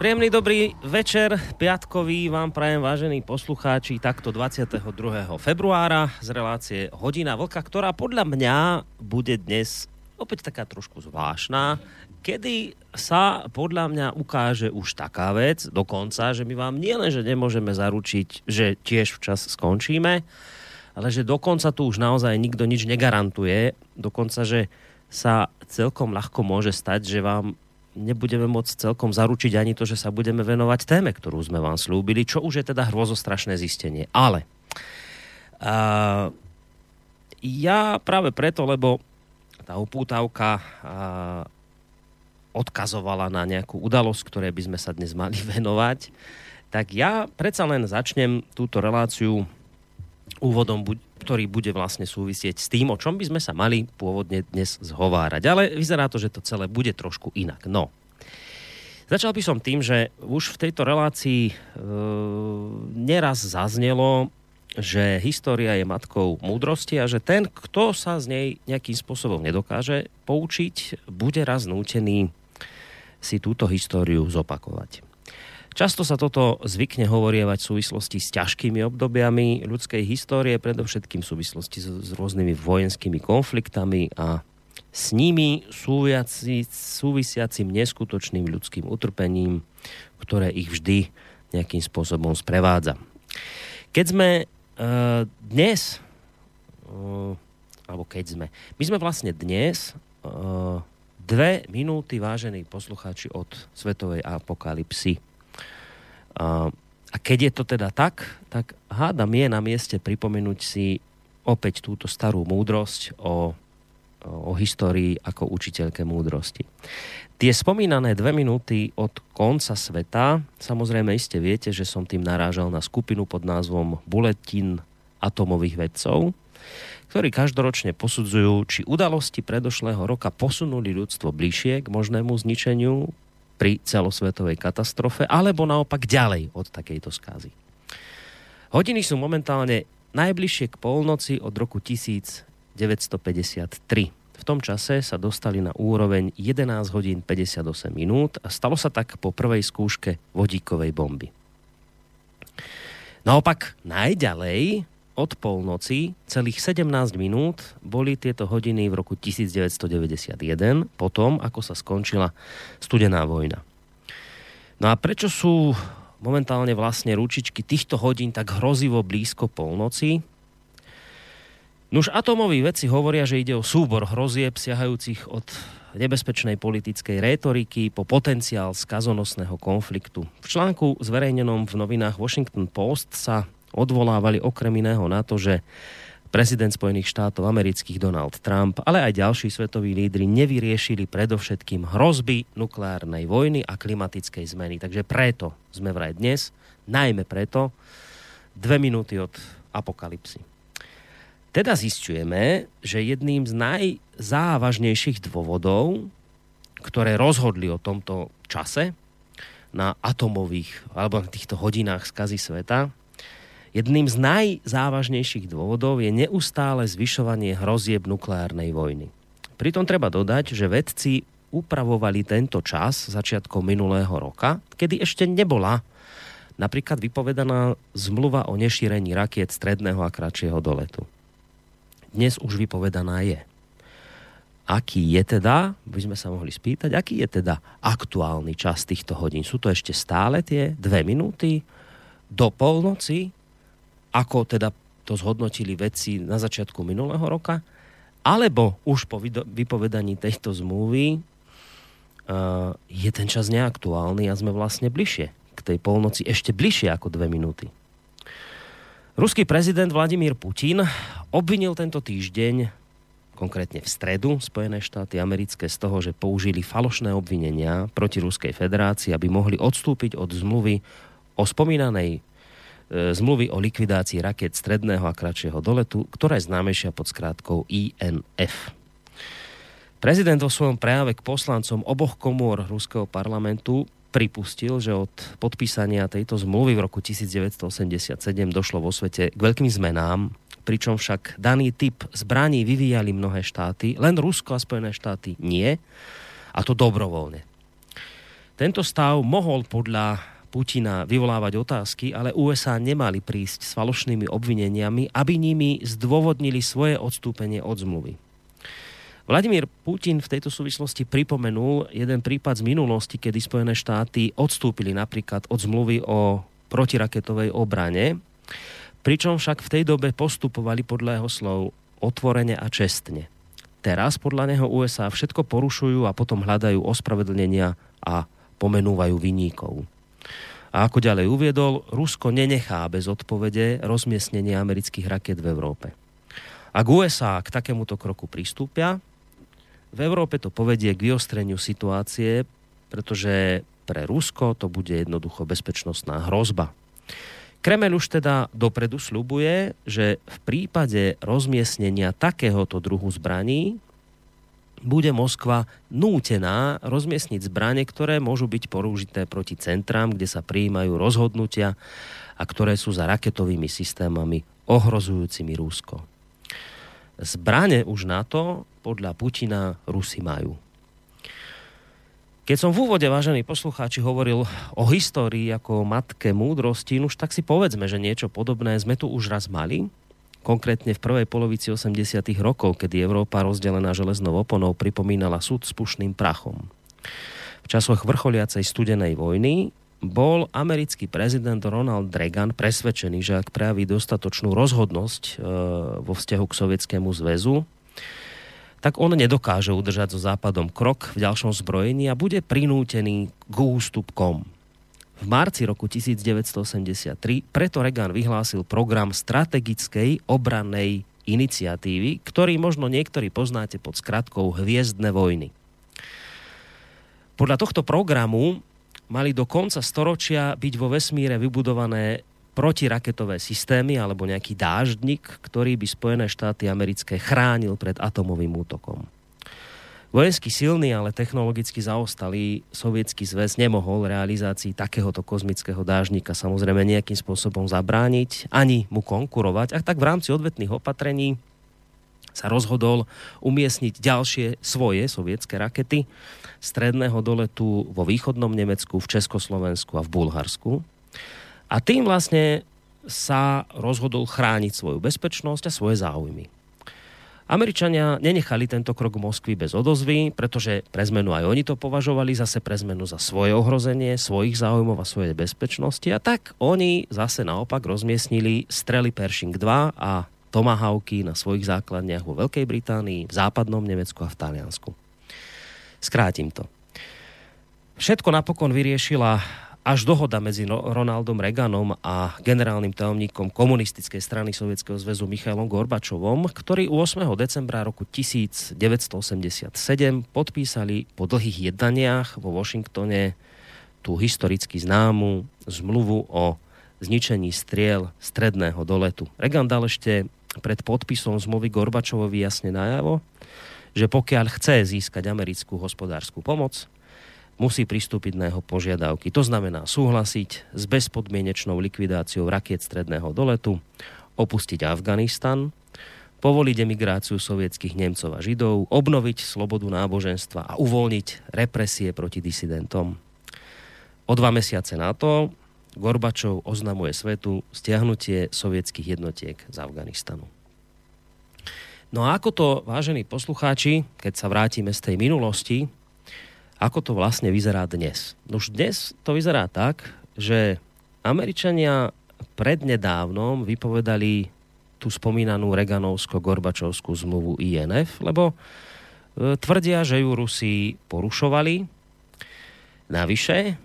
Príjemný dobrý večer, piatkový vám prajem vážení poslucháči takto 22. februára z relácie Hodina Vlka, ktorá podľa mňa bude dnes opäť taká trošku zvláštna, kedy sa podľa mňa ukáže už taká vec dokonca, že my vám nielen, že nemôžeme zaručiť, že tiež včas skončíme, ale že dokonca tu už naozaj nikto nič negarantuje, dokonca, že sa celkom ľahko môže stať, že vám nebudeme môcť celkom zaručiť ani to, že sa budeme venovať téme, ktorú sme vám slúbili, čo už je teda hrôzostrašné zistenie. Ale uh, ja práve preto, lebo tá upútavka uh, odkazovala na nejakú udalosť, ktoré by sme sa dnes mali venovať, tak ja predsa len začnem túto reláciu úvodom, ktorý bude vlastne súvisieť s tým, o čom by sme sa mali pôvodne dnes zhovárať. Ale vyzerá to, že to celé bude trošku inak. No, Začal by som tým, že už v tejto relácii e, neraz zaznelo, že história je matkou múdrosti a že ten, kto sa z nej nejakým spôsobom nedokáže poučiť, bude raz nútený si túto históriu zopakovať. Často sa toto zvykne hovorievať v súvislosti s ťažkými obdobiami ľudskej histórie, predovšetkým v súvislosti s, s rôznymi vojenskými konfliktami a s nimi súviaci, súvisiacim neskutočným ľudským utrpením, ktoré ich vždy nejakým spôsobom sprevádza. Keď sme uh, dnes, uh, alebo keď sme, my sme vlastne dnes uh, dve minúty, vážení poslucháči, od svetovej apokalipsy a keď je to teda tak, tak hádam je na mieste pripomenúť si opäť túto starú múdrosť o, o histórii ako učiteľke múdrosti. Tie spomínané dve minúty od konca sveta, samozrejme iste viete, že som tým narážal na skupinu pod názvom Bulletin atomových vedcov, ktorí každoročne posudzujú, či udalosti predošlého roka posunuli ľudstvo bližšie k možnému zničeniu pri celosvetovej katastrofe, alebo naopak ďalej od takejto skázy. Hodiny sú momentálne najbližšie k polnoci od roku 1953. V tom čase sa dostali na úroveň 11 hodín 58 minút a stalo sa tak po prvej skúške vodíkovej bomby. Naopak najďalej od polnoci celých 17 minút boli tieto hodiny v roku 1991, potom ako sa skončila studená vojna. No a prečo sú momentálne vlastne ručičky týchto hodín tak hrozivo blízko polnoci? Nuž atomoví veci hovoria, že ide o súbor hrozieb siahajúcich od nebezpečnej politickej rétoriky po potenciál skazonosného konfliktu. V článku zverejnenom v novinách Washington Post sa odvolávali okrem iného na to, že prezident Spojených štátov amerických Donald Trump, ale aj ďalší svetoví lídry nevyriešili predovšetkým hrozby nukleárnej vojny a klimatickej zmeny. Takže preto sme vraj dnes, najmä preto, dve minúty od apokalipsy. Teda zistujeme, že jedným z najzávažnejších dôvodov, ktoré rozhodli o tomto čase na atomových alebo na týchto hodinách skazy sveta, Jedným z najzávažnejších dôvodov je neustále zvyšovanie hrozieb nukleárnej vojny. Pritom treba dodať, že vedci upravovali tento čas začiatkom minulého roka, kedy ešte nebola napríklad vypovedaná zmluva o nešírení rakiet stredného a kratšieho doletu. Dnes už vypovedaná je. Aký je teda, by sme sa mohli spýtať, aký je teda aktuálny čas týchto hodín? Sú to ešte stále tie dve minúty do polnoci, ako teda to zhodnotili vedci na začiatku minulého roka, alebo už po vypovedaní tejto zmluvy uh, je ten čas neaktuálny a sme vlastne bližšie k tej polnoci, ešte bližšie ako dve minúty. Ruský prezident Vladimír Putin obvinil tento týždeň, konkrétne v stredu, Spojené štáty americké z toho, že použili falošné obvinenia proti Ruskej federácii, aby mohli odstúpiť od zmluvy o spomínanej zmluvy o likvidácii raket stredného a kratšieho doletu, ktorá je známejšia pod skrátkou INF. Prezident vo svojom prejave k poslancom oboch komôr ruského parlamentu pripustil, že od podpísania tejto zmluvy v roku 1987 došlo vo svete k veľkým zmenám, pričom však daný typ zbraní vyvíjali mnohé štáty, len Rusko a Spojené štáty nie, a to dobrovoľne. Tento stav mohol podľa Putina vyvolávať otázky, ale USA nemali prísť s falošnými obvineniami, aby nimi zdôvodnili svoje odstúpenie od zmluvy. Vladimír Putin v tejto súvislosti pripomenul jeden prípad z minulosti, kedy Spojené štáty odstúpili napríklad od zmluvy o protiraketovej obrane, pričom však v tej dobe postupovali podľa jeho slov otvorene a čestne. Teraz podľa neho USA všetko porušujú a potom hľadajú ospravedlnenia a pomenúvajú vyníkov. A ako ďalej uviedol, Rusko nenechá bez odpovede rozmiestnenie amerických raket v Európe. Ak USA k takémuto kroku pristúpia, v Európe to povedie k vyostreniu situácie, pretože pre Rusko to bude jednoducho bezpečnostná hrozba. Kremel už teda dopredu slubuje, že v prípade rozmiestnenia takéhoto druhu zbraní bude Moskva nútená rozmiestniť zbranie, ktoré môžu byť použité proti centrám, kde sa prijímajú rozhodnutia a ktoré sú za raketovými systémami ohrozujúcimi Rusko. Zbranie už na to podľa Putina Rusi majú. Keď som v úvode, vážení poslucháči, hovoril o histórii ako matke múdrosti, už tak si povedzme, že niečo podobné sme tu už raz mali konkrétne v prvej polovici 80. rokov, kedy Európa rozdelená železnou oponou pripomínala súd s pušným prachom. V časoch vrcholiacej studenej vojny bol americký prezident Ronald Reagan presvedčený, že ak prejaví dostatočnú rozhodnosť e, vo vzťahu k Sovietskému zväzu, tak on nedokáže udržať so Západom krok v ďalšom zbrojení a bude prinútený k ústupkom. V marci roku 1983 preto Reagan vyhlásil program strategickej obrannej iniciatívy, ktorý možno niektorí poznáte pod skratkou Hviezdne vojny. Podľa tohto programu mali do konca storočia byť vo vesmíre vybudované protiraketové systémy alebo nejaký dáždnik, ktorý by Spojené štáty americké chránil pred atomovým útokom. Vojensky silný, ale technologicky zaostalý sovietský zväz nemohol realizácii takéhoto kozmického dážnika samozrejme nejakým spôsobom zabrániť, ani mu konkurovať. A tak v rámci odvetných opatrení sa rozhodol umiestniť ďalšie svoje sovietské rakety stredného doletu vo východnom Nemecku, v Československu a v Bulharsku. A tým vlastne sa rozhodol chrániť svoju bezpečnosť a svoje záujmy. Američania nenechali tento krok Moskvy bez odozvy, pretože pre zmenu aj oni to považovali zase pre zmenu za svoje ohrozenie, svojich záujmov a svojej bezpečnosti. A tak oni zase naopak rozmiestnili strely Pershing 2 a Tomahawky na svojich základniach vo Veľkej Británii, v západnom Nemecku a v Taliansku. Skrátim to. Všetko napokon vyriešila až dohoda medzi Ronaldom Reaganom a generálnym tajomníkom komunistickej strany Sovietskeho zväzu Michailom Gorbačovom, ktorí 8. decembra roku 1987 podpísali po dlhých jednaniach vo Washingtone tú historicky známu zmluvu o zničení striel stredného doletu. Reagan dal ešte pred podpisom zmluvy Gorbačovovi jasne najavo, že pokiaľ chce získať americkú hospodárskú pomoc, musí pristúpiť na jeho požiadavky. To znamená súhlasiť s bezpodmienečnou likvidáciou rakiet stredného doletu, opustiť Afganistan, povoliť emigráciu sovietských Nemcov a Židov, obnoviť slobodu náboženstva a uvoľniť represie proti disidentom. O dva mesiace na to Gorbačov oznamuje svetu stiahnutie sovietských jednotiek z Afganistanu. No a ako to, vážení poslucháči, keď sa vrátime z tej minulosti, ako to vlastne vyzerá dnes. No už dnes to vyzerá tak, že Američania prednedávnom vypovedali tú spomínanú Reganovsko-Gorbačovskú zmluvu INF, lebo e, tvrdia, že ju Rusi porušovali. Navyše,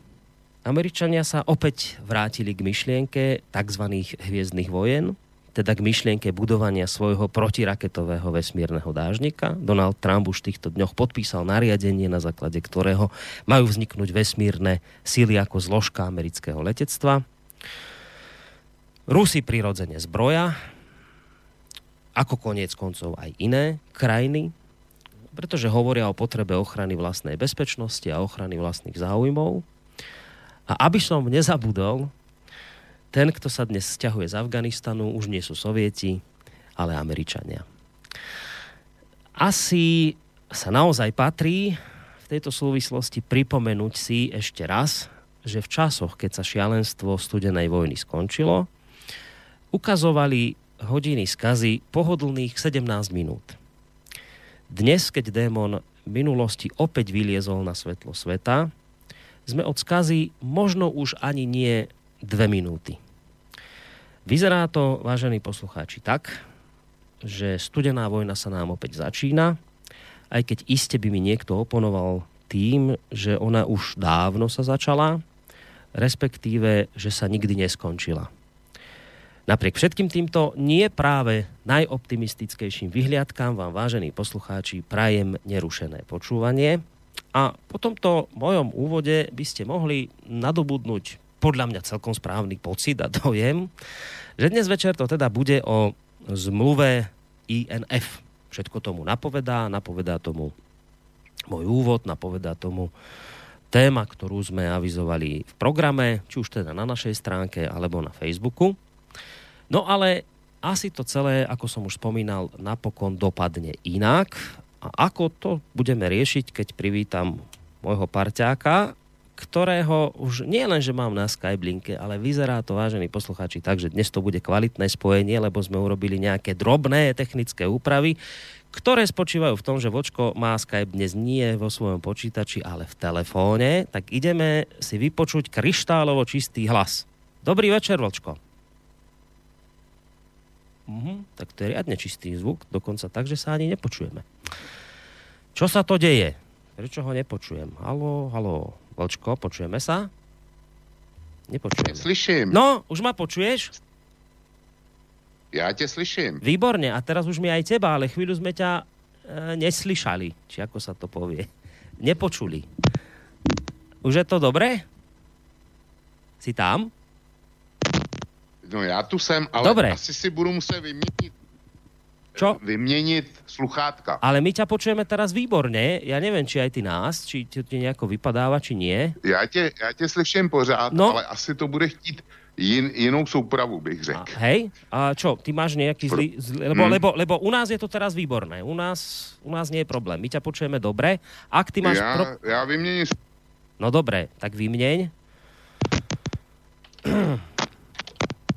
Američania sa opäť vrátili k myšlienke tzv. hviezdnych vojen, teda k myšlienke budovania svojho protiraketového vesmírneho dážnika. Donald Trump už v týchto dňoch podpísal nariadenie, na základe ktorého majú vzniknúť vesmírne síly ako zložka amerického letectva. Rusi prirodzene zbroja, ako koniec koncov aj iné krajiny, pretože hovoria o potrebe ochrany vlastnej bezpečnosti a ochrany vlastných záujmov. A aby som nezabudol, ten, kto sa dnes sťahuje z Afganistanu, už nie sú sovieti, ale Američania. Asi sa naozaj patrí v tejto súvislosti pripomenúť si ešte raz, že v časoch, keď sa šialenstvo studenej vojny skončilo, ukazovali hodiny skazy pohodlných 17 minút. Dnes, keď démon minulosti opäť vyliezol na svetlo sveta, sme od skazy možno už ani nie dve minúty. Vyzerá to, vážení poslucháči, tak, že studená vojna sa nám opäť začína, aj keď iste by mi niekto oponoval tým, že ona už dávno sa začala, respektíve, že sa nikdy neskončila. Napriek všetkým týmto nie práve najoptimistickejším vyhliadkám vám, vážení poslucháči, prajem nerušené počúvanie. A po tomto mojom úvode by ste mohli nadobudnúť podľa mňa celkom správny pocit a dojem, že dnes večer to teda bude o zmluve INF. Všetko tomu napovedá, napovedá tomu môj úvod, napovedá tomu téma, ktorú sme avizovali v programe, či už teda na našej stránke alebo na Facebooku. No ale asi to celé, ako som už spomínal, napokon dopadne inak. A ako to budeme riešiť, keď privítam môjho parťáka, ktorého už nie len, že mám na Skype linke, ale vyzerá to, vážení poslucháči, tak, že dnes to bude kvalitné spojenie, lebo sme urobili nejaké drobné technické úpravy, ktoré spočívajú v tom, že Vočko má Skype dnes nie vo svojom počítači, ale v telefóne, tak ideme si vypočuť kryštálovo čistý hlas. Dobrý večer, Vočko. Mhm, tak to je riadne čistý zvuk, dokonca tak, že sa ani nepočujeme. Čo sa to deje? Prečo ho nepočujem? Halo, halo, Vlčko, počujeme sa? Nepočujeme. Slyším. No, už ma počuješ? Ja te slyším. Výborne, a teraz už mi aj teba, ale chvíľu sme ťa e, neslyšali, či ako sa to povie. Nepočuli. Už je to dobré? Si tam? No já tu jsem, ale Dobre. asi si budu muset vyměnit, Čo? vyměnit sluchátka. Ale my ťa počujeme teraz výborne. Ja neviem, či aj ty nás, či ti nejako vypadáva, či nie. Já tě, já tě slyším pořád, No. ale asi to bude chtít jin, jinou soupravu, bych A, řekl. hej? A čo, ty máš nejaký zlý... zlý lebo, Hmm. lebo, lebo u nás je to teraz výborné. U nás, u nás nie je problém. My ťa počujeme dobre. Ak ty máš... Já, Pro... já vyměním No dobre, tak vymieň.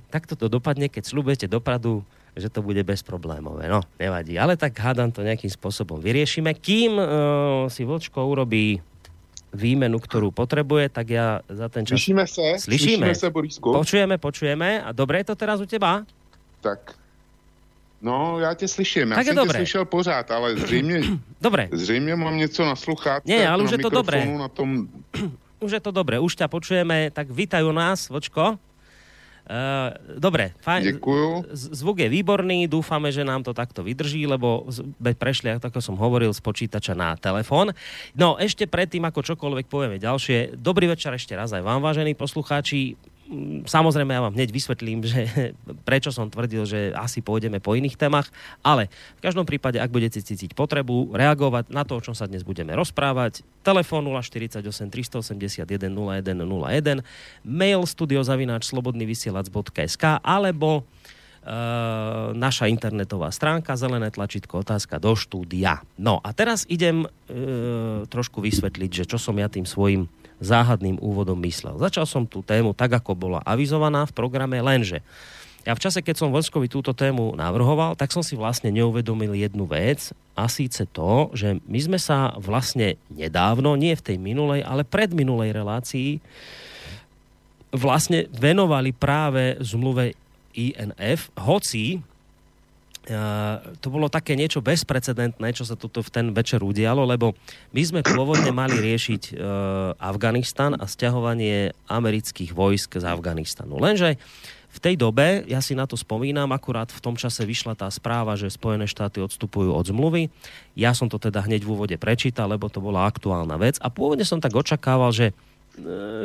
Takto to dopadne, keď slúbujete dopradu, že to bude bezproblémové. No, nevadí. Ale tak hádam to nejakým spôsobom vyriešime. Kým uh, si Vlčko urobí výmenu, ktorú potrebuje, tak ja za ten čas... Slyšíme se? Slyšíme. Slyšíme se, Borisku? Počujeme, počujeme. A dobre je to teraz u teba? Tak. No, já tě slyším. Já Tak jsem tě dobré. slyšel pořád, ale zřejmě, Dobre, zřejmě mám něco na sluchátce. Nie, ale už je to dobré. Na tom... už je to dobre. Už ťa počujeme, tak vítajú nás, Vlčko. Uh, dobre, fajn. Z- Zvuk je výborný, dúfame, že nám to takto vydrží, lebo prešli, ako som hovoril, z počítača na telefón. No, ešte predtým, ako čokoľvek povieme ďalšie, dobrý večer ešte raz aj vám, vážení poslucháči. Samozrejme, ja vám hneď vysvetlím, že prečo som tvrdil, že asi pôjdeme po iných témach, ale v každom prípade, ak budete cítiť potrebu reagovať na to, o čom sa dnes budeme rozprávať, telefón 048 381 0101, mail studiozavináč slobodnyvysielac.sk alebo e, naša internetová stránka, zelené tlačítko, otázka do štúdia. No a teraz idem e, trošku vysvetliť, že čo som ja tým svojim záhadným úvodom myslel. Začal som tú tému tak, ako bola avizovaná v programe, lenže ja v čase, keď som Vlčkovi túto tému navrhoval, tak som si vlastne neuvedomil jednu vec a síce to, že my sme sa vlastne nedávno, nie v tej minulej, ale predminulej relácii vlastne venovali práve zmluve INF, hoci to bolo také niečo bezprecedentné, čo sa tuto v ten večer udialo, lebo my sme pôvodne mali riešiť uh, Afganistan a stiahovanie amerických vojsk z Afganistanu. Lenže v tej dobe, ja si na to spomínam, akurát v tom čase vyšla tá správa, že Spojené štáty odstupujú od zmluvy. Ja som to teda hneď v úvode prečítal, lebo to bola aktuálna vec a pôvodne som tak očakával, že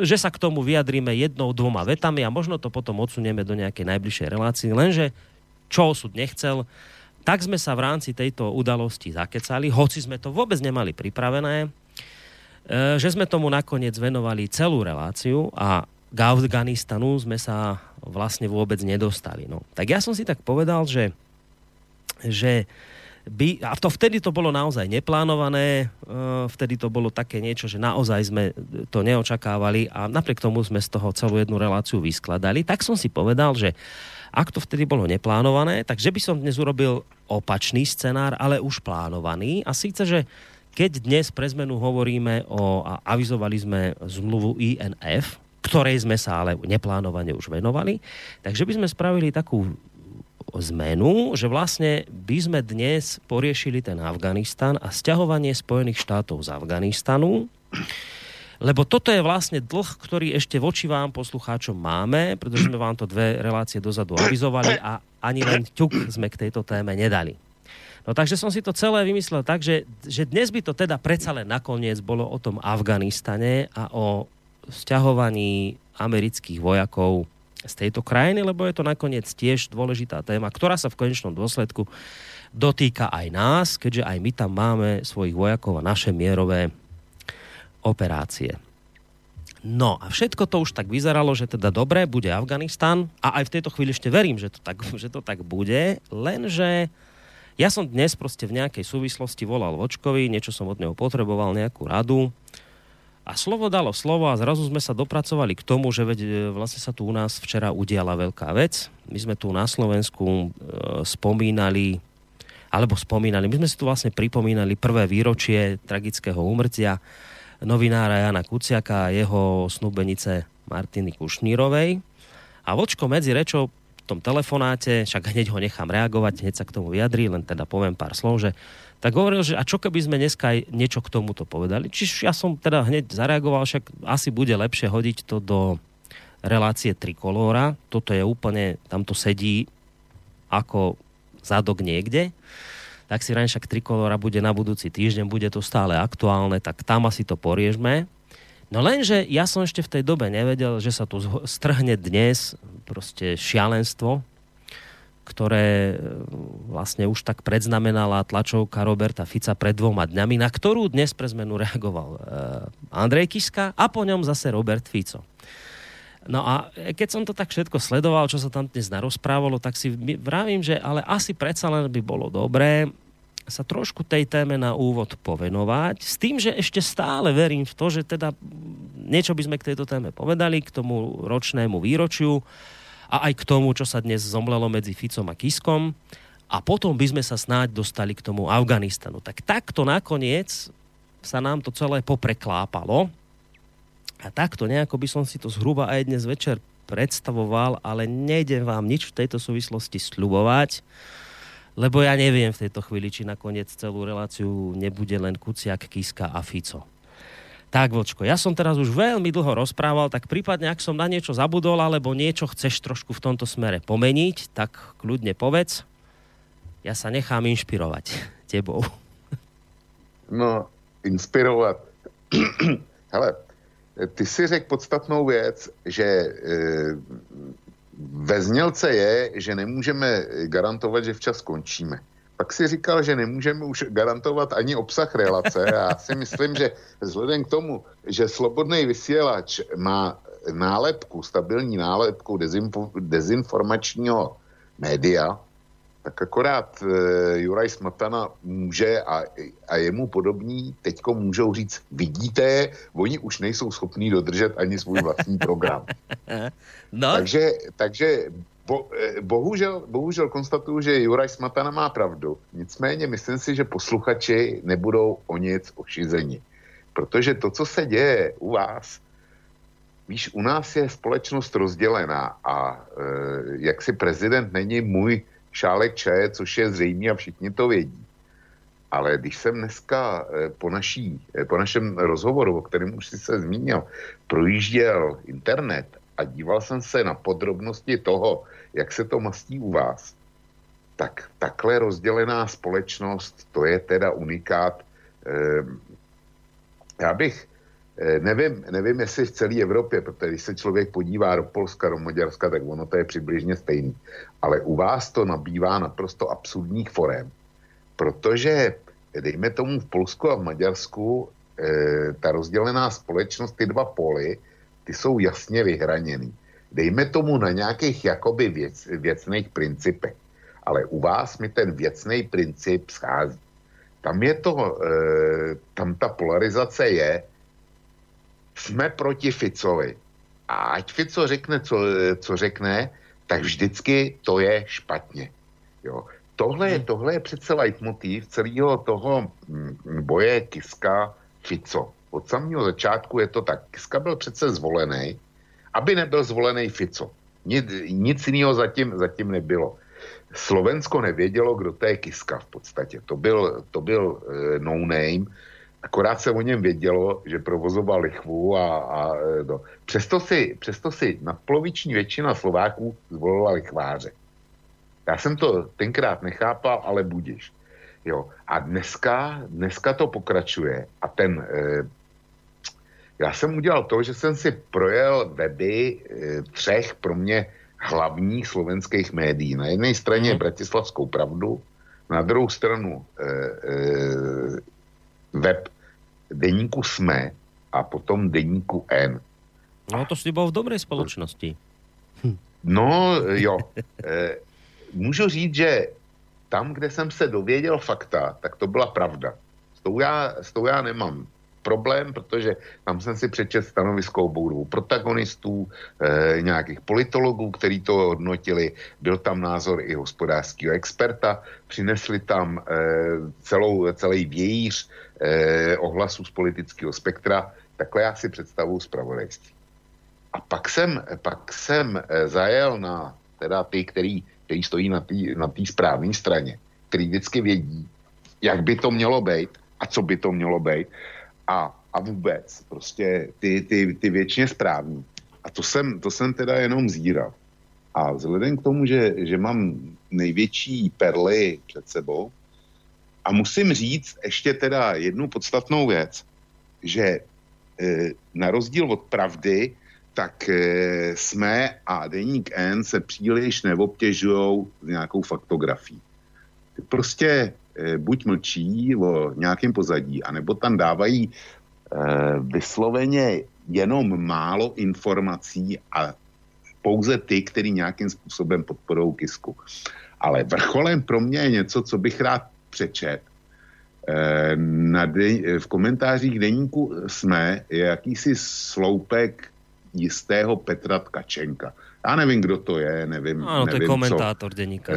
že sa k tomu vyjadríme jednou, dvoma vetami a možno to potom odsunieme do nejakej najbližšej relácie. Lenže čo osud nechcel, tak sme sa v rámci tejto udalosti zakecali, hoci sme to vôbec nemali pripravené, e, že sme tomu nakoniec venovali celú reláciu a k Afganistanu sme sa vlastne vôbec nedostali. No. Tak ja som si tak povedal, že, že by, a to vtedy to bolo naozaj neplánované, e, vtedy to bolo také niečo, že naozaj sme to neočakávali a napriek tomu sme z toho celú jednu reláciu vyskladali, tak som si povedal, že ak to vtedy bolo neplánované, takže by som dnes urobil opačný scenár, ale už plánovaný a síce, že keď dnes pre zmenu hovoríme o, a avizovali sme zmluvu INF, ktorej sme sa ale neplánovane už venovali. Takže by sme spravili takú zmenu, že vlastne by sme dnes poriešili ten Afganistan a stiahovanie Spojených štátov z Afganistanu. Lebo toto je vlastne dlh, ktorý ešte voči vám, poslucháčom, máme, pretože sme vám to dve relácie dozadu avizovali a ani len ťuk sme k tejto téme nedali. No takže som si to celé vymyslel tak, že, že dnes by to teda predsa len nakoniec bolo o tom Afganistane a o sťahovaní amerických vojakov z tejto krajiny, lebo je to nakoniec tiež dôležitá téma, ktorá sa v konečnom dôsledku dotýka aj nás, keďže aj my tam máme svojich vojakov a naše mierové operácie. No a všetko to už tak vyzeralo, že teda dobre, bude Afganistan a aj v tejto chvíli ešte verím, že to tak, že to tak bude, lenže ja som dnes proste v nejakej súvislosti volal Vočkovi, niečo som od neho potreboval, nejakú radu, a slovo dalo slovo a zrazu sme sa dopracovali k tomu, že veď e, vlastne sa tu u nás včera udiala veľká vec. My sme tu na Slovensku e, spomínali, alebo spomínali, my sme si tu vlastne pripomínali prvé výročie tragického úmrtia novinára Jana Kuciaka a jeho snúbenice Martiny Kušnírovej. A vočko medzi rečou v tom telefonáte, však hneď ho nechám reagovať, hneď sa k tomu vyjadrí, len teda poviem pár slov, že tak hovoril, že a čo keby sme dneska aj niečo k tomuto povedali. Čiže ja som teda hneď zareagoval, však asi bude lepšie hodiť to do relácie trikolóra. Toto je úplne, tam to sedí ako zadok niekde. Tak si ráň však trikolóra bude na budúci týždeň, bude to stále aktuálne, tak tam asi to poriežme. No lenže ja som ešte v tej dobe nevedel, že sa tu strhne dnes proste šialenstvo, ktoré e, vlastne už tak predznamenala tlačovka Roberta Fica pred dvoma dňami, na ktorú dnes pre zmenu reagoval e, Andrej Kiska a po ňom zase Robert Fico. No a keď som to tak všetko sledoval, čo sa tam dnes narozprávalo, tak si vravím, že ale asi predsa len by bolo dobré sa trošku tej téme na úvod povenovať, s tým, že ešte stále verím v to, že teda niečo by sme k tejto téme povedali, k tomu ročnému výročiu, a aj k tomu, čo sa dnes zomlelo medzi Ficom a Kiskom. A potom by sme sa snáď dostali k tomu Afganistanu. Tak takto nakoniec sa nám to celé popreklápalo. A takto nejako by som si to zhruba aj dnes večer predstavoval, ale nejdem vám nič v tejto súvislosti sľubovať, lebo ja neviem v tejto chvíli, či nakoniec celú reláciu nebude len Kuciak, Kiska a Fico. Tak, Vočko, ja som teraz už veľmi dlho rozprával, tak prípadne, ak som na niečo zabudol, alebo niečo chceš trošku v tomto smere pomeniť, tak kľudne povedz. Ja sa nechám inšpirovať tebou. No, inspirovat. Hele, ty si řekl podstatnou věc, že e, ve znělce je, že nemůžeme garantovat, že včas skončíme. Pak si říkal, že nemůžeme už garantovat ani obsah relace. Já si myslím, že vzhledem k tomu, že slobodný vysílač má nálepku, stabilní nálepku dezinfo, dezinformačního média, tak akorát e, Juraj Smatana může a, a jemu podobní teďko můžou říct, vidíte, oni už nejsou schopní dodržet ani svůj vlastní program. No. Takže, takže Bo, eh, bohužel, bohužel konstatuju, že Juraj Smatana má pravdu. Nicméně myslím si, že posluchači nebudou o nic ošizeni. Protože to, co se děje u vás, víš, u nás je společnost rozdělená a e, jak si prezident není můj šálek čaje, což je zřejmé a všichni to vědí. Ale když jsem dneska e, po, naší, e, po našem rozhovoru, o kterém už si se zmínil, projížděl internet a díval jsem se na podrobnosti toho, jak se to mastí u vás, tak takhle rozdělená společnost, to je teda unikát. Ehm, já bych Eh, nevím, nevím, jestli v celé Evropě, protože když se člověk podívá do Polska, do Maďarska, tak ono to je přibližně stejný. Ale u vás to nabývá naprosto absurdních forem, protože dejme tomu v Polsku a v Maďarsku e, ta rozdělená společnost, ty dva poly, ty jsou jasně vyhraněný. Dejme tomu na nějakých jakoby věc, věcných principech. Ale u vás mi ten věcný princip schází. Tam je to, e, tam ta polarizace je, jsme proti Ficovi. A ať Fico řekne, co, co řekne, tak vždycky to je špatně. Jo. Tohle, je, hmm. tohle je přece leitmotiv celého toho mm, boje Kiska Fico. Od samého začátku je to tak. Kiska byl přece zvolený, aby nebyl zvolený Fico. Nic, nic jiného zatím, zatím nebylo. Slovensko nevědělo, kdo to je Kiska v podstatě. To byl, to byl uh, no name, akorát se o něm vědělo, že provozoval lichvu a, a no. přesto, si, přesto si nadpoloviční většina Slováků zvolila lichváře. Já jsem to tenkrát nechápal, ale budiš. Jo. A dneska, dneska to pokračuje a ten, e, já jsem udělal to, že jsem si projel weby e, třech pro mě hlavních slovenských médií. Na jedné straně mm. Bratislavskou pravdu, na druhou stranu e, e, web deníku SME a potom deníku N. No to si bol v dobrej spoločnosti. No jo. E, můžu říct, že tam, kde jsem se dověděl fakta, tak to byla pravda. S tou já, s tou já nemám problém, protože tam jsem si přečet stanovisko obou dvou protagonistů, e, nějakých politologů, kteří to hodnotili, byl tam názor i hospodářského experta, přinesli tam e, celou, celý vějíř e, ohlasů z politického spektra, takhle já si představu zpravodajství. A pak jsem, pak jsem zajel na teda ty, který, který stojí na té na správné straně, který vždycky vědí, jak by to mělo být a co by to mělo být a, a vůbec prostě ty, ty, ty většině správní. A to jsem, to jsem teda jenom zíral. A vzhledem k tomu, že, že mám největší perly před sebou, a musím říct ještě teda jednu podstatnou věc, že e, na rozdíl od pravdy, tak e, jsme a Deník N se příliš neobtěžují s nějakou faktografií. Prostě Eh, buď mlčí o nějakém pozadí, anebo tam dávají eh, vysloveně jenom málo informací a pouze ty, který nějakým způsobem podporují Kisku. Ale vrcholem pro mě je něco, co bych rád přečet. Eh, na de- v komentářích deníku jsme je jakýsi sloupek jistého Petra Tkačenka. Já nevím, kdo to je, nevím. Ano, nevím, to je komentátor co. deníka.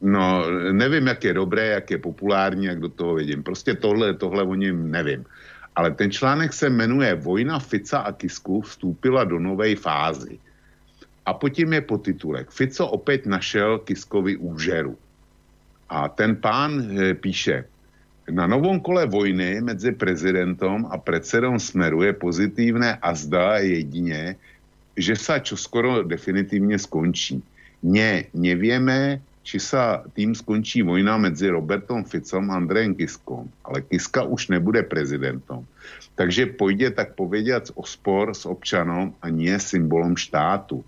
No, nevím, jak je dobré, jak je populární, jak do toho vidím. Prostě tohle, tohle o něm nevím. Ale ten článek se jmenuje Vojna Fica a Kisku vstoupila do nové fázy. A potom je potitulek. Fico opět našel Kiskovi úžeru. A ten pán e, píše, na novom kole vojny mezi prezidentom a predsedom Smeru je pozitívne a zdá jedině, že sa čoskoro definitivně skončí. Ne, nevieme, či sa tým skončí vojna mezi Robertom Ficom a Andrejem Kiskom, ale Kiska už nebude prezidentom. Takže pojde tak povědět o spor s občanom a nie symbolom štátu.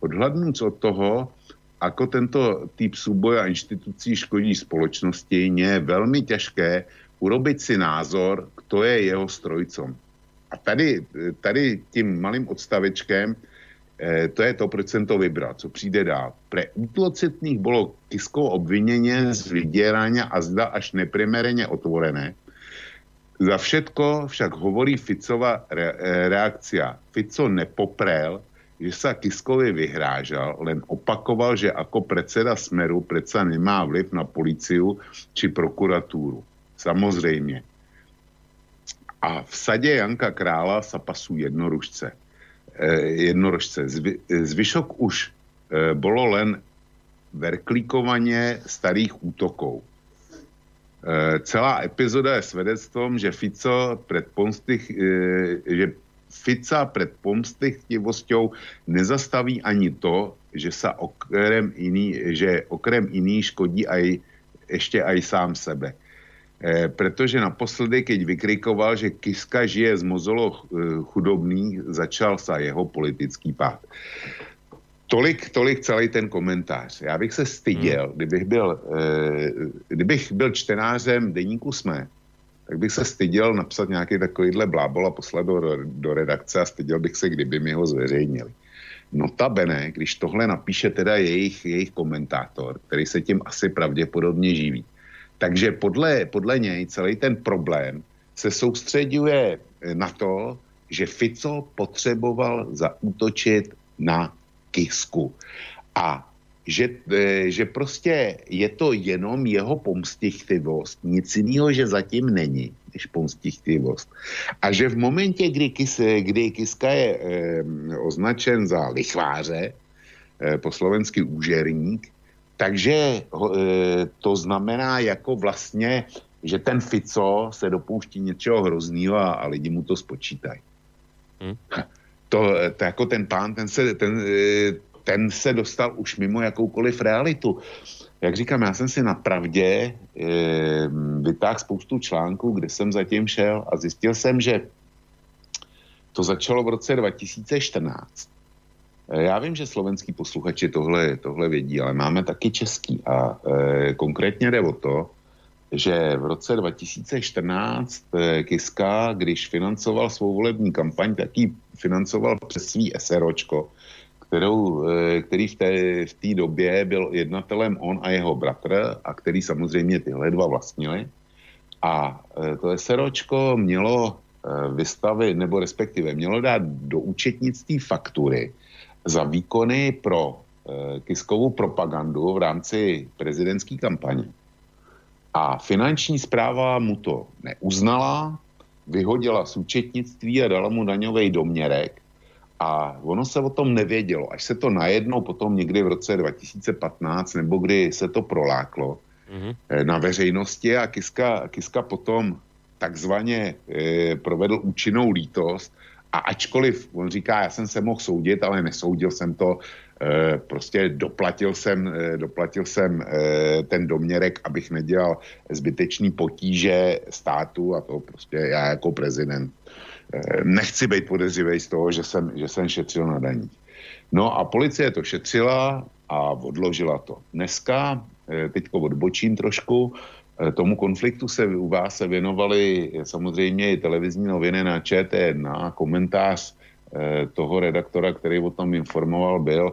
Odhlednúc od toho, ako tento typ súboja inštitúcií škodí spoločnosti, je velmi těžké urobiť si názor, kto je jeho strojcom. A tady, tady tím malým odstavečkem to je to, proč jsem to vybral, co přijde dál. Pre útlocitných bylo Kiskovo obviněně z vydierania a zda až neprimerene otvorené. Za všetko však hovorí Ficova re, e, reakcia. Fico nepoprel, že sa Kiskovi vyhrážal, len opakoval, že ako predseda Smeru predsa nemá vliv na policiu či prokuratúru. Samozrejme. A v sade Janka Krála sa pasú jednoružce. Eh, jednorožce. Zvy, zvyšok už eh, bolo len verklíkovanie starých útokov. Eh, celá epizoda je svedectvom, že Fico pred pomstych, že Fica pred pomstychtivosťou nezastaví ani to, že sa okrem iný, že okrem iný škodí aj, ešte aj sám sebe. E, protože naposledy, keď vykrikoval, že Kiska žije z mozolo e, chudobných, začal sa jeho politický pád. Tolik, tolik celý ten komentář. Já bych se styděl, hmm. kdybych byl, e, kdybych byl čtenářem deníku SME, tak bych se styděl napsat nějaký takovýhle blábol a poslat do, do redakce a styděl bych se, kdyby mi ho zveřejnili. Notabene, když tohle napíše teda jejich, jejich komentátor, který se tím asi pravděpodobně živí. Takže podle, podle něj celý ten problém se soustředuje na to, že Fico potřeboval zaútočit na Kisku. A že, e, že prostě je to jenom jeho pomstichtivost, nic jiného, že zatím není, než pomstichtivost. A že v momentě, kdy, Kis, kdy Kiska je e, označen za lichváře, e, po slovensky úžerník, takže e, to znamená jako vlastně, že ten Fico se dopouští něčeho hroznýho a, a lidi mu to spočítají. Hmm. To, to jako ten pán, ten se, ten, e, ten se dostal už mimo jakoukoliv realitu. Jak říkám, já jsem si na pravdě e, vytáhl spoustu článků, kde jsem zatím šel a zjistil jsem, že to začalo v roce 2014. E, já vím, že slovenský posluchači tohle, tohle vědí, ale máme taky český. A e, konkrétně jde o to, že v roce 2014 e, Kiska, když financoval svou volební kampaň, tak ji financoval přes svý SROčko, kterou, eh, který v té, v té době byl jednatelem on a jeho bratr a který samozřejmě tyhle dva vlastnili. A eh, to SROčko mělo eh, vystavit, nebo respektive mělo dát do účetnictví faktury za výkony pro kiskovou propagandu v rámci prezidentské kampaně. A finanční zpráva mu to neuznala, vyhodila z účetnictví a dala mu daňový doměrek a ono se o tom nevědělo, až se to najednou potom někdy v roce 2015, nebo kdy se to proláklo mm-hmm. na veřejnosti a Kiska, Kiska potom takzvaně e, provedl účinnou lítost a ačkoliv, on říká, já jsem se mohl soudit, ale nesoudil jsem to, e, prostě doplatil jsem, e, doplatil jsem e, ten doměrek, abych nedělal zbytečný potíže státu a to prostě já jako prezident nechci být podezřivý z toho, že jsem, že jsem šetřil na daní. No a policie to šetřila a odložila to. Dneska, teďko odbočím trošku, tomu konfliktu se u vás se věnovali samozřejmě i televizní noviny na ČT1. Komentář toho redaktora, který o tom informoval, byl,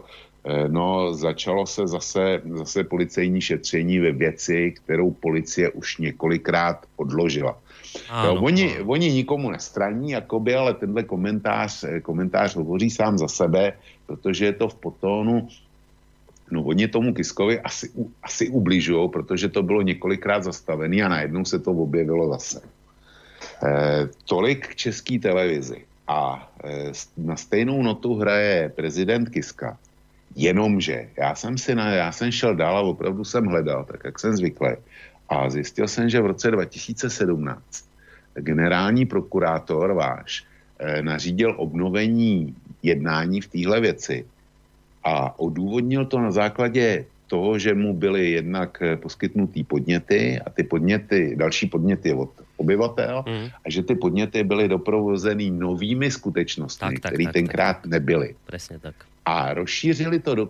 no začalo se zase, zase policejní šetření ve věci, kterou policie už několikrát odložila. Áno, oni, áno. oni nikomu nestraní, jakoby, ale tenhle komentář, eh, komentář hovoří sám za sebe, protože je to v potónu No oni tomu Kiskovi asi, asi ubližují, protože to bylo několikrát zastavený a najednou se to objevilo zase. E, tolik k české televizi. A e, na stejnou notu hraje prezident Kiska. Jenomže já jsem si na, já jsem šel dál a opravdu jsem hledal, tak jak jsem zvyklý. A zjistil jsem, že v roce 2017 generální prokurátor váš eh, nařídil obnovení jednání v téhle věci a odůvodnil to na základě toho, že mu byly jednak eh, poskytnutý podněty a ty podněty, další podněty od obyvatel mm. a že ty podněty byly doprovozeny novými skutečnostmi, které tenkrát tak. nebyly. Presně tak. A rozšířili to, do,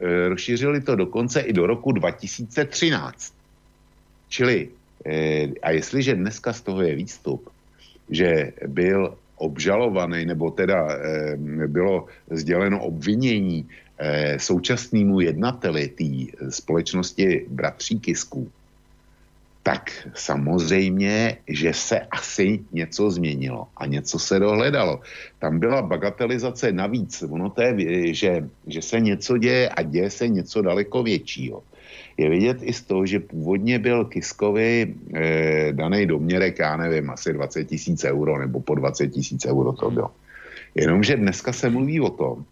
e, rozšířili to dokonce i do roku 2013. Čili, eh, a jestliže dneska z toho je výstup, že byl obžalovaný, nebo teda eh, bylo sděleno obvinění eh, současnému jednateli té společnosti bratří Kisků, tak samozřejmě, že se asi něco změnilo a něco se dohledalo. Tam byla bagatelizace navíc. Ono to je, že, že se něco děje a děje se něco daleko většího je vidět i z toho, že původně byl Kiskovi e, daný doměrek, já nevím, asi 20 tisíc euro, nebo po 20 tisíc euro to bylo. Jenomže dneska se mluví o tom,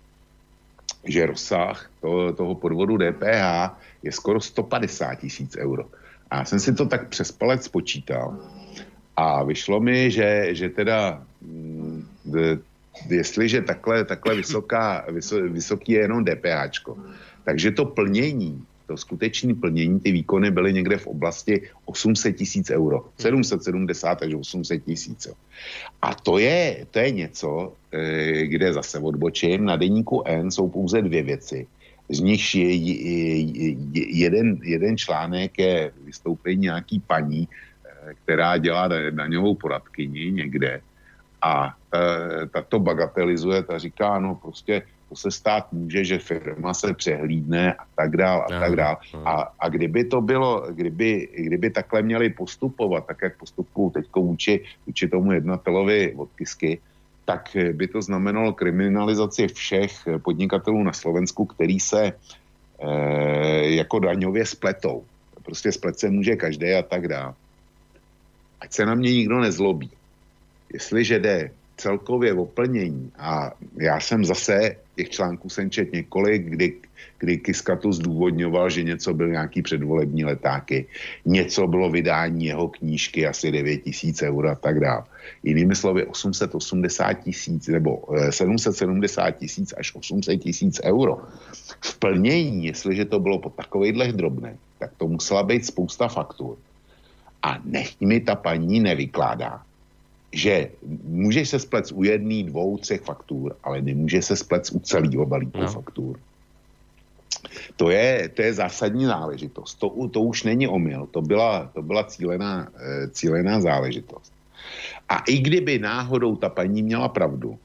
že rozsah to, toho podvodu DPH je skoro 150 tisíc euro. A já jsem si to tak přes palec spočítal a vyšlo mi, že, že teda mm, jestliže takhle, takhle vysoká, vysoký je jenom DPH, takže to plnění to skutečné plnění, ty výkony byly někde v oblasti 800 tisíc euro. 770 až 800 tisíc. A to je, to je něco, eh, kde zase odbočím. Na deníku N jsou pouze dvě věci. Z nich je, je, jeden, jeden článek je vystoupení nějaký paní, eh, která dělá daňovou poradkyni někde a e, tak to bagatelizuje, ta říká, no prostě to se stát může, že firma se přehlídne a tak dál a tak dál. A, a kdyby to bylo, kdyby, kdyby takhle měli postupovat, tak jak postupují teď vůči, vůči tomu jednatelovi odpisky, tak by to znamenalo kriminalizaci všech podnikatelů na Slovensku, který se e, jako daňově spletou. Prostě splet se může každý a tak dále. Ať se na mě nikdo nezlobí. Jestliže jde celkově o plnění, a já jsem zase těch článků jsem čet několik, kdy, kdy Kiska to zdůvodňoval, že něco byl nějaký předvolební letáky, něco bylo vydání jeho knížky, asi 9 tisíc eur a tak dále. Jinými slovy 880 tisíc nebo 770 eh, tisíc až 800 tisíc euro. V plnění, jestliže to bylo po takovejhle drobné, tak to musela být spousta faktur. A nech mi ta paní nevykládá, že může se splec u jedný, dvou, třech faktur, ale nemůže se splec u celého balíku no. faktur. To je, to je zásadní záležitost. To, to už není omyl, to byla, to byla cílená, eh, cílená záležitost. A i kdyby náhodou ta paní měla pravdu,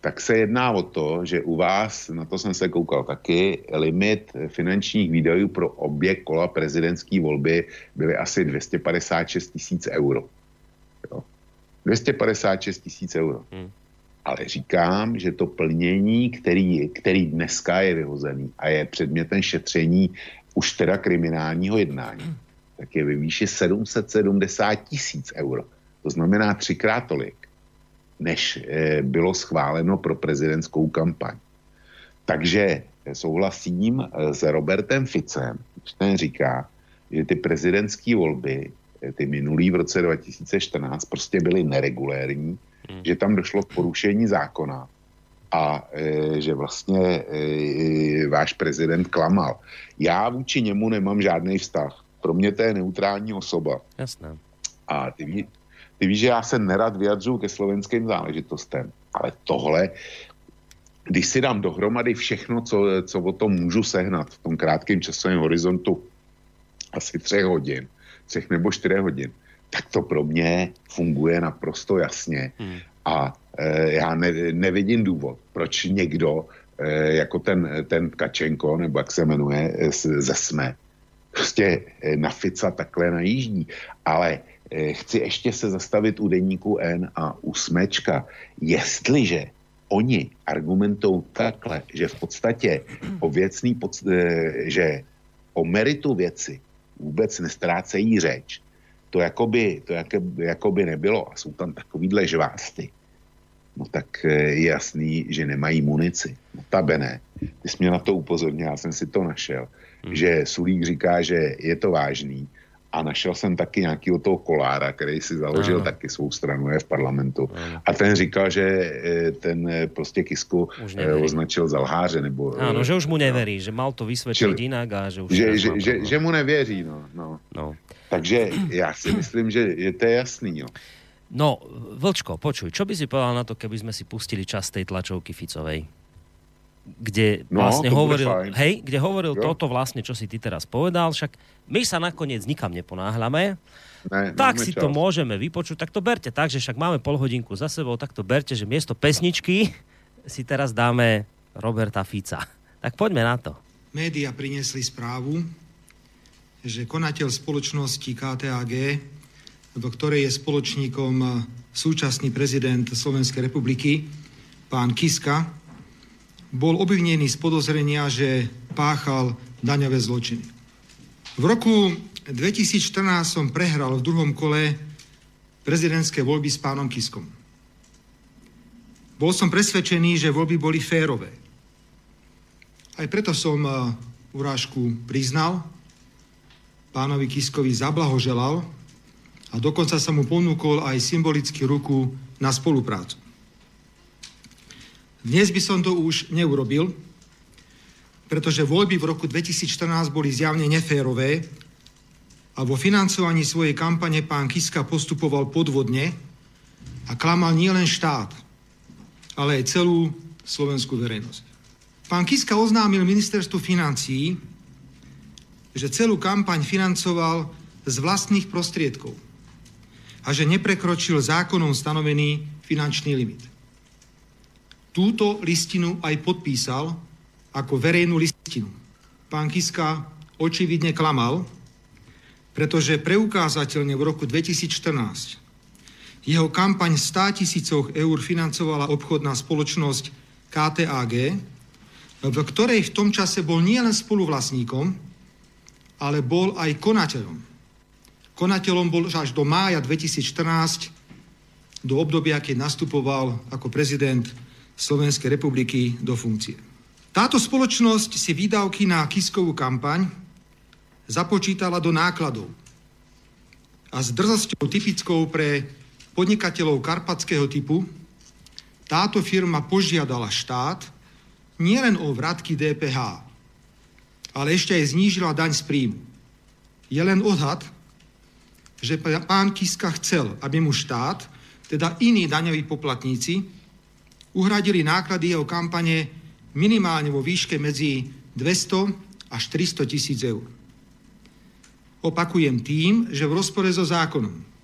tak se jedná o to, že u vás, na to jsem se koukal taky, limit finančních výdajů pro obě kola prezidentské volby byly asi 256 tisíc euro. Jo. 256 tisíc euro. Hmm. Ale říkám, že to plnění, který, který dneska je vyhozený a je předmětem šetření už teda kriminálního jednání, hmm. tak je ve výši 770 tisíc euro. To znamená třikrát tolik, než e, bylo schváleno pro prezidentskou kampaň. Takže souhlasím eh, s Robertem Ficem, když ten říká, že ty prezidentské volby ty minulý v roce 2014 prostě byly neregulérní, hmm. že tam došlo k porušení zákona a e, že vlastně e, váš prezident klamal. Já vůči němu nemám žádný vztah. Pro mě to je neutrální osoba. Jasné. A ty, ví, ty víš, že já se nerad vyjadřuju ke slovenským záležitostem, ale tohle, když si dám dohromady všechno, co, co o tom můžu sehnat v tom krátkém časovém horizontu asi třech hodin, třech nebo čtyřech hodin, tak to pro mě funguje naprosto jasně. Hmm. A e, já ne, nevidím důvod, proč někdo, e, jako ten, ten Kačenko, nebo jak se jmenuje, e, ze SME, prostě e, na Fica takhle najíždí. Ale e, chci ještě se zastavit u deníku N a u Smečka. Jestliže oni argumentou takhle, že v podstatě o věcný, pod, e, že o meritu věci vůbec nestrácejí řeč. To jakoby, to jakoby, jakoby nebylo a jsou tam takovýhle žvásty. No tak eh, je jasný, že nemají munici. Notabene, ty jsi mě na to upozornil, já jsem si to našel, hmm. že Sulík říká, že je to vážný, a našel jsem taky nějakého toho kolára, který si založil ano. taky svou stranu, je v parlamentu. Ano. A ten říkal, že eh, ten eh, prostě Kisku eh, označil za lháře. Nebo, ano, že už mu neverí, no. že mal to vysvětlit jinak a že už... Že, že, že, že mu nevěří, no, no. no. Takže já si myslím, že je to jasný, jo. No, Vlčko, počuj, čo by si povedal na to, keby sme si pustili čas tej tlačovky Ficovej? Kde no, vlastne hovoril, hej, kde hovoril jo. toto vlastne, čo si ty teraz povedal, však my sa nakoniec nikam neponáhľame, ne, tak si čas. to môžeme vypočuť, tak to berte tak, že však máme pol hodinku za sebou, tak to berte, že miesto pesničky si teraz dáme Roberta Fica. Tak poďme na to. Média priniesli správu, že konateľ spoločnosti KTAG, do ktorej je spoločníkom súčasný prezident Slovenskej republiky, pán Kiska, bol obvinený z podozrenia, že páchal daňové zločiny. V roku 2014 som prehral v druhom kole prezidentské voľby s pánom Kiskom. Bol som presvedčený, že voľby boli férové. Aj preto som eh, urážku priznal, pánovi Kiskovi zablahoželal a dokonca sa mu ponúkol aj symbolicky ruku na spoluprácu. Dnes by som to už neurobil, pretože voľby v roku 2014 boli zjavne neférové a vo financovaní svojej kampane pán Kiska postupoval podvodne a klamal nielen štát, ale aj celú slovenskú verejnosť. Pán Kiska oznámil ministerstvu financií, že celú kampaň financoval z vlastných prostriedkov a že neprekročil zákonom stanovený finančný limit. Túto listinu aj podpísal ako verejnú listinu. Pán Kiska očividne klamal, pretože preukázateľne v roku 2014 jeho kampaň 100 tisícoch eur financovala obchodná spoločnosť KTAG, v ktorej v tom čase bol nielen spoluvlastníkom, ale bol aj konateľom. Konateľom bol až do mája 2014, do obdobia, keď nastupoval ako prezident Slovenskej republiky do funkcie. Táto spoločnosť si výdavky na Kiskovú kampaň započítala do nákladov a s drzosťou typickou pre podnikateľov karpatského typu, táto firma požiadala štát nielen o vratky DPH, ale ešte aj znížila daň z príjmu. Je len odhad, že pán Kiska chcel, aby mu štát, teda iní daňoví poplatníci, uhradili náklady jeho kampane minimálne vo výške medzi 200 až 300 tisíc eur. Opakujem tým, že v rozpore so zákonom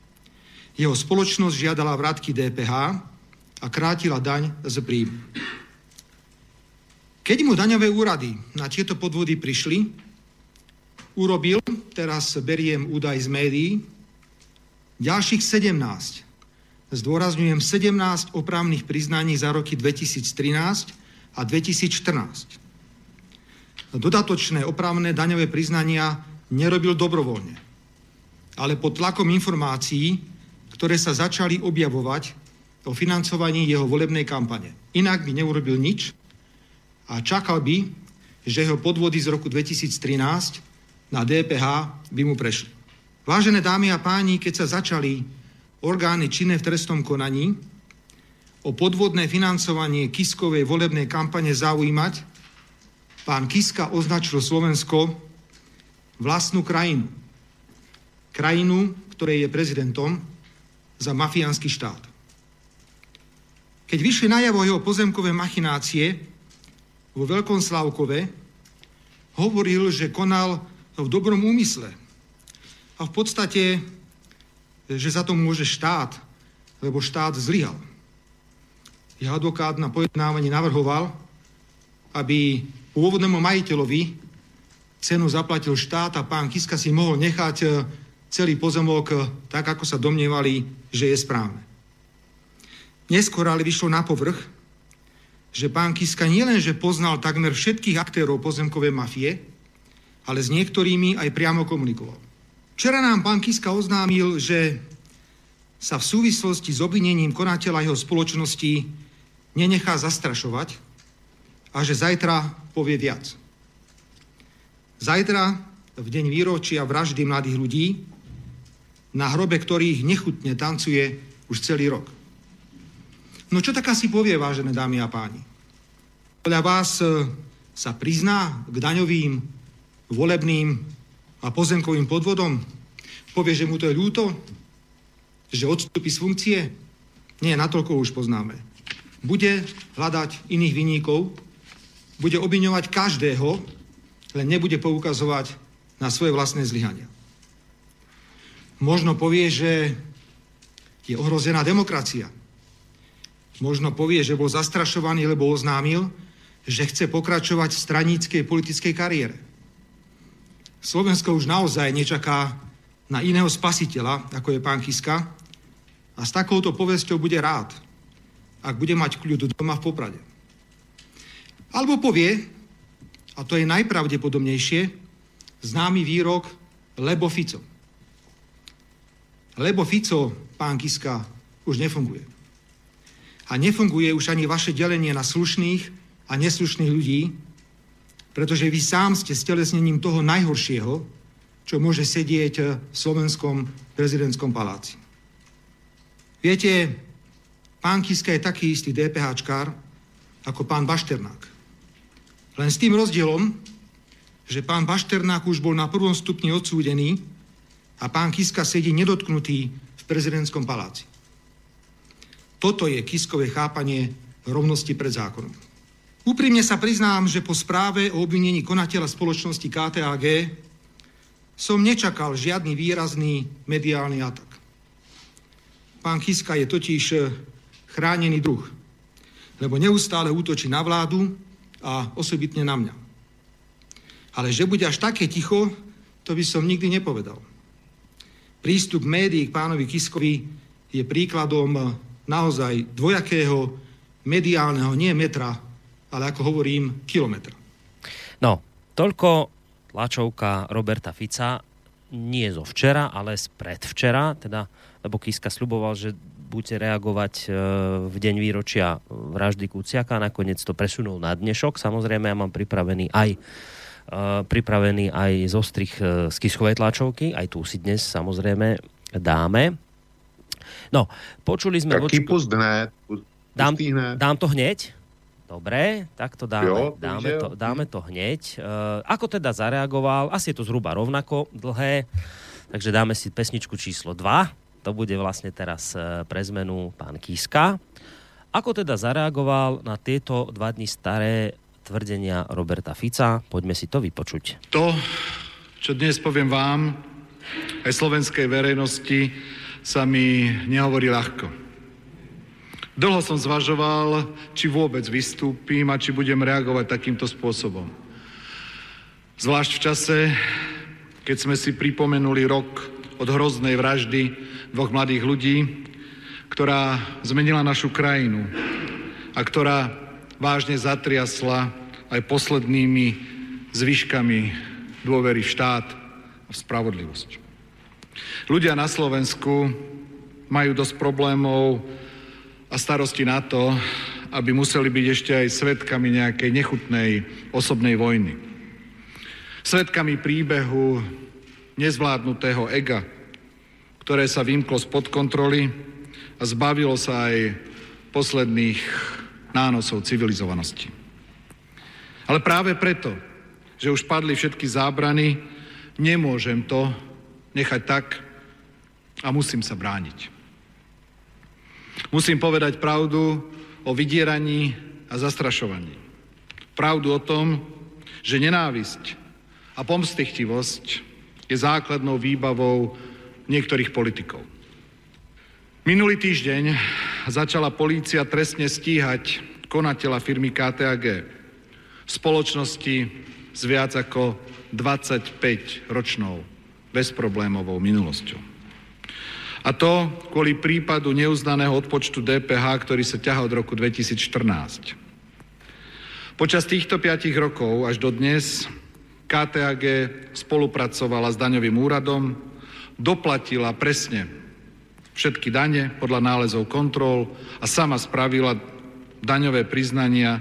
jeho spoločnosť žiadala vrátky DPH a krátila daň z príjmu. Keď mu daňové úrady na tieto podvody prišli, urobil, teraz beriem údaj z médií, ďalších 17, zdôrazňujem 17 opravných priznaní za roky 2013 a 2014. Dodatočné opravné daňové priznania nerobil dobrovoľne, ale pod tlakom informácií, ktoré sa začali objavovať o financovaní jeho volebnej kampane. Inak by neurobil nič a čakal by, že jeho podvody z roku 2013 na DPH by mu prešli. Vážené dámy a páni, keď sa začali orgány činné v trestnom konaní o podvodné financovanie Kiskovej volebnej kampane zaujímať, pán Kiska označil Slovensko vlastnú krajinu. Krajinu, ktorej je prezidentom, za mafiánsky štát. Keď vyšli najavo jeho pozemkové machinácie vo Veľkom Slavkove, hovoril, že konal v dobrom úmysle. A v podstate, že za to môže štát, lebo štát zlyhal. Jeho advokát na pojednávanie navrhoval, aby pôvodnému majiteľovi cenu zaplatil štát a pán Kiska si mohol nechať celý pozemok tak, ako sa domnievali, že je správne. Neskôr ale vyšlo na povrch, že pán Kiska nielenže poznal takmer všetkých aktérov pozemkovej mafie, ale s niektorými aj priamo komunikoval. Včera nám pán Kiska oznámil, že sa v súvislosti s obvinením konateľa jeho spoločnosti nenechá zastrašovať a že zajtra povie viac. Zajtra, v deň výročia vraždy mladých ľudí, na hrobe ktorých nechutne tancuje už celý rok. No čo tak asi povie, vážené dámy a páni? Podľa vás e, sa prizná k daňovým, volebným a pozemkovým podvodom? Povie, že mu to je ľúto? Že odstúpi z funkcie? Nie, natoľko už poznáme. Bude hľadať iných vyníkov, bude obviňovať každého, len nebude poukazovať na svoje vlastné zlyhania možno povie, že je ohrozená demokracia. Možno povie, že bol zastrašovaný, lebo oznámil, že chce pokračovať v straníckej politickej kariére. Slovensko už naozaj nečaká na iného spasiteľa, ako je pán Kiska, a s takouto povesťou bude rád, ak bude mať kľud doma v Poprade. Alebo povie, a to je najpravdepodobnejšie, známy výrok Lebo Fico lebo Fico, pán Kiska, už nefunguje. A nefunguje už ani vaše delenie na slušných a neslušných ľudí, pretože vy sám ste stelesnením toho najhoršieho, čo môže sedieť v slovenskom prezidentskom paláci. Viete, pán Kiska je taký istý DPHčkár ako pán Bašternák. Len s tým rozdielom, že pán Bašternák už bol na prvom stupni odsúdený a pán Kiska sedí nedotknutý v prezidentskom paláci. Toto je Kiskové chápanie rovnosti pred zákonom. Úprimne sa priznám, že po správe o obvinení konateľa spoločnosti KTAG som nečakal žiadny výrazný mediálny atak. Pán Kiska je totiž eh, chránený druh, lebo neustále útočí na vládu a osobitne na mňa. Ale že bude až také ticho, to by som nikdy nepovedal. Prístup médií k pánovi Kiskovi je príkladom eh, naozaj dvojakého mediálneho, nie metra, ale ako hovorím, kilometra. No, toľko tlačovka Roberta Fica nie zo včera, ale z predvčera, teda, lebo Kiska sluboval, že budete reagovať e, v deň výročia vraždy Kuciaka, nakoniec to presunul na dnešok. Samozrejme, ja mám pripravený aj e, pripravený aj z ostrých e, z Kiskovej tlačovky, aj tu si dnes samozrejme dáme. No, počuli sme... Taký vočko... pust hned. Dám, dám to hneď? Dobre, tak to dáme, jo, dáme, to, dáme to hneď. Uh, ako teda zareagoval? Asi je to zhruba rovnako dlhé, takže dáme si pesničku číslo 2. To bude vlastne teraz uh, pre zmenu pán Kiska. Ako teda zareagoval na tieto dva dni staré tvrdenia Roberta Fica? Poďme si to vypočuť. To, čo dnes poviem vám, aj slovenskej verejnosti, sa mi nehovorí ľahko. Dlho som zvažoval, či vôbec vystúpim a či budem reagovať takýmto spôsobom. Zvlášť v čase, keď sme si pripomenuli rok od hroznej vraždy dvoch mladých ľudí, ktorá zmenila našu krajinu a ktorá vážne zatriasla aj poslednými zvyškami dôvery v štát a v spravodlivosť. Ľudia na Slovensku majú dosť problémov a starosti na to, aby museli byť ešte aj svetkami nejakej nechutnej osobnej vojny. Svetkami príbehu nezvládnutého ega, ktoré sa vymklo spod kontroly a zbavilo sa aj posledných nánosov civilizovanosti. Ale práve preto, že už padli všetky zábrany, nemôžem to nechať tak a musím sa brániť. Musím povedať pravdu o vydieraní a zastrašovaní. Pravdu o tom, že nenávisť a pomstychtivosť je základnou výbavou niektorých politikov. Minulý týždeň začala polícia trestne stíhať konateľa firmy KTAG spoločnosti s viac ako 25 ročnou bezproblémovou minulosťou. A to kvôli prípadu neuznaného odpočtu DPH, ktorý sa ťahá od roku 2014. Počas týchto piatich rokov až do dnes KTAG spolupracovala s daňovým úradom, doplatila presne všetky dane podľa nálezov kontrol a sama spravila daňové priznania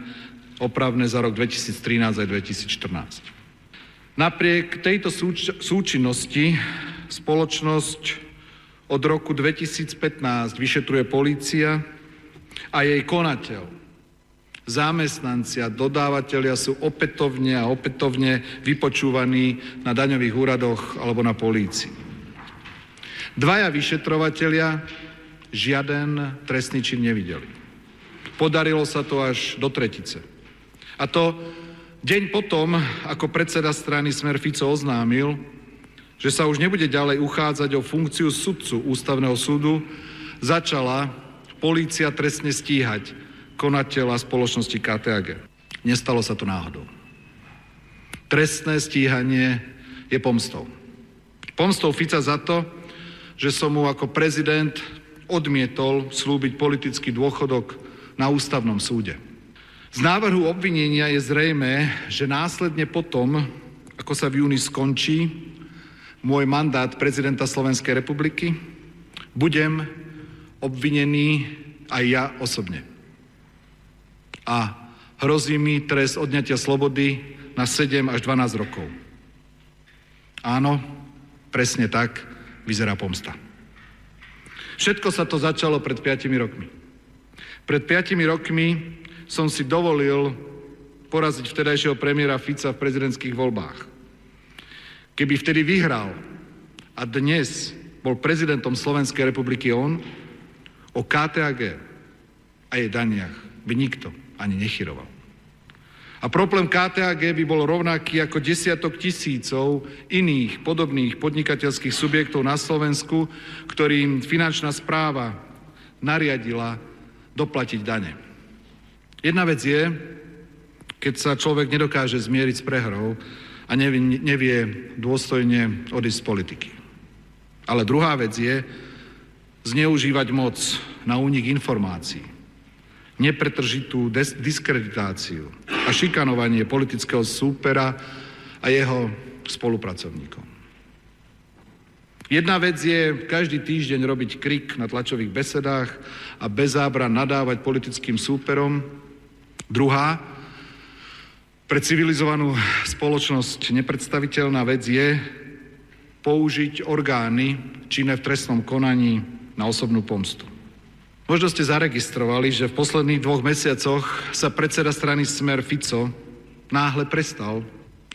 opravné za rok 2013 aj 2014. Napriek tejto súč- súčinnosti spoločnosť od roku 2015 vyšetruje polícia a jej konateľ. Zamestnanci a dodávateľia sú opätovne a opätovne vypočúvaní na daňových úradoch alebo na polícii. Dvaja vyšetrovateľia žiaden trestný čin nevideli. Podarilo sa to až do tretice. A to deň potom, ako predseda strany Smer Fico oznámil, že sa už nebude ďalej uchádzať o funkciu sudcu Ústavného súdu, začala polícia trestne stíhať konateľa spoločnosti KTAG. Nestalo sa to náhodou. Trestné stíhanie je pomstou. Pomstou Fica za to, že som mu ako prezident odmietol slúbiť politický dôchodok na ústavnom súde. Z návrhu obvinenia je zrejme, že následne potom, ako sa v júni skončí, môj mandát prezidenta Slovenskej republiky, budem obvinený aj ja osobne. A hrozí mi trest odňatia slobody na 7 až 12 rokov. Áno, presne tak vyzerá pomsta. Všetko sa to začalo pred 5 rokmi. Pred 5 rokmi som si dovolil poraziť vtedajšieho premiéra Fica v prezidentských voľbách. Keby vtedy vyhral a dnes bol prezidentom Slovenskej republiky on, o KTAG a jej daniach by nikto ani nechyroval. A problém KTAG by bol rovnaký ako desiatok tisícov iných podobných podnikateľských subjektov na Slovensku, ktorým finančná správa nariadila doplatiť dane. Jedna vec je, keď sa človek nedokáže zmieriť s prehrou a nevie, nevie dôstojne odísť z politiky. Ale druhá vec je zneužívať moc na únik informácií, nepretržitú diskreditáciu a šikanovanie politického súpera a jeho spolupracovníkov. Jedna vec je každý týždeň robiť krik na tlačových besedách a bez zábran nadávať politickým súperom. Druhá, pre civilizovanú spoločnosť nepredstaviteľná vec je použiť orgány činné v trestnom konaní na osobnú pomstu. Možno ste zaregistrovali, že v posledných dvoch mesiacoch sa predseda strany Smer Fico náhle prestal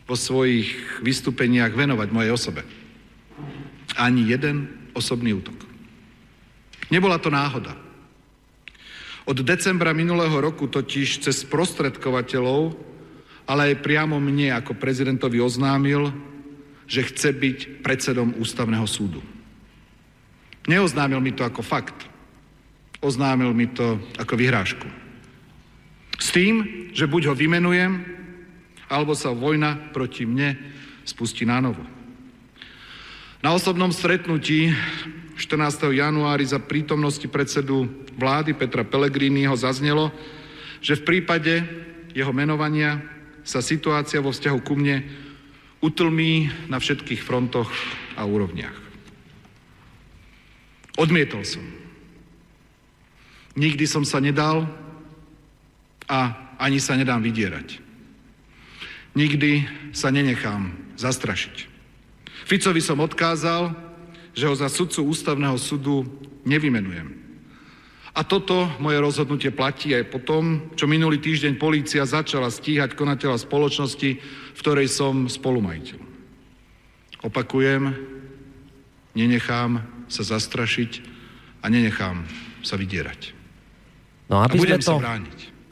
po svojich vystúpeniach venovať mojej osobe. Ani jeden osobný útok. Nebola to náhoda. Od decembra minulého roku totiž cez prostredkovateľov, ale aj priamo mne ako prezidentovi oznámil, že chce byť predsedom ústavného súdu. Neoznámil mi to ako fakt oznámil mi to ako vyhrážku. S tým, že buď ho vymenujem, alebo sa vojna proti mne spustí na novo. Na osobnom stretnutí 14. januári za prítomnosti predsedu vlády Petra Pellegriniho zaznelo, že v prípade jeho menovania sa situácia vo vzťahu ku mne utlmí na všetkých frontoch a úrovniach. Odmietol som Nikdy som sa nedal a ani sa nedám vydierať. Nikdy sa nenechám zastrašiť. Ficovi som odkázal, že ho za sudcu ústavného súdu nevymenujem. A toto moje rozhodnutie platí aj po tom, čo minulý týždeň polícia začala stíhať konateľa spoločnosti, v ktorej som spolumajiteľ. Opakujem, nenechám sa zastrašiť a nenechám sa vydierať. No aby sme, to,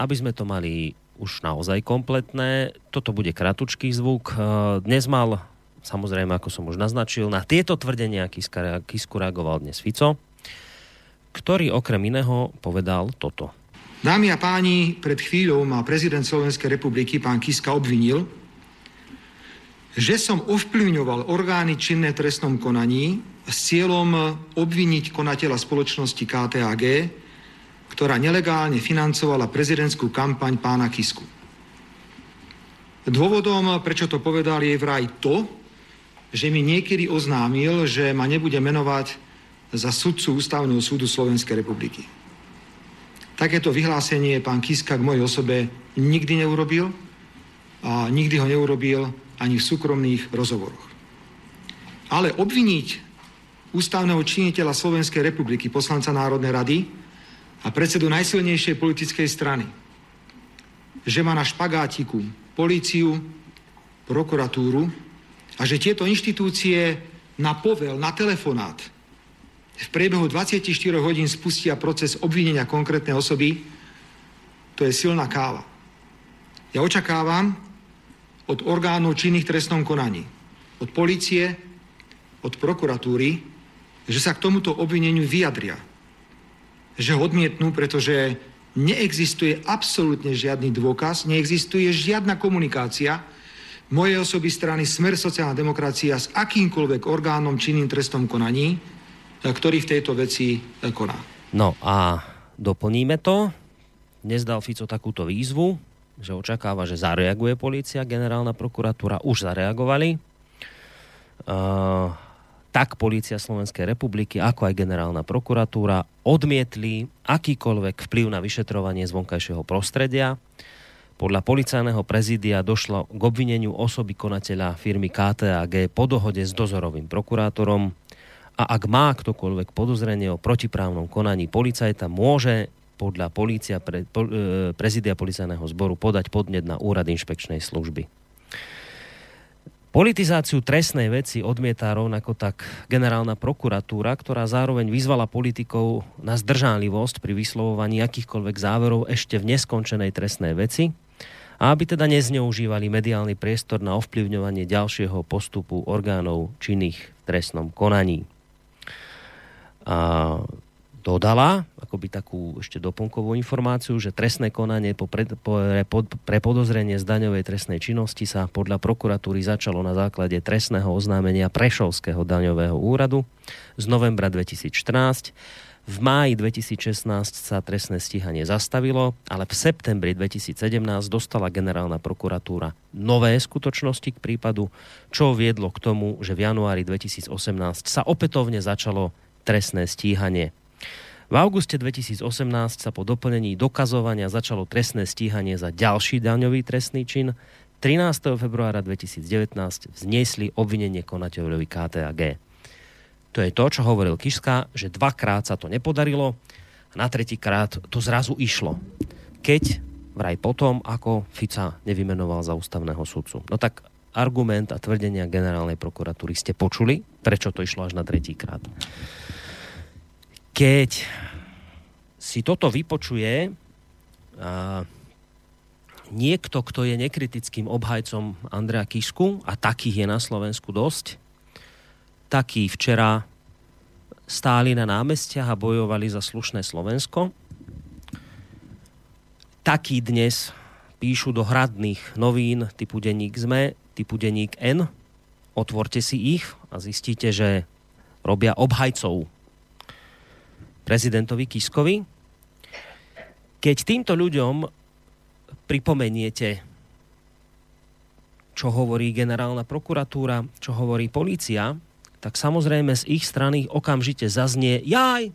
aby sme to mali už naozaj kompletné, toto bude kratučký zvuk. E, dnes mal, samozrejme, ako som už naznačil, na tieto tvrdenia Kisku reagoval dnes Fico, ktorý okrem iného povedal toto. Dámy a páni, pred chvíľou ma prezident Slovenskej republiky, pán Kiska, obvinil, že som ovplyvňoval orgány činné trestnom konaní s cieľom obviniť konateľa spoločnosti KTAG ktorá nelegálne financovala prezidentskú kampaň pána Kisku. Dôvodom, prečo to povedal, je vraj to, že mi niekedy oznámil, že ma nebude menovať za sudcu Ústavného súdu Slovenskej republiky. Takéto vyhlásenie pán Kiska k mojej osobe nikdy neurobil a nikdy ho neurobil ani v súkromných rozhovoroch. Ale obviniť ústavného činiteľa Slovenskej republiky, poslanca Národnej rady, a predsedu najsilnejšej politickej strany, že má na špagátiku políciu, prokuratúru a že tieto inštitúcie na povel, na telefonát v priebehu 24 hodín spustia proces obvinenia konkrétnej osoby, to je silná káva. Ja očakávam od orgánov činných trestnom konaní, od policie, od prokuratúry, že sa k tomuto obvineniu vyjadria že ho odmietnú, pretože neexistuje absolútne žiadny dôkaz, neexistuje žiadna komunikácia mojej osoby strany Smer sociálna demokracia s akýmkoľvek orgánom činným trestom konaní, ktorý v tejto veci e, koná. No a doplníme to. Dnes dal Fico takúto výzvu, že očakáva, že zareaguje policia, generálna prokuratúra už zareagovali. Uh, tak Polícia Slovenskej republiky, ako aj generálna prokuratúra odmietli akýkoľvek vplyv na vyšetrovanie zvonkajšieho prostredia. Podľa policajného prezídia došlo k obvineniu osoby konateľa firmy KTAG po dohode s dozorovým prokurátorom a ak má ktokoľvek podozrenie o protiprávnom konaní policajta, môže podľa polícia, pre, po, e, prezidia policajného zboru podať podnet na úrad inšpekčnej služby. Politizáciu trestnej veci odmietá rovnako tak generálna prokuratúra, ktorá zároveň vyzvala politikov na zdržanlivosť pri vyslovovaní akýchkoľvek záverov ešte v neskončenej trestnej veci a aby teda nezneužívali mediálny priestor na ovplyvňovanie ďalšieho postupu orgánov činných v trestnom konaní. A dodala akoby takú ešte doplnkovú informáciu, že trestné konanie po pre, po, po, pre podozrenie z daňovej trestnej činnosti sa podľa prokuratúry začalo na základe trestného oznámenia Prešovského daňového úradu z novembra 2014. V máji 2016 sa trestné stíhanie zastavilo, ale v septembri 2017 dostala generálna prokuratúra nové skutočnosti k prípadu, čo viedlo k tomu, že v januári 2018 sa opätovne začalo trestné stíhanie. V auguste 2018 sa po doplnení dokazovania začalo trestné stíhanie za ďalší daňový trestný čin. 13. februára 2019 vzniesli obvinenie konateľovi KTAG. To je to, čo hovoril Kiška, že dvakrát sa to nepodarilo a na tretíkrát to zrazu išlo. Keď vraj potom, ako Fica nevymenoval za ústavného sudcu. No tak argument a tvrdenia generálnej prokuratúry ste počuli, prečo to išlo až na tretíkrát. Keď si toto vypočuje a niekto, kto je nekritickým obhajcom Andrea Kisku, a takých je na Slovensku dosť, takí včera stáli na námestiach a bojovali za slušné Slovensko. Takí dnes píšu do hradných novín typu denník ZME, typu denník N. Otvorte si ich a zistíte, že robia obhajcov prezidentovi Kiskovi. Keď týmto ľuďom pripomeniete, čo hovorí generálna prokuratúra, čo hovorí policia, tak samozrejme z ich strany okamžite zaznie jaj,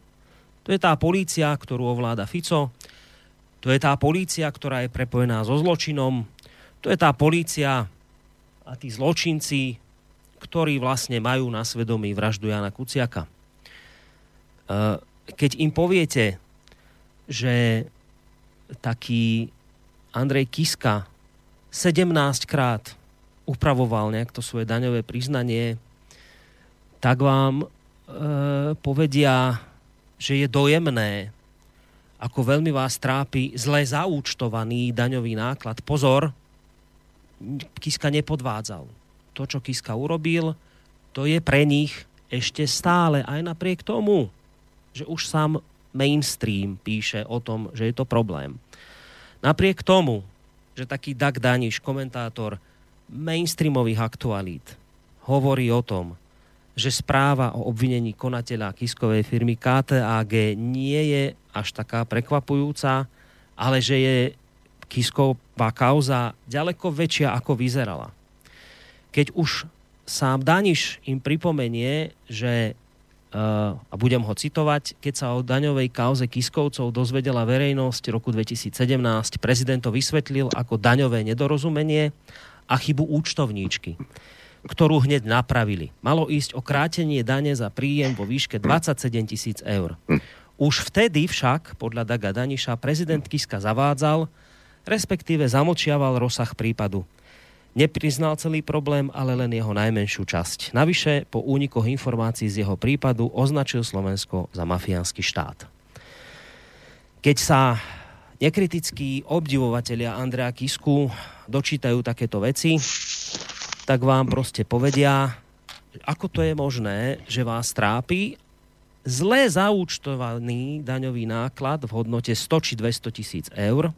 to je tá polícia, ktorú ovláda Fico, to je tá polícia, ktorá je prepojená so zločinom, to je tá polícia a tí zločinci, ktorí vlastne majú na svedomí vraždu Jana Kuciaka. E, keď im poviete, že taký Andrej Kiska 17 krát upravoval nejak to svoje daňové priznanie, tak vám e, povedia, že je dojemné, ako veľmi vás trápi zle zaúčtovaný daňový náklad. Pozor, Kiska nepodvádzal. To, čo Kiska urobil, to je pre nich ešte stále aj napriek tomu, že už sám mainstream píše o tom, že je to problém. Napriek tomu, že taký Doug Daniš, komentátor mainstreamových aktualít, hovorí o tom, že správa o obvinení konateľa kiskovej firmy KTAG nie je až taká prekvapujúca, ale že je Kisková kauza ďaleko väčšia, ako vyzerala. Keď už sám Daniš im pripomenie, že a budem ho citovať, keď sa o daňovej kauze Kiskovcov dozvedela verejnosť roku 2017, prezident to vysvetlil ako daňové nedorozumenie a chybu účtovníčky, ktorú hneď napravili. Malo ísť o krátenie dane za príjem vo výške 27 tisíc eur. Už vtedy však, podľa Daga Daniša, prezident Kiska zavádzal, respektíve zamlčiaval rozsah prípadu. Nepriznal celý problém, ale len jeho najmenšiu časť. Navyše, po únikoch informácií z jeho prípadu označil Slovensko za mafiánsky štát. Keď sa nekritickí obdivovatelia Andrea Kisku dočítajú takéto veci, tak vám proste povedia, ako to je možné, že vás trápi zle zaúčtovaný daňový náklad v hodnote 100 či 200 tisíc eur,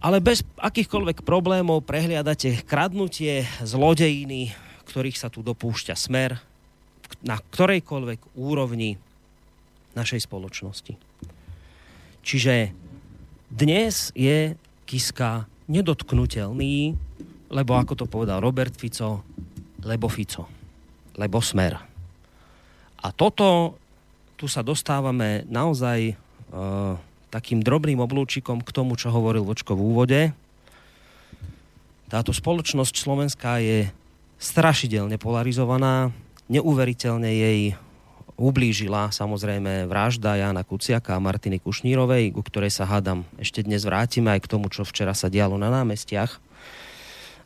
ale bez akýchkoľvek problémov prehliadate kradnutie, zlodejiny, ktorých sa tu dopúšťa smer na ktorejkoľvek úrovni našej spoločnosti. Čiže dnes je Kiska nedotknutelný, lebo ako to povedal Robert Fico, lebo Fico, lebo smer. A toto, tu sa dostávame naozaj uh, takým drobným oblúčikom k tomu, čo hovoril Vočko v úvode. Táto spoločnosť slovenská je strašidelne polarizovaná, neuveriteľne jej ublížila samozrejme vražda Jana Kuciaka a Martiny Kušnírovej, ku ktorej sa hádam ešte dnes vrátime aj k tomu, čo včera sa dialo na námestiach,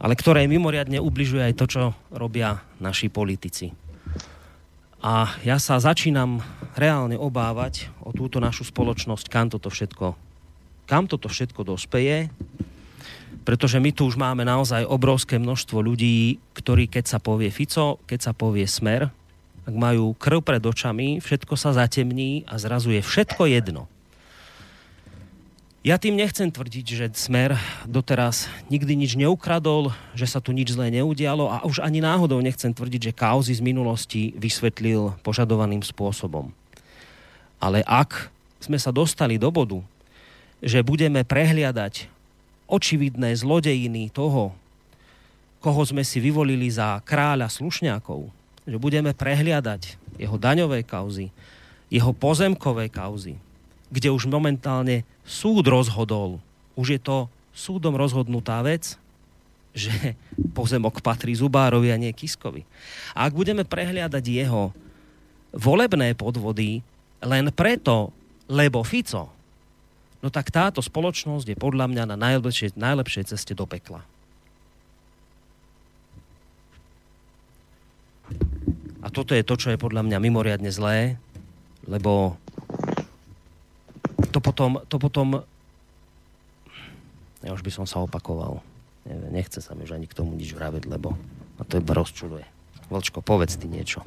ale ktoré mimoriadne ubližuje aj to, čo robia naši politici. A ja sa začínam reálne obávať o túto našu spoločnosť, kam toto všetko, kam toto všetko dospeje, pretože my tu už máme naozaj obrovské množstvo ľudí, ktorí keď sa povie Fico, keď sa povie Smer, ak majú krv pred očami, všetko sa zatemní a zrazu je všetko jedno. Ja tým nechcem tvrdiť, že Smer doteraz nikdy nič neukradol, že sa tu nič zlé neudialo a už ani náhodou nechcem tvrdiť, že kauzy z minulosti vysvetlil požadovaným spôsobom. Ale ak sme sa dostali do bodu, že budeme prehliadať očividné zlodejiny toho, koho sme si vyvolili za kráľa slušňákov, že budeme prehliadať jeho daňové kauzy, jeho pozemkové kauzy, kde už momentálne súd rozhodol, už je to súdom rozhodnutá vec, že pozemok patrí Zubárovi a nie Kiskovi. A ak budeme prehliadať jeho volebné podvody len preto, lebo Fico no tak táto spoločnosť je podľa mňa na najlepšej, najlepšej ceste do pekla. A toto je to, čo je podľa mňa mimoriadne zlé, lebo to potom, to potom ja už by som sa opakoval. Nechce sa mi už ani k tomu nič vraviť, lebo ma to iba rozčuluje. Vlčko, povedz ty niečo.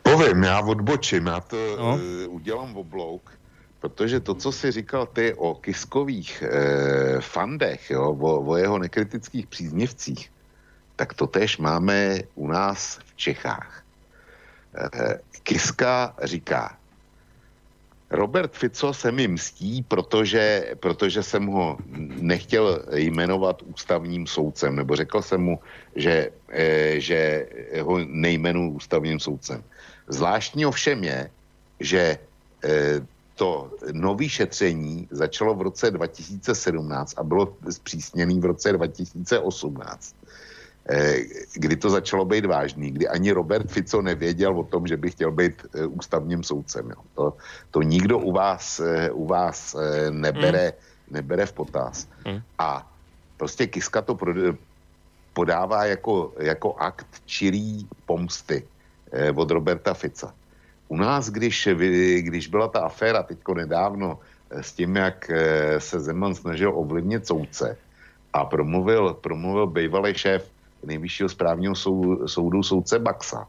Povím, já odbočím, já to no. uh, udělám v oblouk Protože to, co si říkal ty o kiskových eh, fandech, jo, o, o jeho nekritických příznivcích, tak to tež máme u nás v Čechách. Eh, Kiska říká, Robert Fico se mi mstí, protože, protože jsem ho nechtěl jmenovat ústavním soudcem, nebo řekl jsem mu, že, eh, že ho nejmenuji ústavním soudcem. Zvláštní ovšem je, že eh, to nový šetření začalo v roce 2017 a bylo zpřísněné v roce 2018, eh, kdy to začalo být vážný, kdy ani Robert Fico nevěděl o tom, že by chtěl být eh, ústavním soudcem. Jo. To, to nikdo u vás, eh, u vás nebere, mm. nebere v potaz. Mm. A prostě Kiska to podává jako, jako akt čirý pomsty od Roberta Fica. U nás, když, když byla ta aféra teďko nedávno eh, s tím, jak eh, se Zeman snažil ovlivnit soudce a promluvil, promluvil bývalý šéf nejvyššího správního sou, soudu soudce Baxa,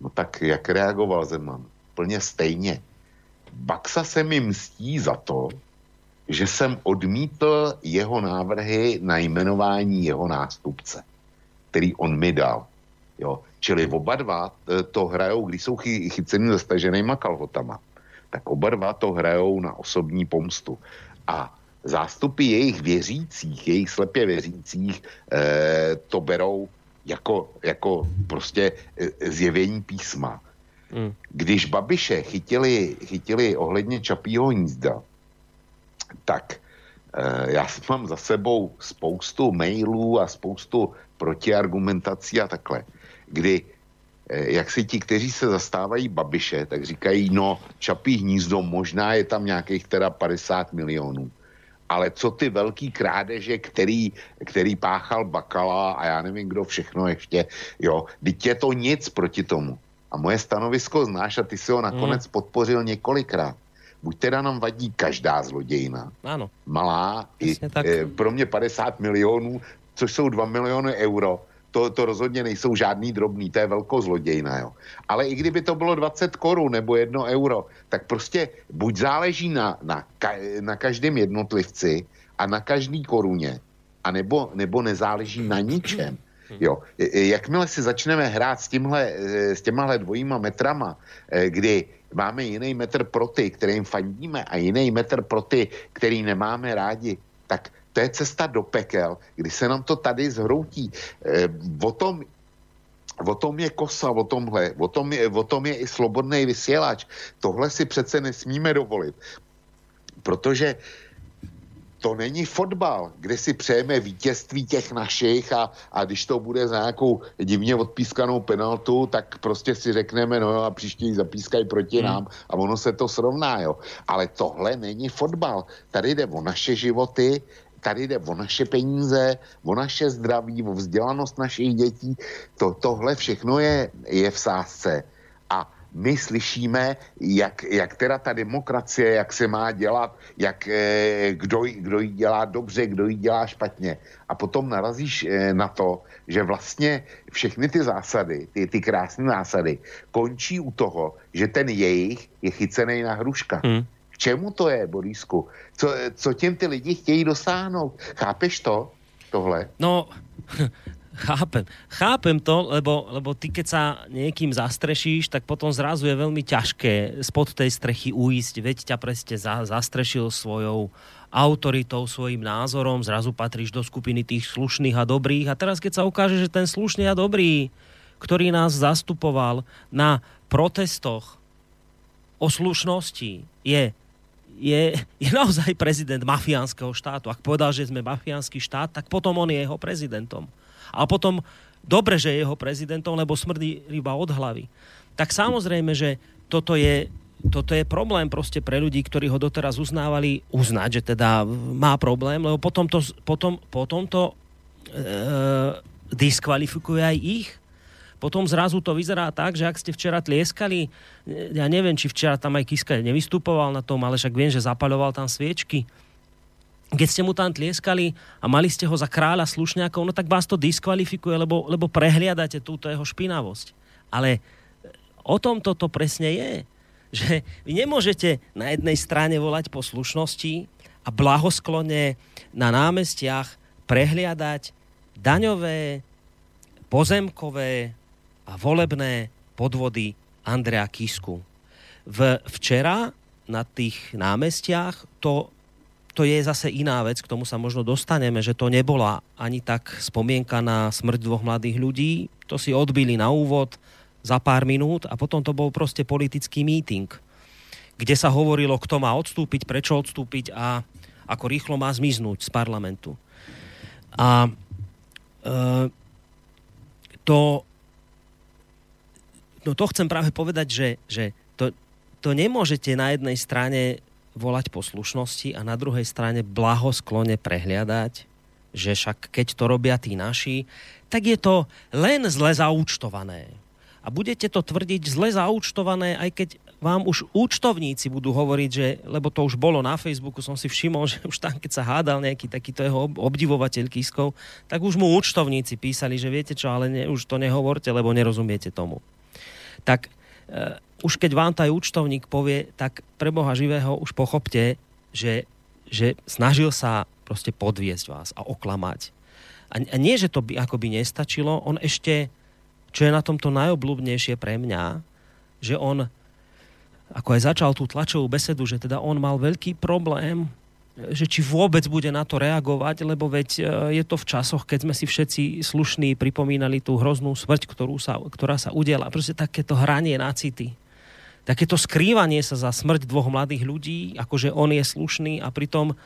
no tak jak reagoval Zeman? Plně stejně. Baxa se mi mstí za to, že jsem odmítl jeho návrhy na jmenování jeho nástupce, který on mi dal. Jo. Čili oba dva e, to hrajou, když jsou chy, chyceni zastaženýma kalhotama, tak oba dva to hrajou na osobní pomstu. A zástupy jejich věřících, jejich slepě věřících, eh, to berou jako, jako prostě e, zjevení písma. Mm. Když Babiše chytili, chytili ohledně Čapího hnízda, tak eh, já mám za sebou spoustu mailů a spoustu protiargumentací a takhle kdy eh, jak si ti, kteří se zastávají Babiše, tak říkají, no Čapí hnízdo, možná je tam nějakých teda 50 milionů. Ale co ty velký krádeže, který, který páchal Bakala a já nevím, kdo všechno ještě, jo, teď je to nic proti tomu. A moje stanovisko znáš a ty si ho nakonec mm. podpořil několikrát. Buď teda nám vadí každá zlodějina. Ano. Malá, i, tak. E, pro mě 50 milionů, což jsou 2 miliony euro, to, to rozhodně nejsou žádný drobný, to je velkozlodějna, jo. Ale i kdyby to bylo 20 korun nebo 1 euro, tak prostě buď záleží na, na, na každém jednotlivci a na každý koruně, a nebo, nezáleží na ničem. Jo. Jakmile si začneme hrát s, tímhle, eh, s těmahle dvojíma metrama, kdy máme jiný metr pro ty, kterým fandíme a jiný metr pro ty, který nemáme rádi, tak to je cesta do pekel, kdy se nám to tady zhroutí. E, o tom O tom je kosa, o tomhle, o tom je, o tom je i slobodný vysílač. Tohle si přece nesmíme dovolit, protože to není fotbal, kde si přejeme vítězství těch našich a, a když to bude za nějakou divně odpískanou penaltu, tak prostě si řekneme, no a příště zapískají proti hmm. nám a ono se to srovná, jo. Ale tohle není fotbal. Tady jde o naše životy, tady jde o naše peníze, o naše zdraví, o vzdělanost našich dětí. To, tohle všechno je, je v sázce. A my slyšíme, jak, jak teda ta demokracie, jak se má dělat, jak, eh, kdo, kdo ji dělá dobře, kdo ji dělá špatně. A potom narazíš eh, na to, že vlastně všechny ty zásady, ty, ty krásné zásady, končí u toho, že ten jejich je chycený na hruška. Hmm. Čemu to je, Borisku? Co, co těm ty lidi chtějí dosáhnout? Chápeš to? Tohle? No, Chápem. Chápem to, lebo, lebo ty keď sa niekým zastrešíš, tak potom zrazu je veľmi ťažké spod tej strechy uísť. Veď ťa presne za, zastrešil svojou autoritou, svojim názorom, zrazu patríš do skupiny tých slušných a dobrých. A teraz keď sa ukáže, že ten slušný a dobrý, ktorý nás zastupoval na protestoch o slušnosti, je je, je naozaj prezident mafiánskeho štátu. Ak povedal, že sme mafiánsky štát, tak potom on je jeho prezidentom a potom dobre, že je jeho prezidentom, lebo smrdí iba od hlavy. Tak samozrejme, že toto je, toto je problém proste pre ľudí, ktorí ho doteraz uznávali, uznať, že teda má problém, lebo potom to, potom, potom to e, diskvalifikuje aj ich. Potom zrazu to vyzerá tak, že ak ste včera tlieskali, ja neviem, či včera tam aj Kiska nevystupoval na tom, ale však viem, že zapaľoval tam sviečky, keď ste mu tam tlieskali a mali ste ho za kráľa slušňákov, no tak vás to diskvalifikuje, lebo, lebo prehliadate túto jeho špinavosť. Ale o tom toto presne je. Že vy nemôžete na jednej strane volať po slušnosti a blahosklone na námestiach prehliadať daňové, pozemkové a volebné podvody Andrea Kisku. V, včera na tých námestiach to to je zase iná vec, k tomu sa možno dostaneme, že to nebola ani tak spomienka na smrť dvoch mladých ľudí, to si odbili na úvod za pár minút a potom to bol proste politický meeting, kde sa hovorilo, kto má odstúpiť, prečo odstúpiť a ako rýchlo má zmiznúť z parlamentu. A e, to, no to chcem práve povedať, že, že to, to nemôžete na jednej strane volať poslušnosti a na druhej strane blahosklone prehliadať, že však keď to robia tí naši, tak je to len zle zaúčtované. A budete to tvrdiť zle zaúčtované, aj keď vám už účtovníci budú hovoriť, že, lebo to už bolo na Facebooku, som si všimol, že už tam, keď sa hádal nejaký takýto jeho obdivovateľ Kiskov, tak už mu účtovníci písali, že viete čo, ale ne, už to nehovorte, lebo nerozumiete tomu. Tak e, už keď vám taj účtovník povie, tak pre Boha živého už pochopte, že, že snažil sa proste podviesť vás a oklamať. A, a nie, že to by akoby nestačilo, on ešte, čo je na tomto najobľúbnejšie pre mňa, že on, ako aj začal tú tlačovú besedu, že teda on mal veľký problém že či vôbec bude na to reagovať, lebo veď e, je to v časoch, keď sme si všetci slušní pripomínali tú hroznú smrť, ktorú sa, ktorá sa udiela. Proste takéto hranie na city takéto skrývanie sa za smrť dvoch mladých ľudí, akože on je slušný a pritom,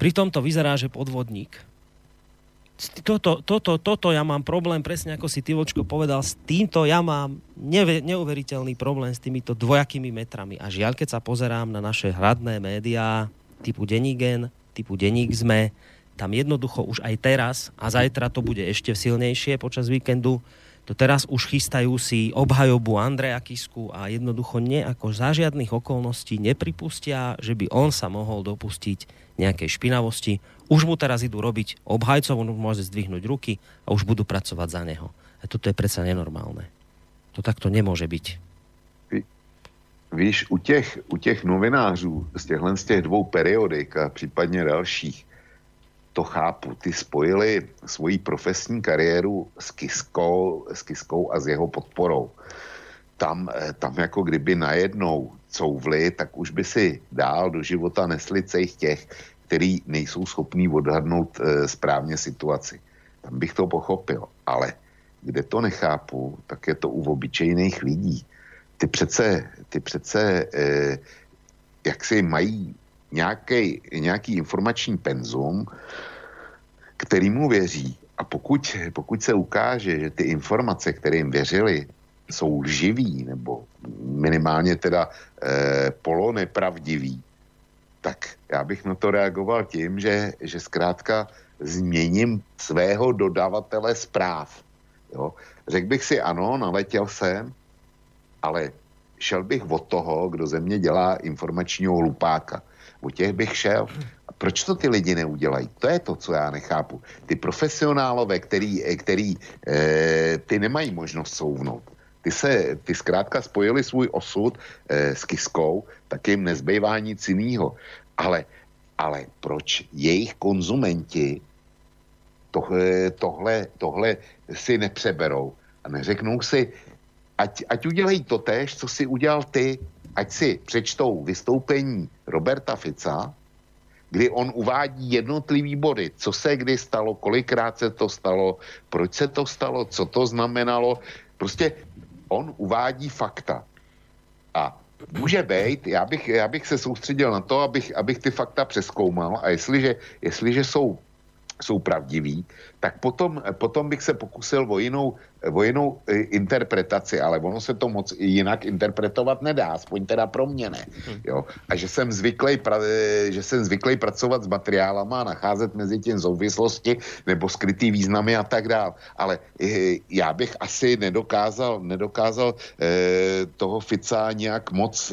pritom to vyzerá, že podvodník. Toto, toto, toto ja mám problém, presne ako si Tivočko povedal, s týmto ja mám neuveriteľný problém s týmito dvojakými metrami. A žiaľ, keď sa pozerám na naše hradné médiá typu Denigen, typu Deník sme, tam jednoducho už aj teraz a zajtra to bude ešte silnejšie počas víkendu, to teraz už chystajú si obhajobu Andreja Kisku a jednoducho nejako za žiadnych okolností nepripustia, že by on sa mohol dopustiť nejakej špinavosti. Už mu teraz idú robiť obhajcov, on môže zdvihnúť ruky a už budú pracovať za neho. A toto je predsa nenormálne. To takto nemôže byť. Víš, u těch, u těch novinářů z těchhle z těch dvou periodik a případně dalších, to chápu. Ty spojili svoji profesní kariéru s Kiskou, s Kiskou a s jeho podporou. Tam, eh, tam jako kdyby najednou couvli, tak už by si dál do života nesli cejch těch, který nejsou schopní odhadnout e, správně situaci. Tam bych to pochopil. Ale kde to nechápu, tak je to u obyčejných lidí. Ty přece, ty přece e, jak si mají nějaký, nějaký informační penzum, který mu věří. A pokud, pokud se ukáže, že ty informace, které jim věřili, jsou lživý nebo minimálně teda eh, polo nepravdivý, tak já bych na to reagoval tím, že, že zkrátka změním svého dodavatele zpráv. Řekl bych si ano, naletěl jsem, ale šel bych od toho, kdo ze mě dělá informačního hlupáka. O těch bych šel. A proč to ty lidi neudělají? To je to, co já nechápu. Ty profesionálové, který, který e, ty nemají možnost souvnout. Ty se, ty zkrátka spojili svůj osud e, s Kiskou, tak jim nezbývá nic jiného. Ale, ale proč jejich konzumenti tohle, tohle, tohle si nepřeberou a neřeknou si, ať, ať udělají to tež, co si udělal ty, ať si přečtou vystoupení Roberta Fica, kdy on uvádí jednotlivý body, co se kdy stalo, kolikrát se to stalo, proč se to stalo, co to znamenalo. Prostě on uvádí fakta. A může být, já bych, já bych se soustředil na to, abych, abych ty fakta přeskoumal a jestliže, jestliže jsou jsou pravdiví, tak potom, potom bych se pokusil o jinou, o jinou e, interpretaci, ale ono se to moc jinak interpretovat nedá, aspoň teda pro mě ne. Hm. Jo? A že jsem, zvyklý, e, že jsem zvyklý pracovat s materiálama a nacházet mezi tím souvislosti nebo skrytý významy a tak dále. Ale e, já bych asi nedokázal, nedokázal toho Fica nějak moc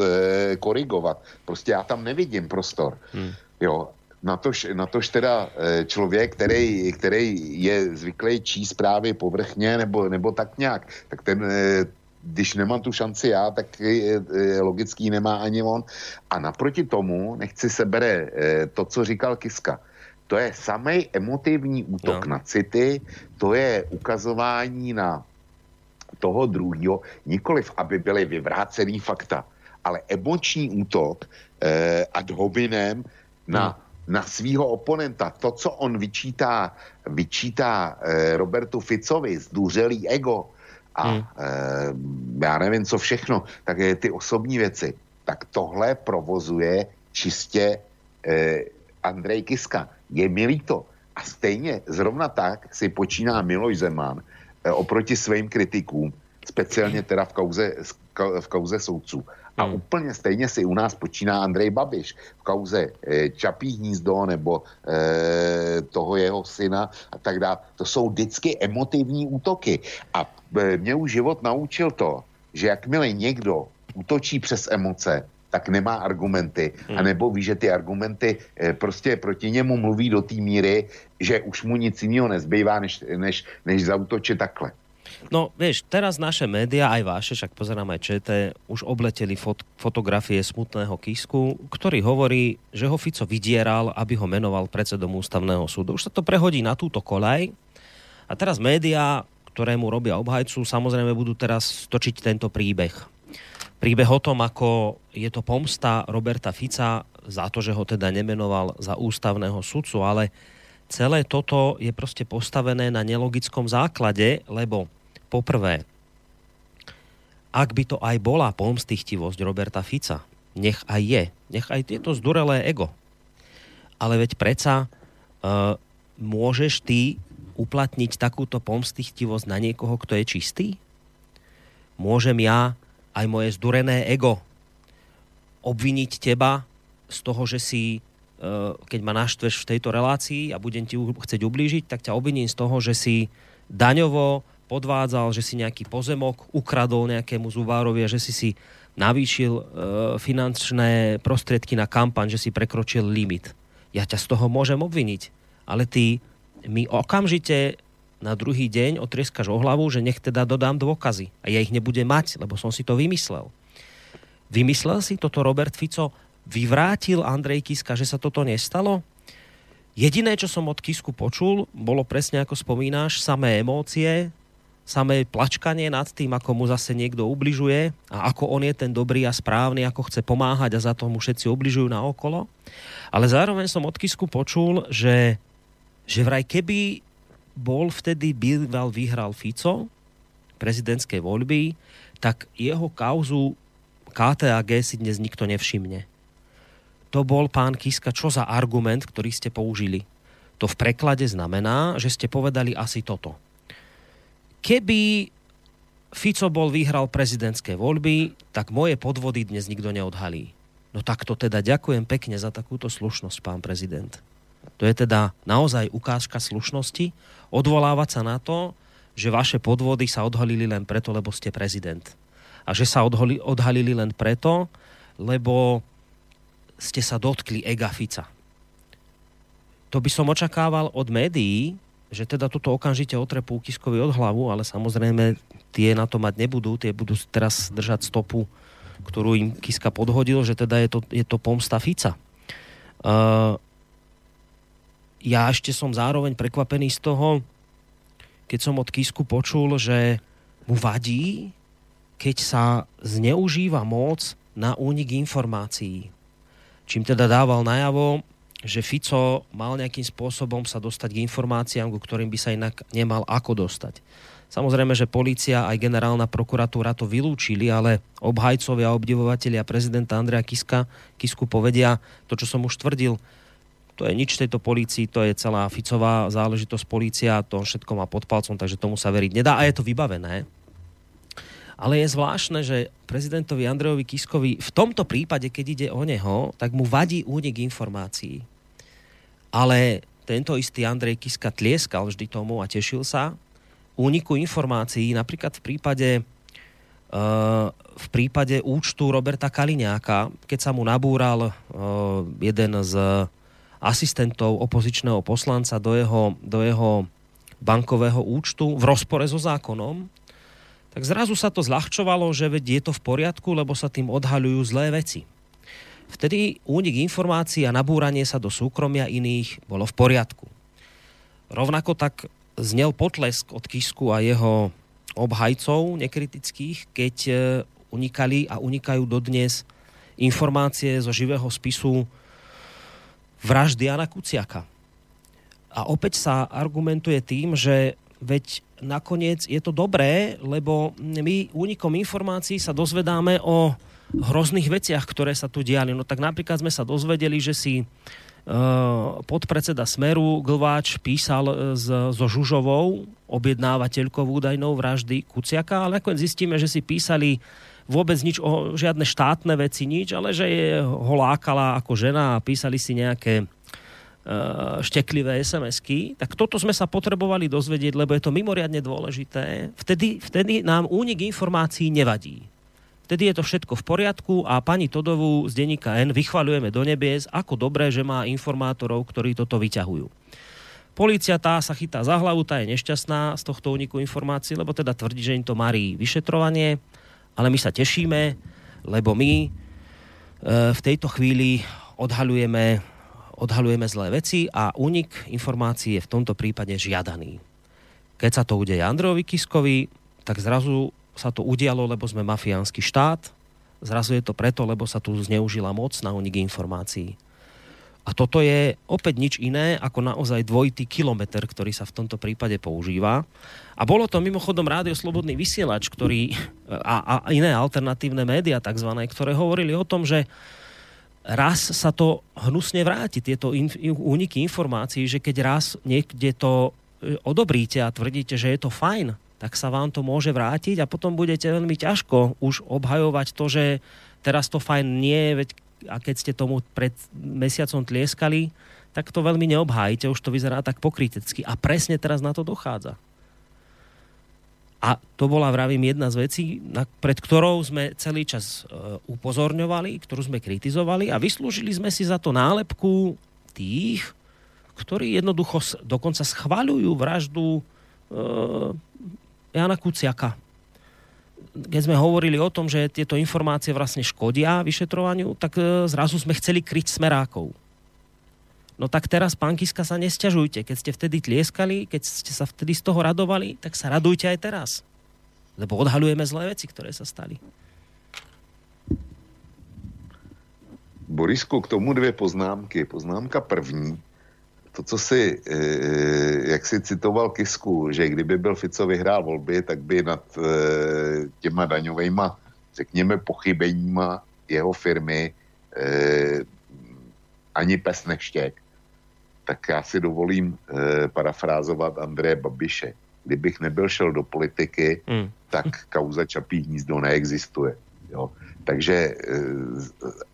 korigovat. Prostě já tam nevidím prostor. Hmm. Jo, natož, natož teda eh, člověk, který, který je zvyklý číst zprávy povrchně nebo, nebo tak nějak, tak ten, eh, když nemám tu šanci já, tak logický nemá ani on. A naproti tomu nechci se bere eh, to, co říkal Kiska. To je samý emotivní útok no. na city, to je ukazování na toho druhého, nikoliv, aby byly vyvrácený fakta, ale emoční útok eh, ad hominem na hmm na svého oponenta. To, co on vyčítá, vyčítá eh, Robertu Ficovi, zdůřelý ego a hmm. eh, já nevím, co všechno, tak je ty osobní věci, tak tohle provozuje čistě eh, Andrej Kiska. Je milý to. A stejně zrovna tak si počíná Miloš Zeman eh, oproti svým kritikům, speciálně teda v kauze, v kauze soudců. A hmm. úplně stejně si u nás počíná Andrej Babiš v kauze e, Čapí hnízdo nebo e, toho jeho syna a tak dále. To jsou vždycky emotivní útoky. A e, mě už život naučil to, že jakmile někdo útočí přes emoce, tak nemá argumenty. Hmm. A nebo ví, že ty argumenty e, prostě proti němu mluví do té míry, že už mu nic jiného nezbývá, než, než, než zautočit takhle. No, vieš, teraz naše médiá, aj vaše, však pozerám aj ČT, už obleteli fot- fotografie smutného Kisku, ktorý hovorí, že ho Fico vydieral, aby ho menoval predsedom ústavného súdu. Už sa to prehodí na túto kolaj. A teraz médiá, ktoré mu robia obhajcu, samozrejme budú teraz točiť tento príbeh. Príbeh o tom, ako je to pomsta Roberta Fica za to, že ho teda nemenoval za ústavného sudcu, ale celé toto je proste postavené na nelogickom základe, lebo Poprvé, ak by to aj bola pomstichtivosť Roberta Fica, nech aj je, nech aj je to zdurelé ego. Ale veď predsa uh, môžeš ty uplatniť takúto pomstichtivosť na niekoho, kto je čistý? Môžem ja aj moje zdurené ego obviniť teba z toho, že si, uh, keď ma naštveš v tejto relácii a budem ti chcieť ublížiť, tak ťa obviním z toho, že si daňovo podvádzal, že si nejaký pozemok ukradol nejakému zubárovi a že si si navýšil e, finančné prostriedky na kampaň, že si prekročil limit. Ja ťa z toho môžem obviniť, ale ty mi okamžite na druhý deň otrieskaš o hlavu, že nech teda dodám dôkazy. A ja ich nebudem mať, lebo som si to vymyslel. Vymyslel si toto Robert Fico? Vyvrátil Andrej Kiska, že sa toto nestalo? Jediné, čo som od Kisku počul, bolo presne ako spomínáš, samé emócie, samé plačkanie nad tým, ako mu zase niekto ubližuje a ako on je ten dobrý a správny, ako chce pomáhať a za to mu všetci ubližujú na okolo. Ale zároveň som od Kisku počul, že, že vraj keby bol vtedy býval vyhral Fico prezidentskej voľby, tak jeho kauzu KTAG si dnes nikto nevšimne. to bol pán Kiska, čo za argument, ktorý ste použili. To v preklade znamená, že ste povedali asi toto. Keby Fico bol vyhral prezidentské voľby, tak moje podvody dnes nikto neodhalí. No tak to teda ďakujem pekne za takúto slušnosť, pán prezident. To je teda naozaj ukážka slušnosti, odvolávať sa na to, že vaše podvody sa odhalili len preto, lebo ste prezident. A že sa odhali, odhalili len preto, lebo ste sa dotkli ega Fica. To by som očakával od médií, že teda toto okamžite otrepú Kiskovi od hlavu, ale samozrejme tie na to mať nebudú, tie budú teraz držať stopu, ktorú im Kiska podhodil, že teda je to, je to pomsta Fica. Uh, ja ešte som zároveň prekvapený z toho, keď som od Kisku počul, že mu vadí, keď sa zneužíva moc na únik informácií. Čím teda dával najavo, že Fico mal nejakým spôsobom sa dostať k informáciám, ku ktorým by sa inak nemal ako dostať. Samozrejme, že policia aj generálna prokuratúra to vylúčili, ale obhajcovia a obdivovatelia prezidenta Andreja Kiska, Kisku povedia to, čo som už tvrdil, to je nič tejto polícii, to je celá Ficová záležitosť polícia, to všetko má pod palcom, takže tomu sa veriť nedá a je to vybavené. Ale je zvláštne, že prezidentovi Andrejovi Kiskovi v tomto prípade, keď ide o neho, tak mu vadí únik informácií ale tento istý Andrej Kiska tlieskal vždy tomu a tešil sa úniku informácií, napríklad v prípade uh, v prípade účtu Roberta Kaliňáka, keď sa mu nabúral uh, jeden z asistentov opozičného poslanca do jeho, do jeho bankového účtu v rozpore so zákonom, tak zrazu sa to zľahčovalo, že je to v poriadku, lebo sa tým odhaľujú zlé veci. Vtedy únik informácií a nabúranie sa do súkromia iných bolo v poriadku. Rovnako tak znel potlesk od Kisku a jeho obhajcov nekritických, keď e, unikali a unikajú dodnes informácie zo živého spisu vraždy Jana Kuciaka. A opäť sa argumentuje tým, že veď nakoniec je to dobré, lebo my únikom informácií sa dozvedáme o hrozných veciach, ktoré sa tu diali. No tak napríklad sme sa dozvedeli, že si e, podpredseda Smeru Glváč písal e, s, so Žužovou, objednávateľkou údajnou vraždy Kuciaka, ale nakoniec zistíme, že si písali vôbec nič o žiadne štátne veci, nič, ale že je, ho lákala ako žena a písali si nejaké uh, šteklivé SMS-ky, tak toto sme sa potrebovali dozvedieť, lebo je to mimoriadne dôležité. Vtedy, vtedy nám únik informácií nevadí vtedy je to všetko v poriadku a pani Todovú z denníka N vychvaľujeme do nebies, ako dobré, že má informátorov, ktorí toto vyťahujú. Polícia tá sa chytá za hlavu, tá je nešťastná z tohto úniku informácií, lebo teda tvrdí, že im to marí vyšetrovanie, ale my sa tešíme, lebo my e, v tejto chvíli odhalujeme, odhalujeme zlé veci a únik informácií je v tomto prípade žiadaný. Keď sa to udeje Androvi Kiskovi, tak zrazu sa to udialo, lebo sme mafiánsky štát. Zrazu je to preto, lebo sa tu zneužila moc na unik informácií. A toto je opäť nič iné ako naozaj dvojitý kilometr, ktorý sa v tomto prípade používa. A bolo to mimochodom Rádio Slobodný vysielač, ktorý, a, a iné alternatívne médiá tzv., ktoré hovorili o tom, že raz sa to hnusne vráti, tieto in, úniky informácií, že keď raz niekde to e, odobríte a tvrdíte, že je to fajn, tak sa vám to môže vrátiť a potom budete veľmi ťažko už obhajovať to, že teraz to fajn nie, veď a keď ste tomu pred mesiacom tlieskali, tak to veľmi neobhájite, už to vyzerá tak pokrytecky. A presne teraz na to dochádza. A to bola, vravím, jedna z vecí, pred ktorou sme celý čas e, upozorňovali, ktorú sme kritizovali a vyslúžili sme si za to nálepku tých, ktorí jednoducho dokonca schvaľujú vraždu e, Jana Kuciaka. Keď sme hovorili o tom, že tieto informácie vlastne škodia vyšetrovaniu, tak e, zrazu sme chceli kryť smerákov. No tak teraz, pán Kiska, sa nesťažujte. Keď ste vtedy tlieskali, keď ste sa vtedy z toho radovali, tak sa radujte aj teraz. Lebo odhalujeme zlé veci, ktoré sa stali. Borisku, k tomu dvě poznámky. Poznámka první to, co si, e, jak si citoval Kisku, že kdyby byl Fico vyhrál volby, tak by nad e, těma daňovejma, řekněme, pochybeníma jeho firmy e, ani pes neštěk, tak já si dovolím parafrázovat Andreje Babiše. Kdybych nebyl šel do politiky, mm. tak kauza Čapí hnízdo neexistuje. Jo. Takže e,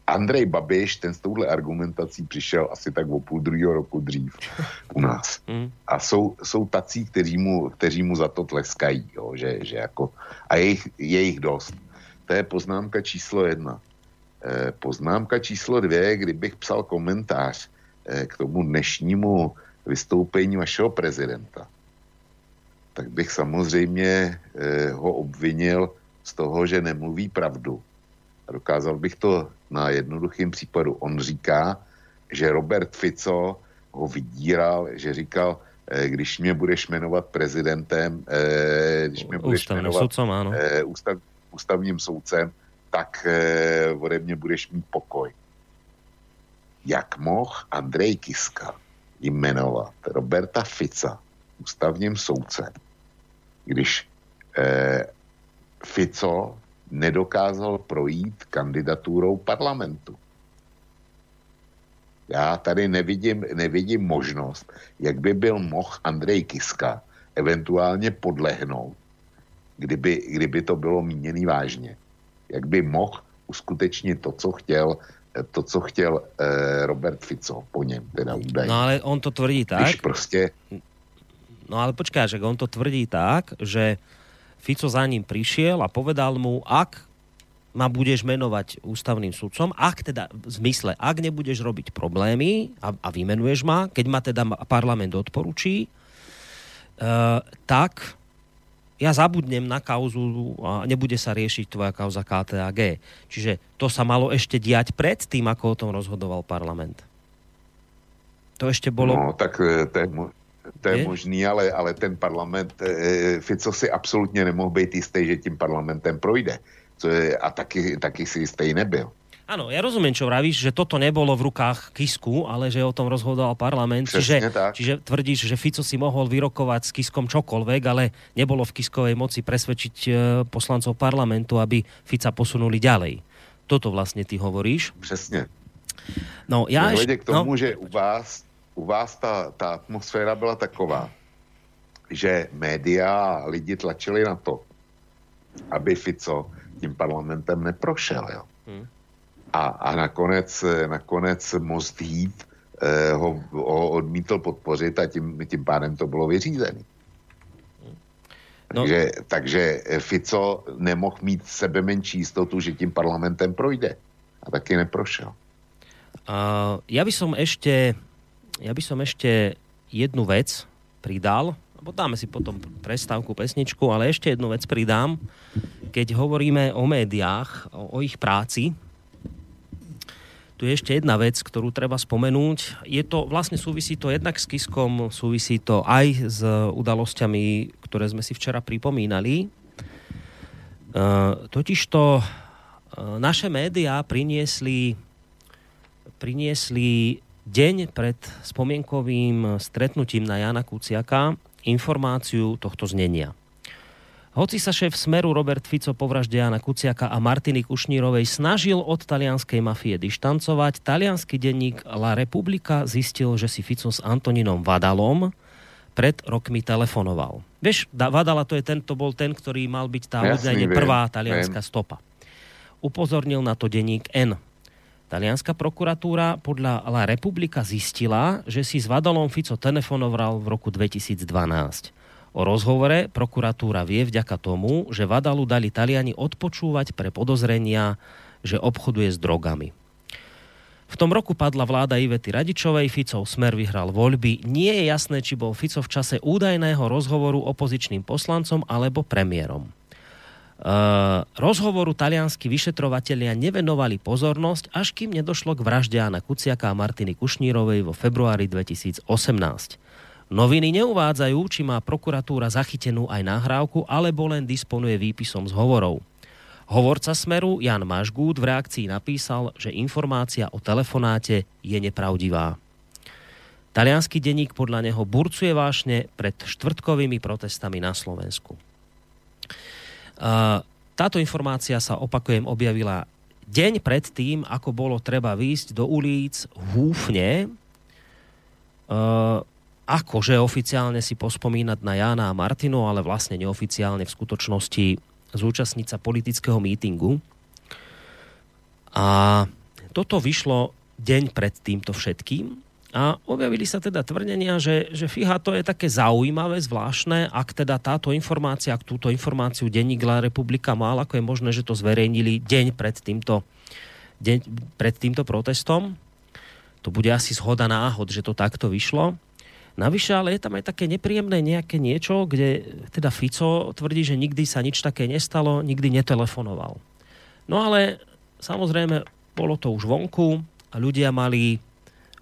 Andrej Babiš, ten s touhle argumentací přišel asi tak o půl druhého roku dřív u nás. Mm. A jsou, jsou tací, kteří mu, kteří mu za to tleskají, jo, že, že jako, a je jich, je jich dost. To je poznámka číslo jedna. E, poznámka číslo dvě, kdybych psal komentář e, k tomu dnešnímu vystoupení vašeho prezidenta, tak bych samozřejmě ho obvinil z toho, že nemluví pravdu dokázal bych to na jednoduchém případu. On říká, že Robert Fico ho vydíral, že říkal, eh, když mě budeš jmenovat prezidentem, eh, když mě budeš Ústavný jmenovat soudcom, ano. Eh, ústav, ústavním soudcem, tak ode mě budeš mít pokoj. Jak mohl Andrej Kiska jmenovat Roberta Fica ústavním soudcem, když Fico nedokázal projít kandidaturou parlamentu. Já tady nevidím, nevidím možnost, jak by byl mohl Andrej Kiska eventuálně podlehnout, kdyby, kdyby to bylo míněný vážně. Jak by mohl uskutečnit to, co chtěl to, co chtěl eh, Robert Fico po něm, teda údajně. No ale on to tvrdí tak. Když prostě... No ale počkáš, on to tvrdí tak, že Fico za ním prišiel a povedal mu, ak ma budeš menovať ústavným sudcom, ak teda v zmysle, ak nebudeš robiť problémy a, a vymenuješ ma, keď ma teda parlament odporučí, uh, tak ja zabudnem na kauzu a nebude sa riešiť tvoja kauza KTAG. Čiže to sa malo ešte diať pred tým, ako o tom rozhodoval parlament. To ešte bolo... No, tak e, to je, je, možný, ale, ale ten parlament, e, Fico si absolutně nemohl být jistý, že tím parlamentem projde. Co je, a taky, taky si jistý nebyl. Áno, ja rozumiem, čo vravíš, že toto nebolo v rukách Kisku, ale že o tom rozhodoval parlament. čiže, čiže tvrdíš, že Fico si mohol vyrokovať s Kiskom čokoľvek, ale nebolo v Kiskovej moci presvedčiť e, poslancov parlamentu, aby Fica posunuli ďalej. Toto vlastne ty hovoríš. Přesně. No, ja eš... k tomu, no. že u vás u vás ta, ta atmosféra byla taková, že média a lidi tlačili na to, aby Fico tím parlamentem neprošel. Jo. Hmm. A, a nakonec, nakonec Most Heat eh, ho, ho odmítl podpořit a tím, tím pádem to bylo vyřízené. Hmm. No. Takže, takže Fico nemohl mít sebe menší jistotu, že tím parlamentem projde. A taky neprošel. Uh, ja by som ešte ja by som ešte jednu vec pridal, lebo dáme si potom prestávku, pesničku, ale ešte jednu vec pridám. Keď hovoríme o médiách, o, o ich práci, tu je ešte jedna vec, ktorú treba spomenúť. Je to, vlastne súvisí to jednak s Kiskom, súvisí to aj s udalosťami, ktoré sme si včera pripomínali. E, totižto e, naše médiá priniesli, priniesli deň pred spomienkovým stretnutím na Jana Kuciaka informáciu tohto znenia. Hoci sa šéf Smeru Robert Fico po vražde Jana Kuciaka a Martiny Kušnírovej snažil od talianskej mafie dištancovať, talianský denník La Republika zistil, že si Fico s Antoninom Vadalom pred rokmi telefonoval. Vieš, Vadala to, je ten, to bol ten, ktorý mal byť tá údajne prvá talianská stopa. Upozornil na to denník N. Talianská prokuratúra podľa La Republika zistila, že si s Vadalom Fico telefonoval v roku 2012. O rozhovore prokuratúra vie vďaka tomu, že Vadalu dali Taliani odpočúvať pre podozrenia, že obchoduje s drogami. V tom roku padla vláda Ivety Radičovej, Ficov smer vyhral voľby. Nie je jasné, či bol Fico v čase údajného rozhovoru opozičným poslancom alebo premiérom. Uh, rozhovoru talianskí vyšetrovatelia nevenovali pozornosť, až kým nedošlo k vražde Jana Kuciaka a Martiny Kušnírovej vo februári 2018. Noviny neuvádzajú, či má prokuratúra zachytenú aj nahrávku, alebo len disponuje výpisom z hovorov. Hovorca Smeru Jan Mažgút v reakcii napísal, že informácia o telefonáte je nepravdivá. Talianský denník podľa neho burcuje vášne pred štvrtkovými protestami na Slovensku. Táto informácia sa opakujem objavila deň pred tým, ako bolo treba výjsť do ulic húfne, uh, akože oficiálne si pospomínať na Jána a Martinu, ale vlastne neoficiálne v skutočnosti zúčastniť sa politického mítingu. A toto vyšlo deň pred týmto všetkým a objavili sa teda tvrdenia, že, že FIHA to je také zaujímavé, zvláštne, ak teda táto informácia, ak túto informáciu denník La Republika mal, ako je možné, že to zverejnili deň pred týmto, deň pred týmto protestom. To bude asi zhoda náhod, že to takto vyšlo. Navyše, ale je tam aj také nepríjemné nejaké niečo, kde teda Fico tvrdí, že nikdy sa nič také nestalo, nikdy netelefonoval. No ale samozrejme, bolo to už vonku a ľudia mali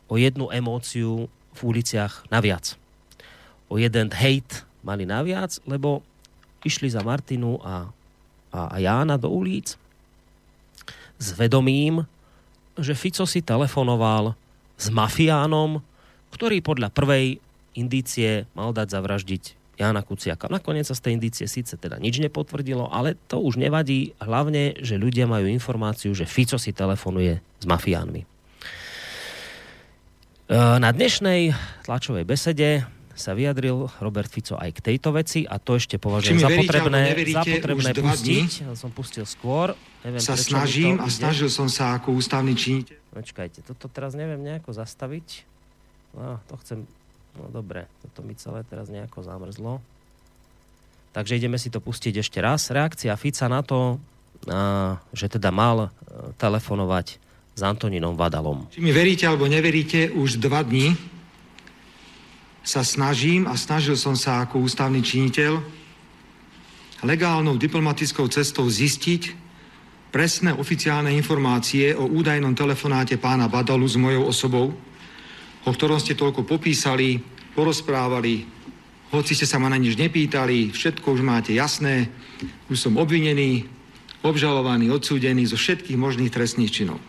o jednu emóciu v uliciach naviac. O jeden hate mali naviac, lebo išli za Martinu a, a, a Jána do ulic s vedomím, že Fico si telefonoval s mafiánom, ktorý podľa prvej indície mal dať zavraždiť Jana Kuciaka. Nakoniec sa z tej indície síce teda nič nepotvrdilo, ale to už nevadí, hlavne, že ľudia majú informáciu, že Fico si telefonuje s mafiánmi. Eh, na dnešnej tlačovej besede sa vyjadril Robert Fico aj k tejto veci a to ešte považujem za potrebné, za potrebné pustiť. Som pustil skôr. Neviem, sa snažím a snažil som sa ako ústavný činiteľ. Počkajte, toto teraz neviem nejako zastaviť. No, to chcem... No dobre, toto mi celé teraz nejako zamrzlo. Takže ideme si to pustiť ešte raz. Reakcia Fica na to, že teda mal eh, telefonovať s Antonínom Vadalom. Či mi veríte alebo neveríte, už dva dní sa snažím a snažil som sa ako ústavný činiteľ legálnou diplomatickou cestou zistiť presné oficiálne informácie o údajnom telefonáte pána Badalu s mojou osobou, o ktorom ste toľko popísali, porozprávali, hoci ste sa ma na nič nepýtali, všetko už máte jasné, už som obvinený, obžalovaný, odsúdený zo všetkých možných trestných činov.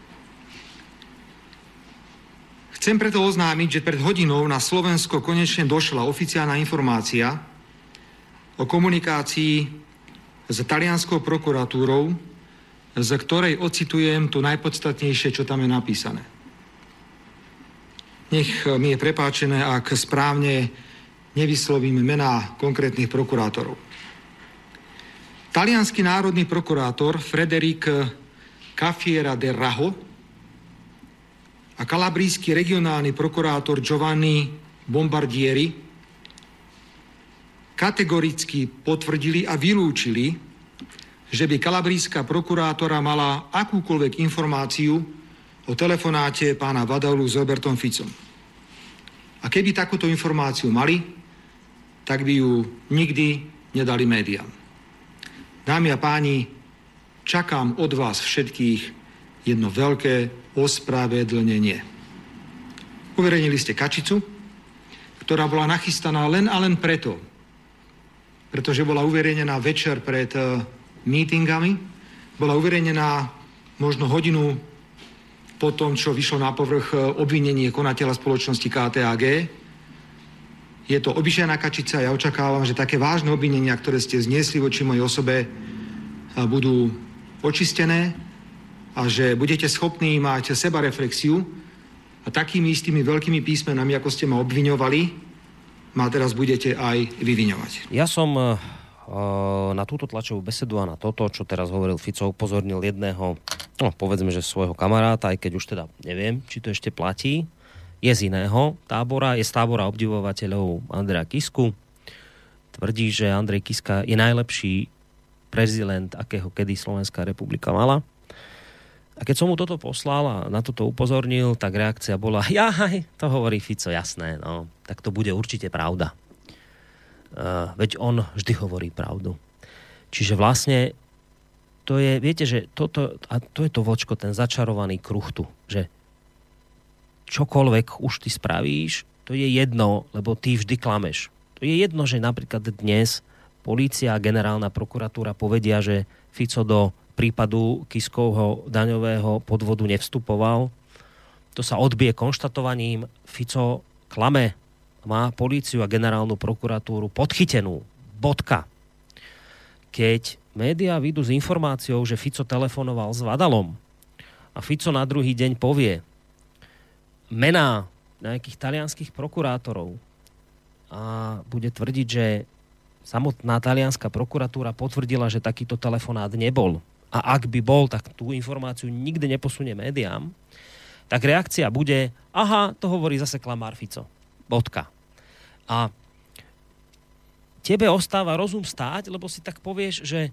Chcem preto oznámiť, že pred hodinou na Slovensko konečne došla oficiálna informácia o komunikácii s talianskou prokuratúrou, z ktorej ocitujem to najpodstatnejšie, čo tam je napísané. Nech mi je prepáčené, ak správne nevyslovím mená konkrétnych prokurátorov. Talianský národný prokurátor Frederik Cafiera de Raho a kalabrísky regionálny prokurátor Giovanni Bombardieri kategoricky potvrdili a vylúčili, že by kalabríska prokurátora mala akúkoľvek informáciu o telefonáte pána Vadalu s Robertom Ficom. A keby takúto informáciu mali, tak by ju nikdy nedali médiám. Dámy a páni, čakám od vás všetkých jedno veľké ospravedlnenie. Uverejnili ste kačicu, ktorá bola nachystaná len a len preto, pretože bola uverejnená večer pred uh, mítingami, bola uverejnená možno hodinu po tom, čo vyšlo na povrch uh, obvinenie konateľa spoločnosti KTAG. Je to obyčajná kačica, ja očakávam, že také vážne obvinenia, ktoré ste zniesli voči mojej osobe, uh, budú očistené a že budete schopní mať seba reflexiu a takými istými veľkými písmenami, ako ste ma obviňovali, ma teraz budete aj vyviňovať. Ja som uh, na túto tlačovú besedu a na toto, čo teraz hovoril Fico, upozornil jedného, no povedzme, že svojho kamaráta, aj keď už teda neviem, či to ešte platí, je z iného tábora, je z tábora obdivovateľov Andreja Kisku. Tvrdí, že Andrej Kiska je najlepší prezident, akého kedy Slovenská republika mala a keď som mu toto poslal a na toto upozornil, tak reakcia bola, jaj, to hovorí Fico, jasné, no, tak to bude určite pravda. Uh, veď on vždy hovorí pravdu. Čiže vlastne to je, viete, že toto, a to je to vočko, ten začarovaný kruh tu, že čokoľvek už ty spravíš, to je jedno, lebo ty vždy klameš. To je jedno, že napríklad dnes polícia a generálna prokuratúra povedia, že Fico do prípadu Kiskovho daňového podvodu nevstupoval. To sa odbije konštatovaním. Fico klame, má políciu a generálnu prokuratúru podchytenú. Bodka. Keď médiá vyjdú s informáciou, že Fico telefonoval s Vadalom a Fico na druhý deň povie mená nejakých talianských prokurátorov a bude tvrdiť, že samotná talianská prokuratúra potvrdila, že takýto telefonát nebol a ak by bol, tak tú informáciu nikdy neposunie médiám, tak reakcia bude, aha, to hovorí zase klamár Fico. Bodka. A tebe ostáva rozum stáť, lebo si tak povieš, že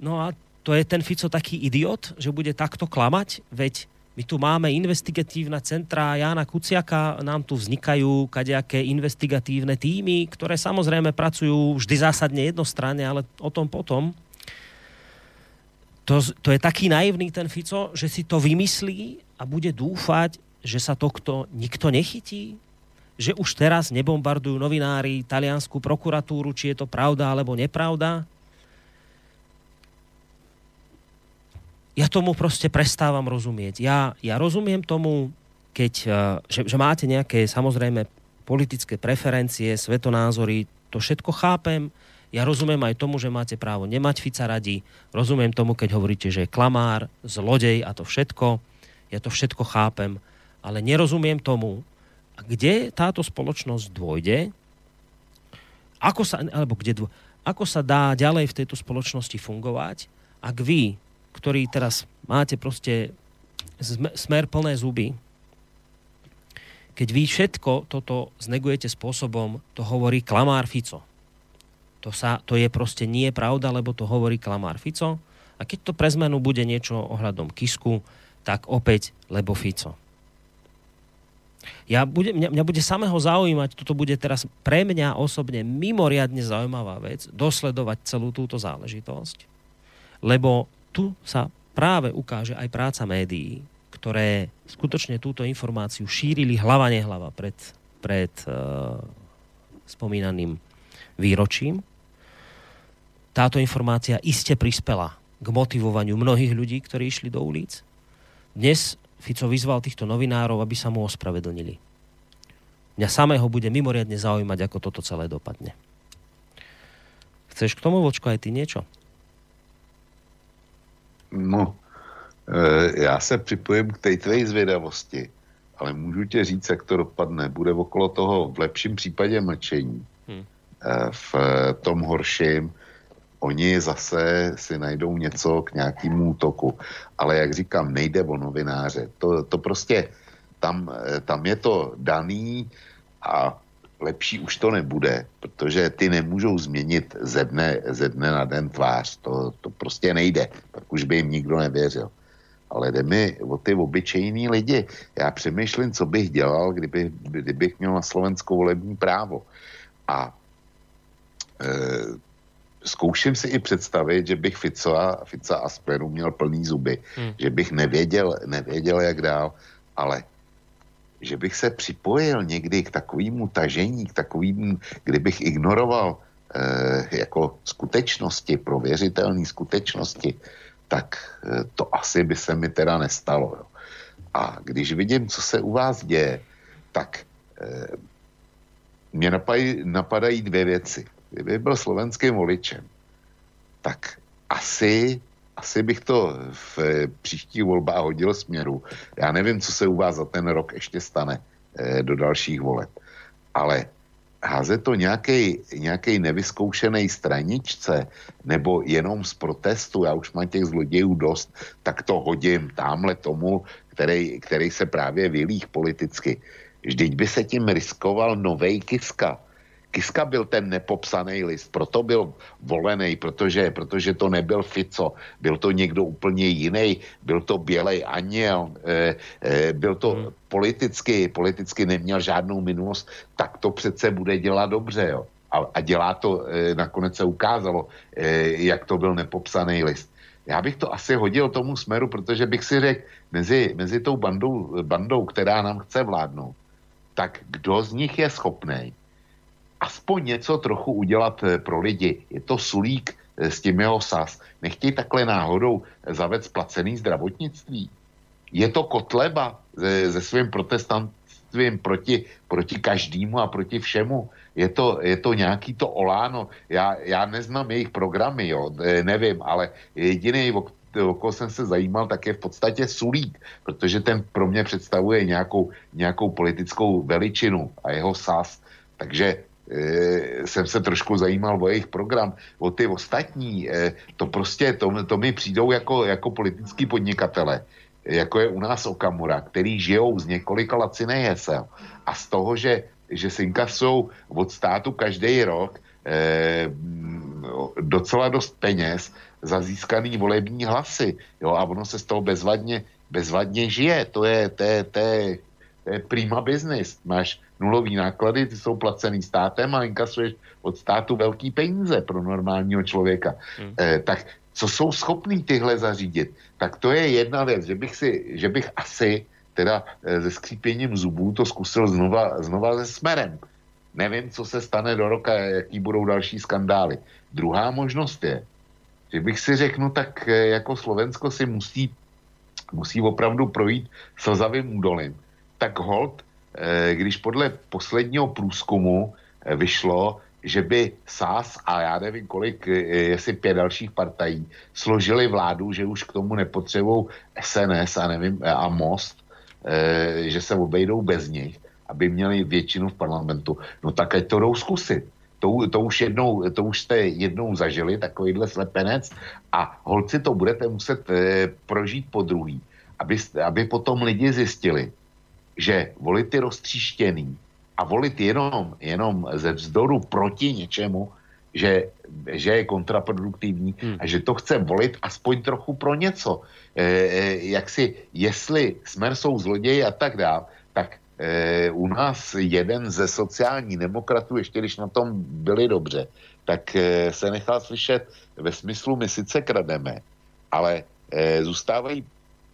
no a to je ten Fico taký idiot, že bude takto klamať, veď my tu máme investigatívne centra Jána Kuciaka, nám tu vznikajú kadejaké investigatívne týmy, ktoré samozrejme pracujú vždy zásadne jednostranne, ale o tom potom. To, to je taký naivný ten Fico, že si to vymyslí a bude dúfať, že sa to kto, nikto nechytí? Že už teraz nebombardujú novinári taliansku prokuratúru, či je to pravda alebo nepravda? ja tomu proste prestávam rozumieť. Ja, ja rozumiem tomu, keď, eh, že, že máte nejaké samozrejme politické preferencie, svetonázory, to všetko chápem. Ja rozumiem aj tomu, že máte právo nemať Fica radi. Rozumiem tomu, keď hovoríte, že je klamár, zlodej a to všetko. Ja to všetko chápem. Ale nerozumiem tomu, kde táto spoločnosť dôjde, ako sa, alebo kde dvo, ako sa dá ďalej v tejto spoločnosti fungovať, ak vy ktorý teraz máte proste smer plné zuby, keď vy všetko toto znegujete spôsobom, to hovorí klamár Fico. To, sa, to je proste nie pravda, lebo to hovorí klamár Fico. A keď to pre zmenu bude niečo ohľadom Kisku, tak opäť lebo Fico. Ja bude, mňa, mňa bude samého zaujímať, toto bude teraz pre mňa osobne mimoriadne zaujímavá vec, dosledovať celú túto záležitosť, lebo tu sa práve ukáže aj práca médií, ktoré skutočne túto informáciu šírili hlava nehlava pred, pred uh, spomínaným výročím. Táto informácia iste prispela k motivovaniu mnohých ľudí, ktorí išli do ulic. Dnes Fico vyzval týchto novinárov, aby sa mu ospravedlnili. Mňa samého bude mimoriadne zaujímať, ako toto celé dopadne. Chceš k tomu, Vočko, aj ty niečo? No, e, já se připojím k té tvé zvědavosti, ale můžu tě říct, jak to dopadne. Bude okolo toho v lepším případě mlčení. Hmm. E, v tom horším oni zase si najdou něco k nějakému útoku. Ale jak říkám, nejde o novináře. To, to prostě, tam, e, tam je to daný a lepší už to nebude, protože ty nemůžou změnit ze dne, ze dne na den tvář. To, to prostě nejde. Tak už by jim nikdo nevěřil. Ale jde mi o ty obyčejní lidi. Já přemýšlím, co bych dělal, kdyby, kdybych měl na Slovensku volební právo. A e, zkouším si i představit, že bych Fica, Fica a Splenu měl plný zuby. Hmm. Že bych nevěděl, nevěděl, jak dál. Ale že bych se připojil někdy k takovému tažení, k takovým, kdybych ignoroval eh, jako skutečnosti, prověřitelné skutečnosti, tak eh, to asi by se mi teda nestalo. Jo. A když vidím, co se u vás děje, tak eh, mě napadají, napadají dvě věci. Kdyby byl slovenským voličem, tak asi asi bych to v příštích volbách hodil směru. Já nevím, co se u vás za ten rok ještě stane eh, do dalších voleb. Ale házet to nějaký nevyzkoušený straničce nebo jenom z protestu, já už mám těch zlodějů dost, tak to hodím tamhle tomu, který, který se právě vylích politicky. Vždyť by se tím riskoval novej Kiska Kiska byl ten nepopsaný list, proto byl volený, protože, protože to nebyl Fico, byl to někdo úplně jiný, byl to Bělej Aněl, e, e, byl to hmm. politicky, politicky neměl žádnou minulost, tak to přece bude dělat dobře, jo. A, a dělá to, e, nakonec se ukázalo, e, jak to byl nepopsaný list. Já bych to asi hodil tomu smeru, protože bych si řekl, mezi, mezi tou bandou, bandou, která nám chce vládnout, tak kdo z nich je schopný aspoň něco trochu udělat eh, pro lidi. Je to sulík eh, s tím jeho sas. Nechtějí takhle náhodou zavec placený zdravotnictví. Je to kotleba se, se svým protestantstvím proti, proti každému a proti všemu. Je to, je to nějaký to oláno. Já, já neznám jejich programy, jo, eh, nevím, ale jediný, o koho jsem se zajímal, tak je v podstatě Sulík, protože ten pro mě představuje nějakou, nějakou politickou veličinu a jeho sas. Takže e, jsem se trošku zajímal o jejich program. O ty ostatní, e, to prostě, to, to mi přijdou jako, jako politický podnikatele, jako je u nás Okamura, který žijou z několika laciných hesel a z toho, že, že si inkasují od státu každý rok e, docela dost peněz za získaný volební hlasy. Jo, a ono se z toho bezvadně, bezvadně žije. To je, to je, to je, to je prima business. Máš nulový náklady, ty jsou placený státem a inkasuješ od státu velký peníze pro normálního člověka. Hmm. Eh, tak co jsou schopní tyhle zařídit? Tak to je jedna věc, že bych, si, že bych asi teda eh, se skřípěním zubů to zkusil znova, znova se smerem. Nevím, co se stane do roka, jaký budou další skandály. Druhá možnost je, že bych si řekl, no tak eh, jako Slovensko si musí, musí opravdu projít slzavým údolím. Tak hold, když podle posledního průzkumu eh, vyšlo, že by SAS a já nevím kolik, jestli pět dalších partají, složili vládu, že už k tomu nepotřebují SNS a nevím, a Most, že se obejdou bez nich, aby měli většinu v parlamentu, no tak ať to jdou zkusit. To, to, už jednou, to už jste jednou zažili, takovýhle slepenec a holci to budete muset prožít po druhý, aby, aby potom lidi zjistili, že volit je roztříštěný a volit jenom, jenom ze vzdoru proti něčemu, že, že je kontraproduktivní hmm. a že to chce volit aspoň trochu pro něco. E, e, jak si, jestli Smer jsou zloději a tak dále, tak e, u nás jeden ze sociálních demokratů, ještě když na tom byli dobře, tak e, se nechal slyšet ve smyslu, my sice krademe, ale e, zůstávají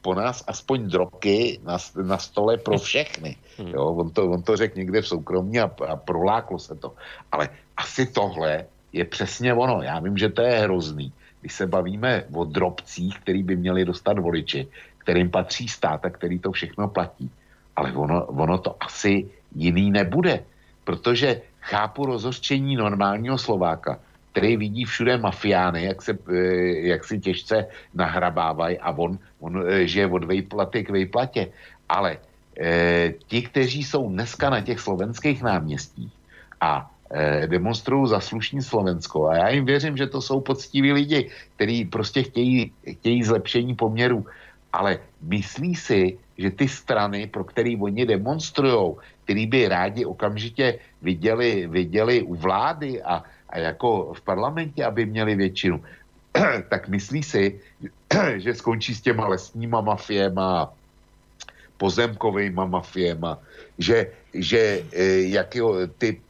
po nás aspoň droky na, na stole pro všechny. Hmm. Jo, on, to, on to řekl někde v soukromí a, a proláklo se to. Ale asi tohle je přesně ono. Já vím, že to je hrozný. Když se bavíme o drobcích, který by měli dostat voliči, kterým patří stát a který to všechno platí, ale ono, ono to asi jiný nebude, protože chápu rozhořčení normálního Slováka, který vidí všude mafiány, jak, se, eh, jak si těžce nahrabávají a on, on eh, žije od vejplaty k vejplatě. Ale e, ti, kteří jsou dneska na těch slovenských náměstích a e, demonstrují za slušní Slovensko, a já jim věřím, že to jsou poctiví lidi, kteří prostě chtějí, chtějí zlepšení poměru, ale myslí si, že ty strany, pro který oni demonstrují, který by rádi okamžitě viděli, viděli u vlády a, a jako v parlamentě, aby měli většinu, tak myslí si, že skončí s těma lesníma mafiema, pozemkovýma mafiema, že, že e, jak ty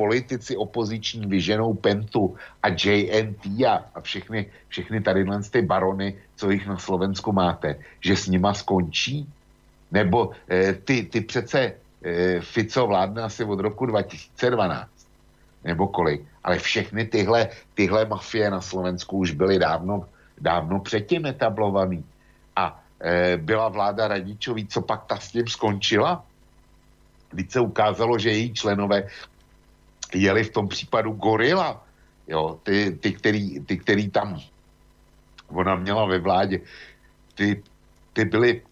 politici opoziční vyženou Pentu a JNT a, a všechny, všechny tady ty barony, co jich na Slovensku máte, že s nima skončí? Nebo eh, ty, ty přece eh, Fico vládne asi od roku 2012, nebo kolik. Ale všechny tyhle, tyhle mafie na Slovensku už byly dávno, dávno předtím etablovaný. A eh, byla vláda Radičový, co pak ta s tím skončila? Když se ukázalo, že její členové jeli v tom případu gorila, jo, ty, ty, který, ty, který tam ona měla ve vládě, ty, ty byly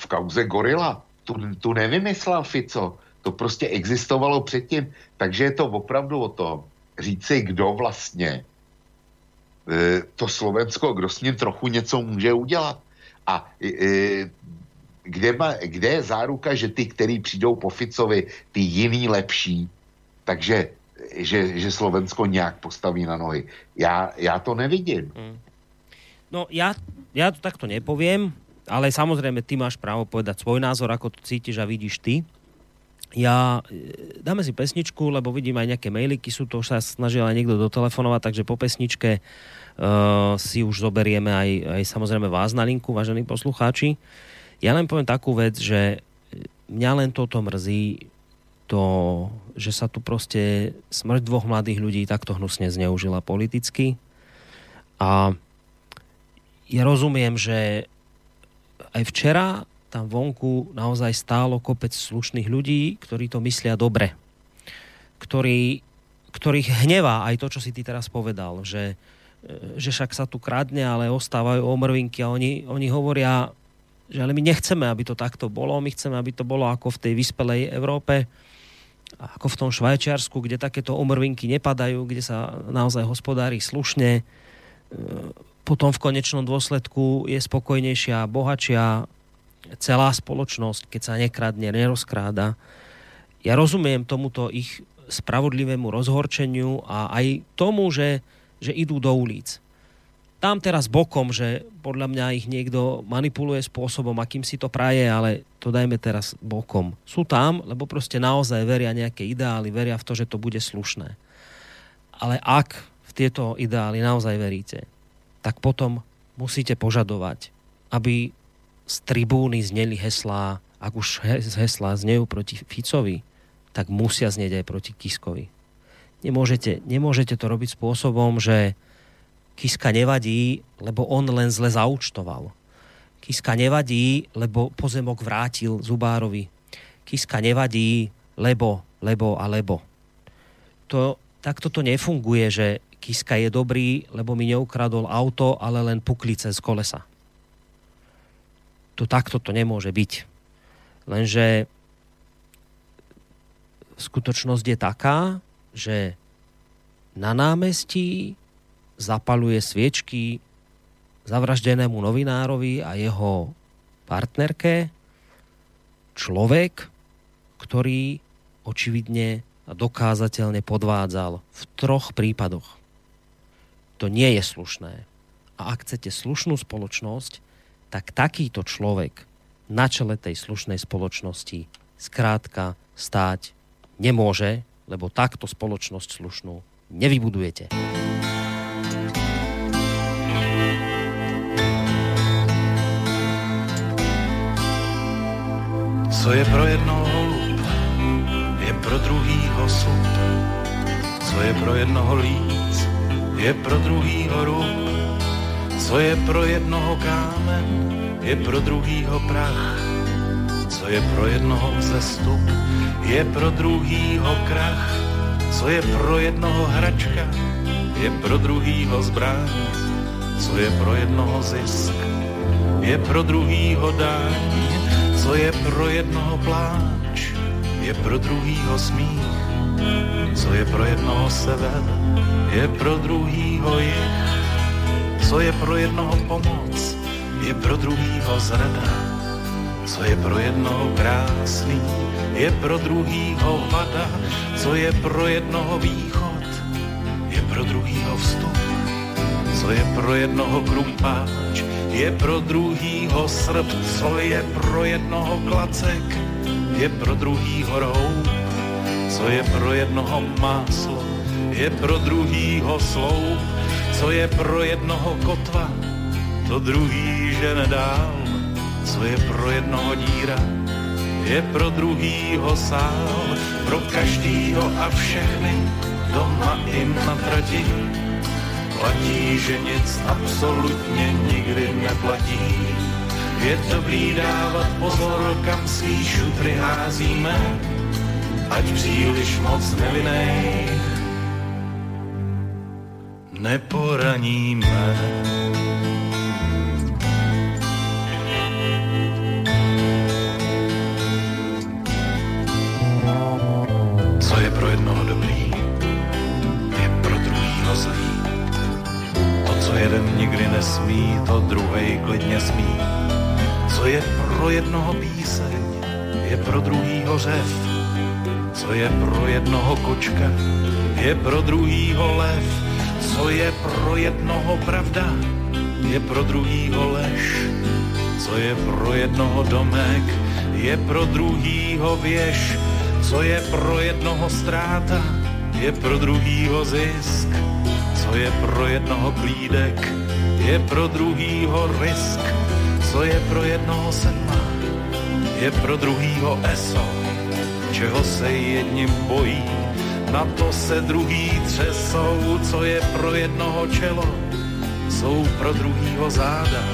v kauze Gorila. Tu, tu nevymyslel Fico. To prostě existovalo předtím. Takže je to opravdu o tom říci, kdo vlastně e, to Slovensko, kdo s ním trochu něco může udělat. A e, kde, ma, kde je záruka, že ty, který přijdou po Ficovi, ty jiný lepší, takže že, že Slovensko nějak postaví na nohy. Já, já to nevidím. Hmm. No ja, ja to takto nepoviem ale samozrejme, ty máš právo povedať svoj názor, ako to cítiš a vidíš ty. Ja, e, dáme si pesničku, lebo vidím aj nejaké mailiky, sú to už sa snažil aj niekto dotelefonovať, takže po pesničke uh, si už zoberieme aj, aj samozrejme vás na linku, vážení poslucháči. Ja len poviem takú vec, že mňa len toto mrzí, to, že sa tu proste smrť dvoch mladých ľudí takto hnusne zneužila politicky. A ja rozumiem, že aj včera tam vonku naozaj stálo kopec slušných ľudí, ktorí to myslia dobre. Ktorí, ktorých hnevá aj to, čo si ty teraz povedal, že že však sa tu kradne, ale ostávajú omrvinky a oni, oni hovoria, že ale my nechceme, aby to takto bolo, my chceme, aby to bolo ako v tej vyspelej Európe, ako v tom Švajčiarsku, kde takéto omrvinky nepadajú, kde sa naozaj hospodári slušne. E, potom v konečnom dôsledku je spokojnejšia, bohačia celá spoločnosť, keď sa nekradne, nerozkráda. Ja rozumiem tomuto ich spravodlivému rozhorčeniu a aj tomu, že, že idú do ulic. Tam teraz bokom, že podľa mňa ich niekto manipuluje spôsobom, akým si to praje, ale to dajme teraz bokom. Sú tam, lebo proste naozaj veria nejaké ideály, veria v to, že to bude slušné. Ale ak v tieto ideály naozaj veríte, tak potom musíte požadovať, aby z tribúny zneli heslá, ak už heslá znejú proti Ficovi, tak musia znieť aj proti Kiskovi. Nemôžete, nemôžete to robiť spôsobom, že Kiska nevadí, lebo on len zle zaučtoval. Kiska nevadí, lebo pozemok vrátil Zubárovi. Kiska nevadí, lebo, lebo a lebo. To, takto to nefunguje, že Kiska je dobrý, lebo mi neukradol auto, ale len puklice z kolesa. To takto to nemôže byť. Lenže skutočnosť je taká, že na námestí zapaluje sviečky zavraždenému novinárovi a jeho partnerke človek, ktorý očividne a dokázateľne podvádzal v troch prípadoch. To nie je slušné. A ak chcete slušnú spoločnosť, tak takýto človek na čele tej slušnej spoločnosti skrátka stáť nemôže, lebo takto spoločnosť slušnú nevybudujete. Co je pro jednoho holub, je pro druhýho slup. Co je pro jednoho líc, je pro druhýho růb. Co je pro jednoho kámen, je pro druhýho prach. Co je pro jednoho vzestup, je pro druhýho krach. Co je pro jednoho hračka, je pro druhýho zbraň. Co je pro jednoho zisk, je pro druhýho daň co je pro jednoho pláč, je pro druhýho smích. Co je pro jednoho sever, je pro druhýho jich. Co je pro jednoho pomoc, je pro druhýho zrada. Co je pro jednoho krásný, je pro druhýho vada. Co je pro jednoho východ, je pro druhýho vstup. Co je pro jednoho krumpáč, je pro druhýho srp, co je pro jednoho klacek, je pro druhýho roub, co je pro jednoho máslo, je pro druhýho sloup, co je pro jednoho kotva, to druhý žene dál, co je pro jednoho díra, je pro druhýho sál, pro každýho a všechny, doma i na trati. Platí, že nic absolutně nikdy neplatí. Je dobrý dávat pozor, kam svý šutry házíme, ať příliš moc nevinných neporaníme. Co je pro jednoho dobrý, je pro druhýho zlý co jeden nikdy nesmí, to druhej klidně smí. Co je pro jednoho píseň, je pro druhýho řev. Co je pro jednoho kočka, je pro druhýho lev. Co je pro jednoho pravda, je pro druhýho lež. Co je pro jednoho domek, je pro druhýho věž. Co je pro jednoho ztráta, je pro druhýho zisk co je pro jednoho klídek, je pro druhýho risk. Co je pro jednoho sedma, je pro druhýho eso. Čeho se jedním bojí, na to se druhý třesou. Co je pro jednoho čelo, jsou pro druhýho záda.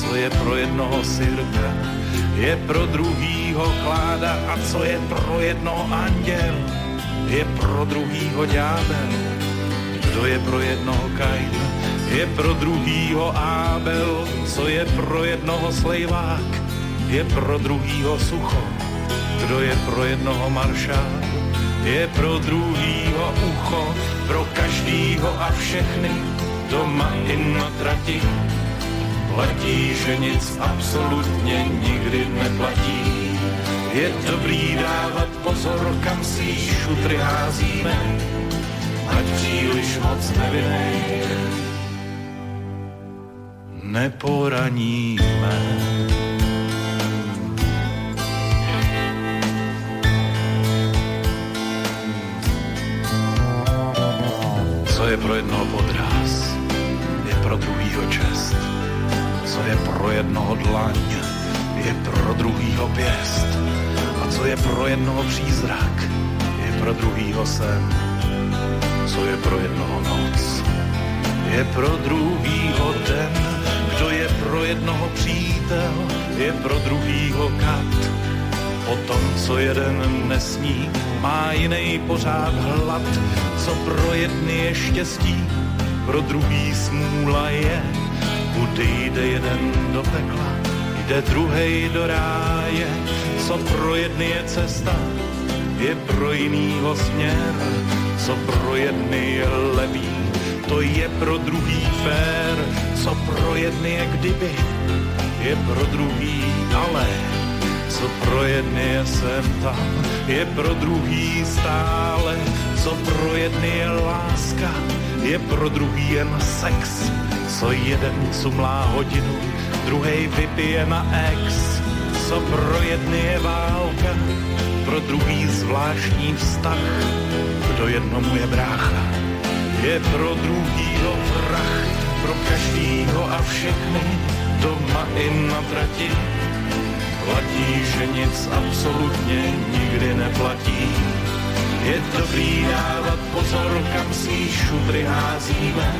Co je pro jednoho sirka, je pro druhýho kláda. A co je pro jednoho anděl, je pro druhýho ďábel kdo je pro jednoho Kain, je pro druhýho Ábel, co je pro jednoho slejvák, je pro druhýho sucho, kdo je pro jednoho maršál, je pro druhýho ucho, pro každýho a všechny, doma i na trati. Platí, že nic absolutně nikdy neplatí. Je dobrý dávat pozor, kam si šutry házíme, ať příliš moc nevinnej neporaníme. Co je pro jednoho podráz, je pro druhýho čest. Co je pro jednoho dlaň, je pro druhýho pěst. A co je pro jednoho přízrak, je pro druhýho sen. Co je pro jednoho noc, je pro druhýho den kdo je pro jednoho přítel, je pro druhýho kat. O tom, co jeden nesní, má jiný pořád hlad. Co pro jedny je štěstí, pro druhý smůla je. Kudy jde jeden do pekla, jde druhý do ráje. Co pro jedny je cesta, je pro jinýho směr. Co pro jedny je levý, to je pro druhý fér, co pro jedny je kdyby, je pro druhý ale, co pro jedny je sem tam, je pro druhý stále, co pro jedny je láska, je pro druhý jen sex, co jeden cumlá hodinu, druhý vypije na ex, co pro jedny je válka, pro druhý zvláštní vztah, kdo jednomu je brácha je pro druhýho vrah, pro každýho a všechny, doma i na trati. Platí, že nic absolutně nikdy neplatí. Je dobrý dávat pozor, kam si šutry házíme,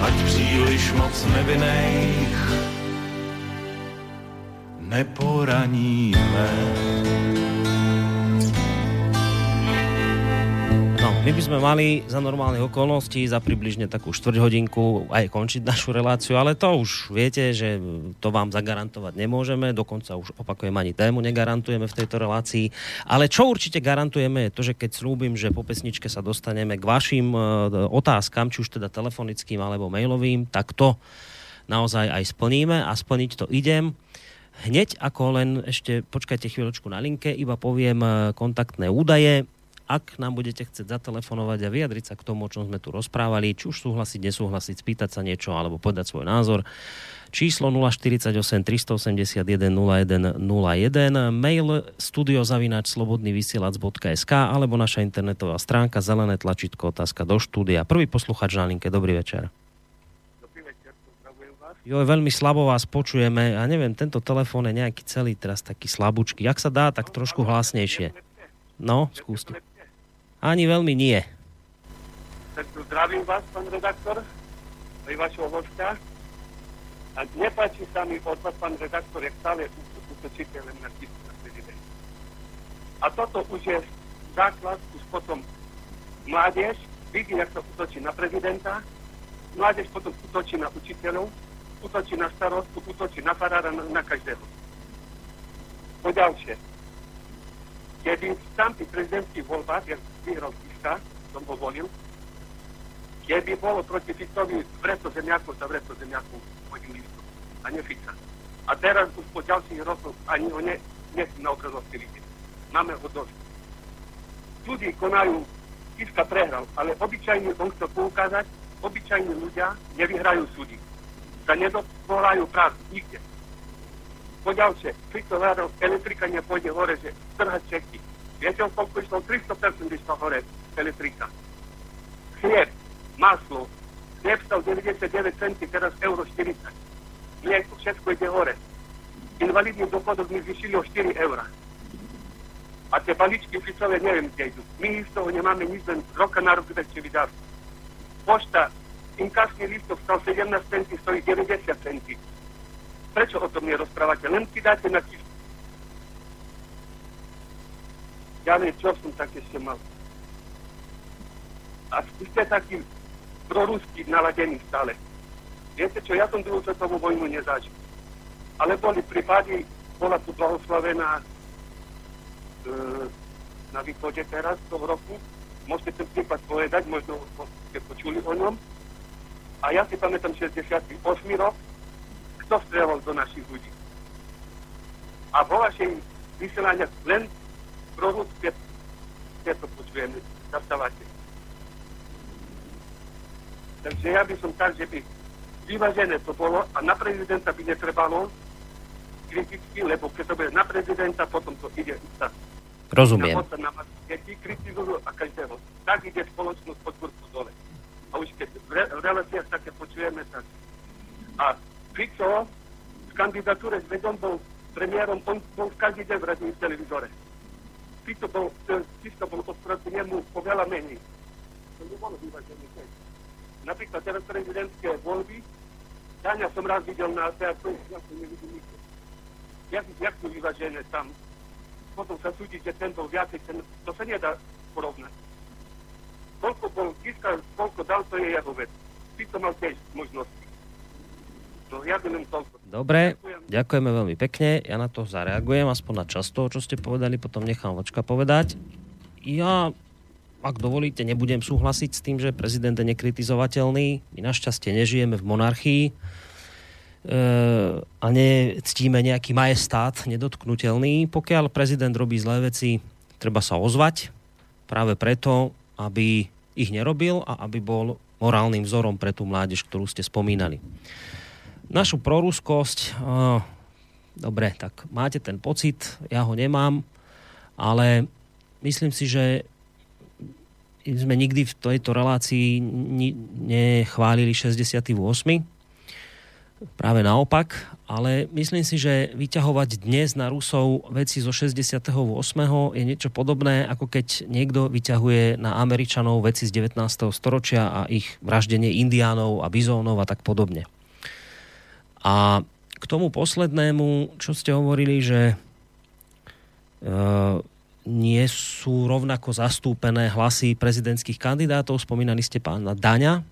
ať příliš moc nevinných neporaníme. My by sme mali za normálnych okolností za približne takú štvrť hodinku aj končiť našu reláciu, ale to už viete, že to vám zagarantovať nemôžeme, dokonca už opakujem ani tému negarantujeme v tejto relácii. Ale čo určite garantujeme je to, že keď slúbim, že po pesničke sa dostaneme k vašim e, otázkam, či už teda telefonickým alebo mailovým, tak to naozaj aj splníme a splniť to idem. Hneď ako len ešte počkajte chvíľočku na linke, iba poviem e, kontaktné údaje ak nám budete chcieť zatelefonovať a vyjadriť sa k tomu, o čom sme tu rozprávali, či už súhlasiť, nesúhlasiť, spýtať sa niečo alebo povedať svoj názor, číslo 048 381 0101, mail studiozavináč slobodnyvysielac.sk alebo naša internetová stránka zelené tlačítko otázka do štúdia. Prvý posluchač na linke, dobrý večer. Jo, veľmi slabo vás počujeme a neviem, tento telefón je nejaký celý teraz taký slabúčky. Jak sa dá, tak trošku hlasnejšie. No, skúste. Ani veľmi nie. Tak zdravím vás, pán redaktor, aj vašho hostia. A nepáči sa mi od vás, pán redaktor, jak stále útočíte len na prezident. A toto už je základ, už potom mládež vidí, jak sa útočí na prezidenta, mládež potom útočí na učiteľov, útočí na starostu, útočí na farára, na, na každého. Po v tamtých prezidentských voľbách, jak vyhral Kiska, som ho volil, keby bolo proti Ficovi vreto zemiakov za vreto zemiakov hodili listu a ne Fica. A teraz po ďalších rokoch ani ho ne, nesú na obrazovke vidieť. Máme ho dosť. Ľudí konajú, Kiska prehral, ale obyčajne on chce poukázať, obyčajní ľudia nevyhrajú súdy. Sa nedopohľajú práv nikde. Poďalšie, hľadal, elektrika nepôjde hore, že trhať Čechy Viete, o koľko išlo? 300% išlo hore elektrika. Chlieb, maslo, chlieb stal 99 centy, teraz euro 40. Mlieko, všetko ide hore. Invalidný dôchodok mi zvyšili o 4 eurá. A tie balíčky Ficové neviem, kde idú. My z toho nemáme nič, len roka na rok väčšie vydávky. Pošta, inkasný listok stal 17 centy, stojí 90 centy. Prečo o tom nerozprávate? Len si dáte na tisku neviem, čo som tak ešte mal. A ste taký proruský naladený stále. Viete čo, ja som druhú svetovú vojnu nezažil. Ale boli prípady, bola tu blahoslavená e, na východe teraz toho roku. Môžete ten prípad povedať, možno ste počuli o ňom. A ja si pamätám 68 rok, kto strelol do našich ľudí. A vo vašej vysielania len proruské to počujeme, zastávate. Takže ja by som tak, že by vyvážené to bolo a na prezidenta by netrebalo kriticky, lebo keď to bude na prezidenta, potom to ide sa Rozumiem. Na deti kritizujú a každého. Tak ide spoločnosť pod kurku dole. A už keď v, re, v reláciách také počujeme, tak... A Fico v kandidatúre s Vedom bol premiérom, on bol každý deň v radní v televízore. Fico bol, Fico bol oproti nemu poveľa menej. To nebolo vyvážený Napríklad teraz prezidentské voľby, Daňa som raz videl na teatru, ja som nevidel nikto. Jak, jak to vyvážené tam? Potom sa súdi, že ten bol viacej, ten, to sa nedá porovnať. Koľko bol Kiska, koľko dal, to je jeho vec. To mal tiež možnosti. Ja toľko. Dobre, Ďakujem. ďakujeme veľmi pekne. Ja na to zareagujem, aspoň na čas toho, čo ste povedali, potom nechám Vočka povedať. Ja, ak dovolíte, nebudem súhlasiť s tým, že prezident je nekritizovateľný. My našťastie nežijeme v monarchii a nectíme nejaký majestát nedotknutelný. Pokiaľ prezident robí zlé veci, treba sa ozvať práve preto, aby ich nerobil a aby bol morálnym vzorom pre tú mládež, ktorú ste spomínali. Našu proruskosť, dobre, tak máte ten pocit, ja ho nemám, ale myslím si, že sme nikdy v tejto relácii nechválili 68 Práve naopak, ale myslím si, že vyťahovať dnes na Rusov veci zo 68. je niečo podobné, ako keď niekto vyťahuje na Američanov veci z 19. storočia a ich vraždenie indiánov a bizónov a tak podobne. A k tomu poslednému, čo ste hovorili, že e, nie sú rovnako zastúpené hlasy prezidentských kandidátov, spomínali ste pána Daňa,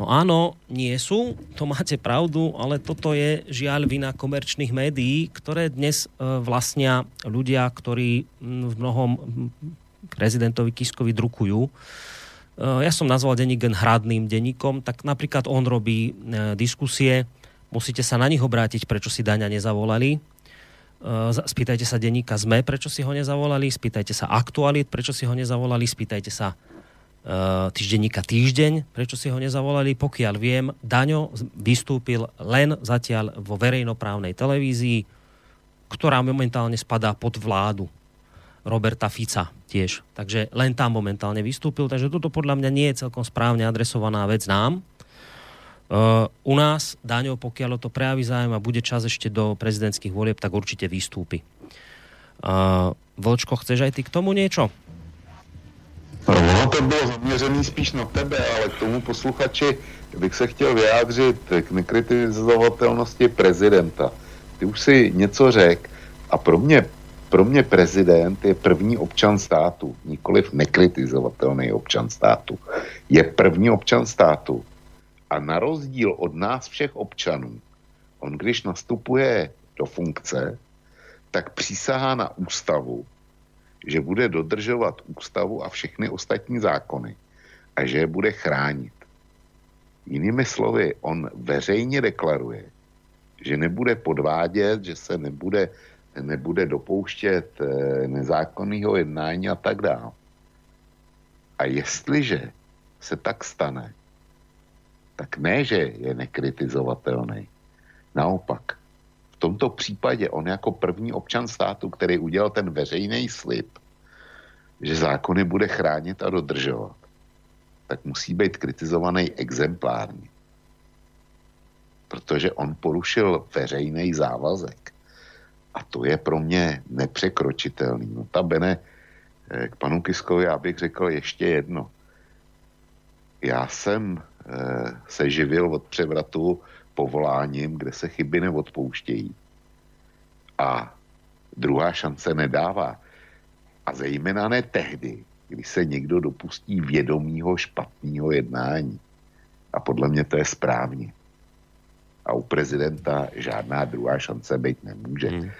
No áno, nie sú, to máte pravdu, ale toto je žiaľ vina komerčných médií, ktoré dnes e, vlastnia ľudia, ktorí v mnohom prezidentovi Kiskovi drukujú. E, ja som nazval denník hradným denníkom, tak napríklad on robí e, diskusie, musíte sa na nich obrátiť, prečo si daňa nezavolali. Spýtajte sa denníka ZME, prečo si ho nezavolali, spýtajte sa aktualit, prečo si ho nezavolali, spýtajte sa Eh, týždenníka Týždeň, prečo si ho nezavolali. Pokiaľ viem, Daňo vystúpil len zatiaľ vo verejnoprávnej televízii, ktorá momentálne spadá pod vládu Roberta Fica tiež. Takže len tam momentálne vystúpil, takže toto podľa mňa nie je celkom správne adresovaná vec nám. Uh, u nás, Daňo, pokiaľ to prejaví zájem a bude čas ešte do prezidentských volieb, tak určite vystúpi. Uh, Vlčko, chceš aj ty k tomu niečo? Ono to bylo zaměřený spíš na tebe, ale k tomu posluchači bych se chtěl vyjádřit k nekritizovatelnosti prezidenta. Ty už si něco řek a pro mě, pro mě prezident je první občan státu, nikoliv nekritizovatelný občan státu. Je první občan státu. A na rozdíl od nás všech občanů, on když nastupuje do funkce, tak přísahá na ústavu, že bude dodržovat ústavu a všechny ostatní zákony a že je bude chránit. Jinými slovy, on veřejně deklaruje, že nebude podvádět, že se nebude, nebude dopouštět eh, nezákonného jednání a tak dále. A jestliže se tak stane, tak ne, že je nekritizovatelný. Naopak, tomto případě on jako první občan státu, který udělal ten veřejný slib, že zákony bude chránit a dodržovat, tak musí být kritizovaný exemplárně. Protože on porušil veřejný závazek. A to je pro mě nepřekročitelný. Notabene eh, k panu Kiskovi já bych řekl ještě jedno. Já jsem e, se živil od převratu povoláním, kde se chyby neodpouštějí. A druhá šance nedává. A zejména ne tehdy, kdy se někdo dopustí vědomího špatného jednání. A podle mě to je správně. A u prezidenta žádná druhá šance být nemůže. Hmm.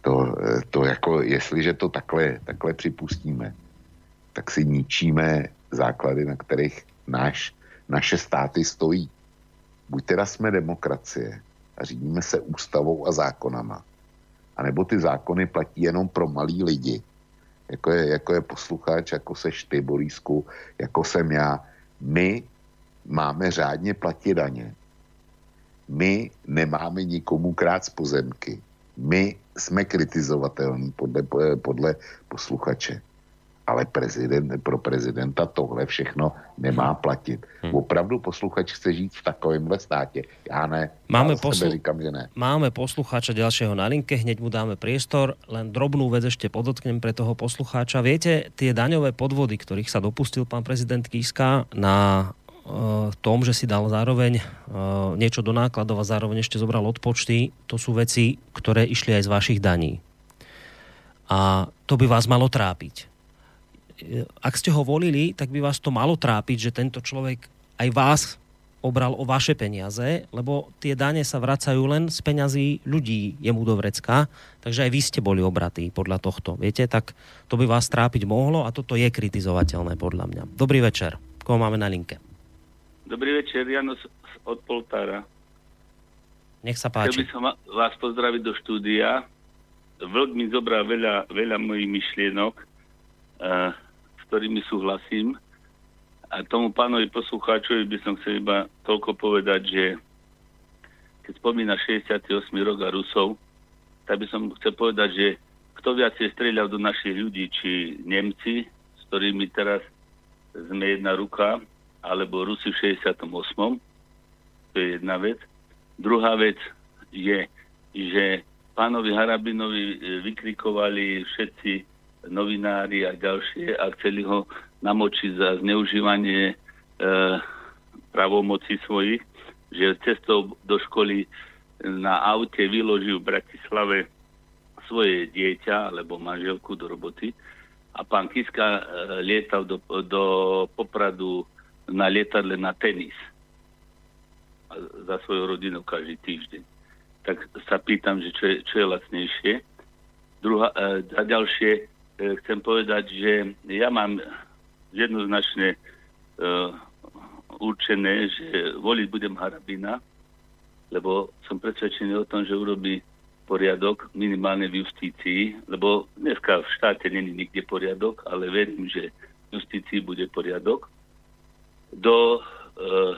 To, to jako, jestliže to takhle, takhle připustíme, tak si ničíme základy, na kterých náš, naše státy stojí. Buď teda jsme demokracie a řídíme se ústavou a zákonama, anebo ty zákony platí jenom pro malý lidi, jako je, jako je posluchač, jako seš ty, Borísku, jako jsem já. My máme řádně platit daně. My nemáme nikomu krát z pozemky. My jsme kritizovatelní podle, podle posluchače ale prezident, pro prezidenta tohle všechno nemá platit. Hmm. Opravdu posluchač chce žít v takovémhle státě. Já ne. Máme, ja poslu- říkam, že ne. Máme poslucháča ďalšieho na linke, hneď mu dáme priestor. Len drobnú vec ešte podotknem pre toho poslucháča. Viete, tie daňové podvody, ktorých sa dopustil pán prezident Kiska na tom, že si dal zároveň uh, niečo do nákladov a zároveň ešte zobral odpočty, to sú veci, ktoré išli aj z vašich daní. A to by vás malo trápiť ak ste ho volili, tak by vás to malo trápiť, že tento človek aj vás obral o vaše peniaze, lebo tie dane sa vracajú len z peňazí ľudí jemu do vrecka, takže aj vy ste boli obratí podľa tohto. Viete, tak to by vás trápiť mohlo a toto je kritizovateľné podľa mňa. Dobrý večer. Koho máme na linke? Dobrý večer, Janos od Poltára. Nech sa páči. Chcel by som vás pozdraviť do štúdia. Vlk mi zobral veľa, veľa mojich myšlienok. Uh, ktorými súhlasím. A tomu pánovi poslucháčovi by som chcel iba toľko povedať, že keď spomína 68. rok a Rusov, tak by som chcel povedať, že kto viacej strieľal do našich ľudí, či Nemci, s ktorými teraz sme jedna ruka, alebo Rusi v 68. To je jedna vec. Druhá vec je, že pánovi Harabinovi vykrikovali všetci novinári a ďalšie a chceli ho namočiť za zneužívanie e, pravomoci svojich, že cestou do školy na aute vyložil v Bratislave svoje dieťa alebo manželku do roboty a pán Kiska e, lietal do, do Popradu na lietadle na tenis za svoju rodinu každý týždeň. Tak sa pýtam, že čo je, čo je lacnejšie. Druhá, e, a ďalšie, E, chcem povedať, že ja mám jednoznačne uh, určené, že voliť budem Harabina, lebo som presvedčený o tom, že urobí poriadok minimálne v justícii, lebo dneska v štáte není nikde poriadok, ale verím, že v justícii bude poriadok. Do uh,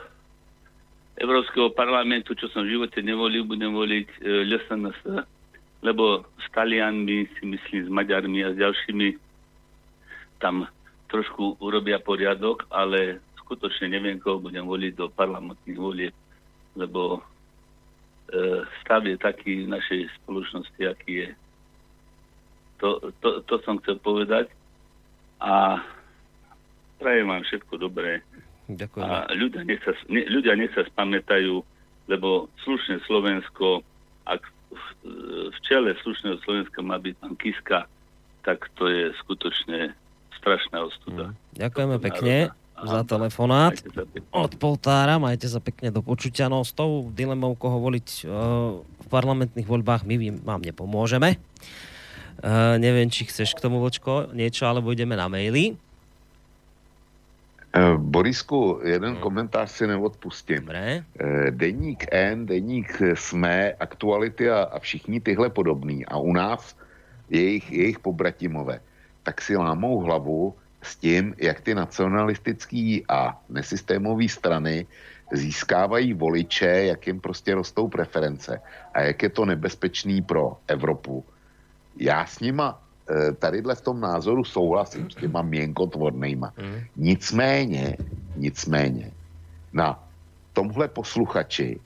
Európskeho parlamentu, čo som v živote nevolil, budem voliť uh, LSNS, lebo s Talianmi, si myslím, s Maďarmi a s ďalšími tam trošku urobia poriadok, ale skutočne neviem, koho budem voliť do parlamentných volieb, lebo e, stav je taký v našej spoločnosti, aký je. To, to, to som chcel povedať a prajem vám všetko dobré. Ďakujem. A ľudia nech, sa, ne, ľudia nech sa spamätajú, lebo slušné Slovensko, ak v čele slušného Slovenska má byť pán Kiska, tak to je skutočne strašná ostuda. Mm. Ďakujeme pekne za telefonát od Poltára. Majte sa pekne do počutia. No s tou dilemou, koho voliť uh, v parlamentných voľbách, my vám nepomôžeme. Uh, neviem, či chceš k tomu, Vočko, niečo, alebo ideme na maily. Eh, Borisku, jeden hmm. komentář si neodpustím. Dobre. Eh, deník N, deník SME, Aktuality a, a všichni tyhle podobný a u nás jejich, jejich pobratimové, tak si lámou hlavu s tím, jak ty nacionalistický a nesystémové strany získávají voliče, jak jim prostě rostou preference a jak je to nebezpečný pro Evropu. Já s nima tadyhle v tom názoru souhlasím s těma měnkotvornýma. Mm. Nicméně, nicméně, na tomhle posluchači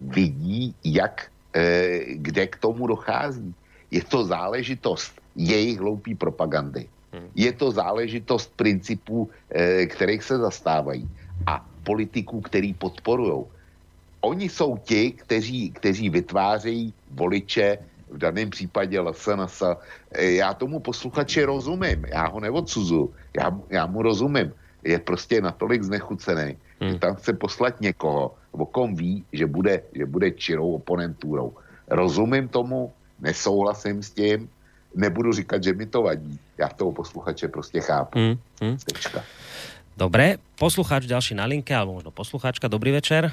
vidí, jak, eh, kde k tomu dochází. Je to záležitost jejich hloupý propagandy. Mm. Je to záležitost principů, eh, kterých se zastávají a politiků, který podporují. Oni jsou ti, kteří, kteří vytvářejí voliče v daném případě LSNS. Já tomu posluchači rozumím, já ho neodsuzu, já, já mu rozumím. Je prostě natolik znechucený, Hmm. Že tam chce poslat někoho, o kom ví, že bude, že bude čirou oponentúrou. Rozumím tomu, nesouhlasím s tím, nebudu říkat, že mi to vadí. Já toho posluchače prostě chápu. Hmm. Hmm. Dobre, poslucháč ďalší na linke, alebo možno poslucháčka. Dobrý večer.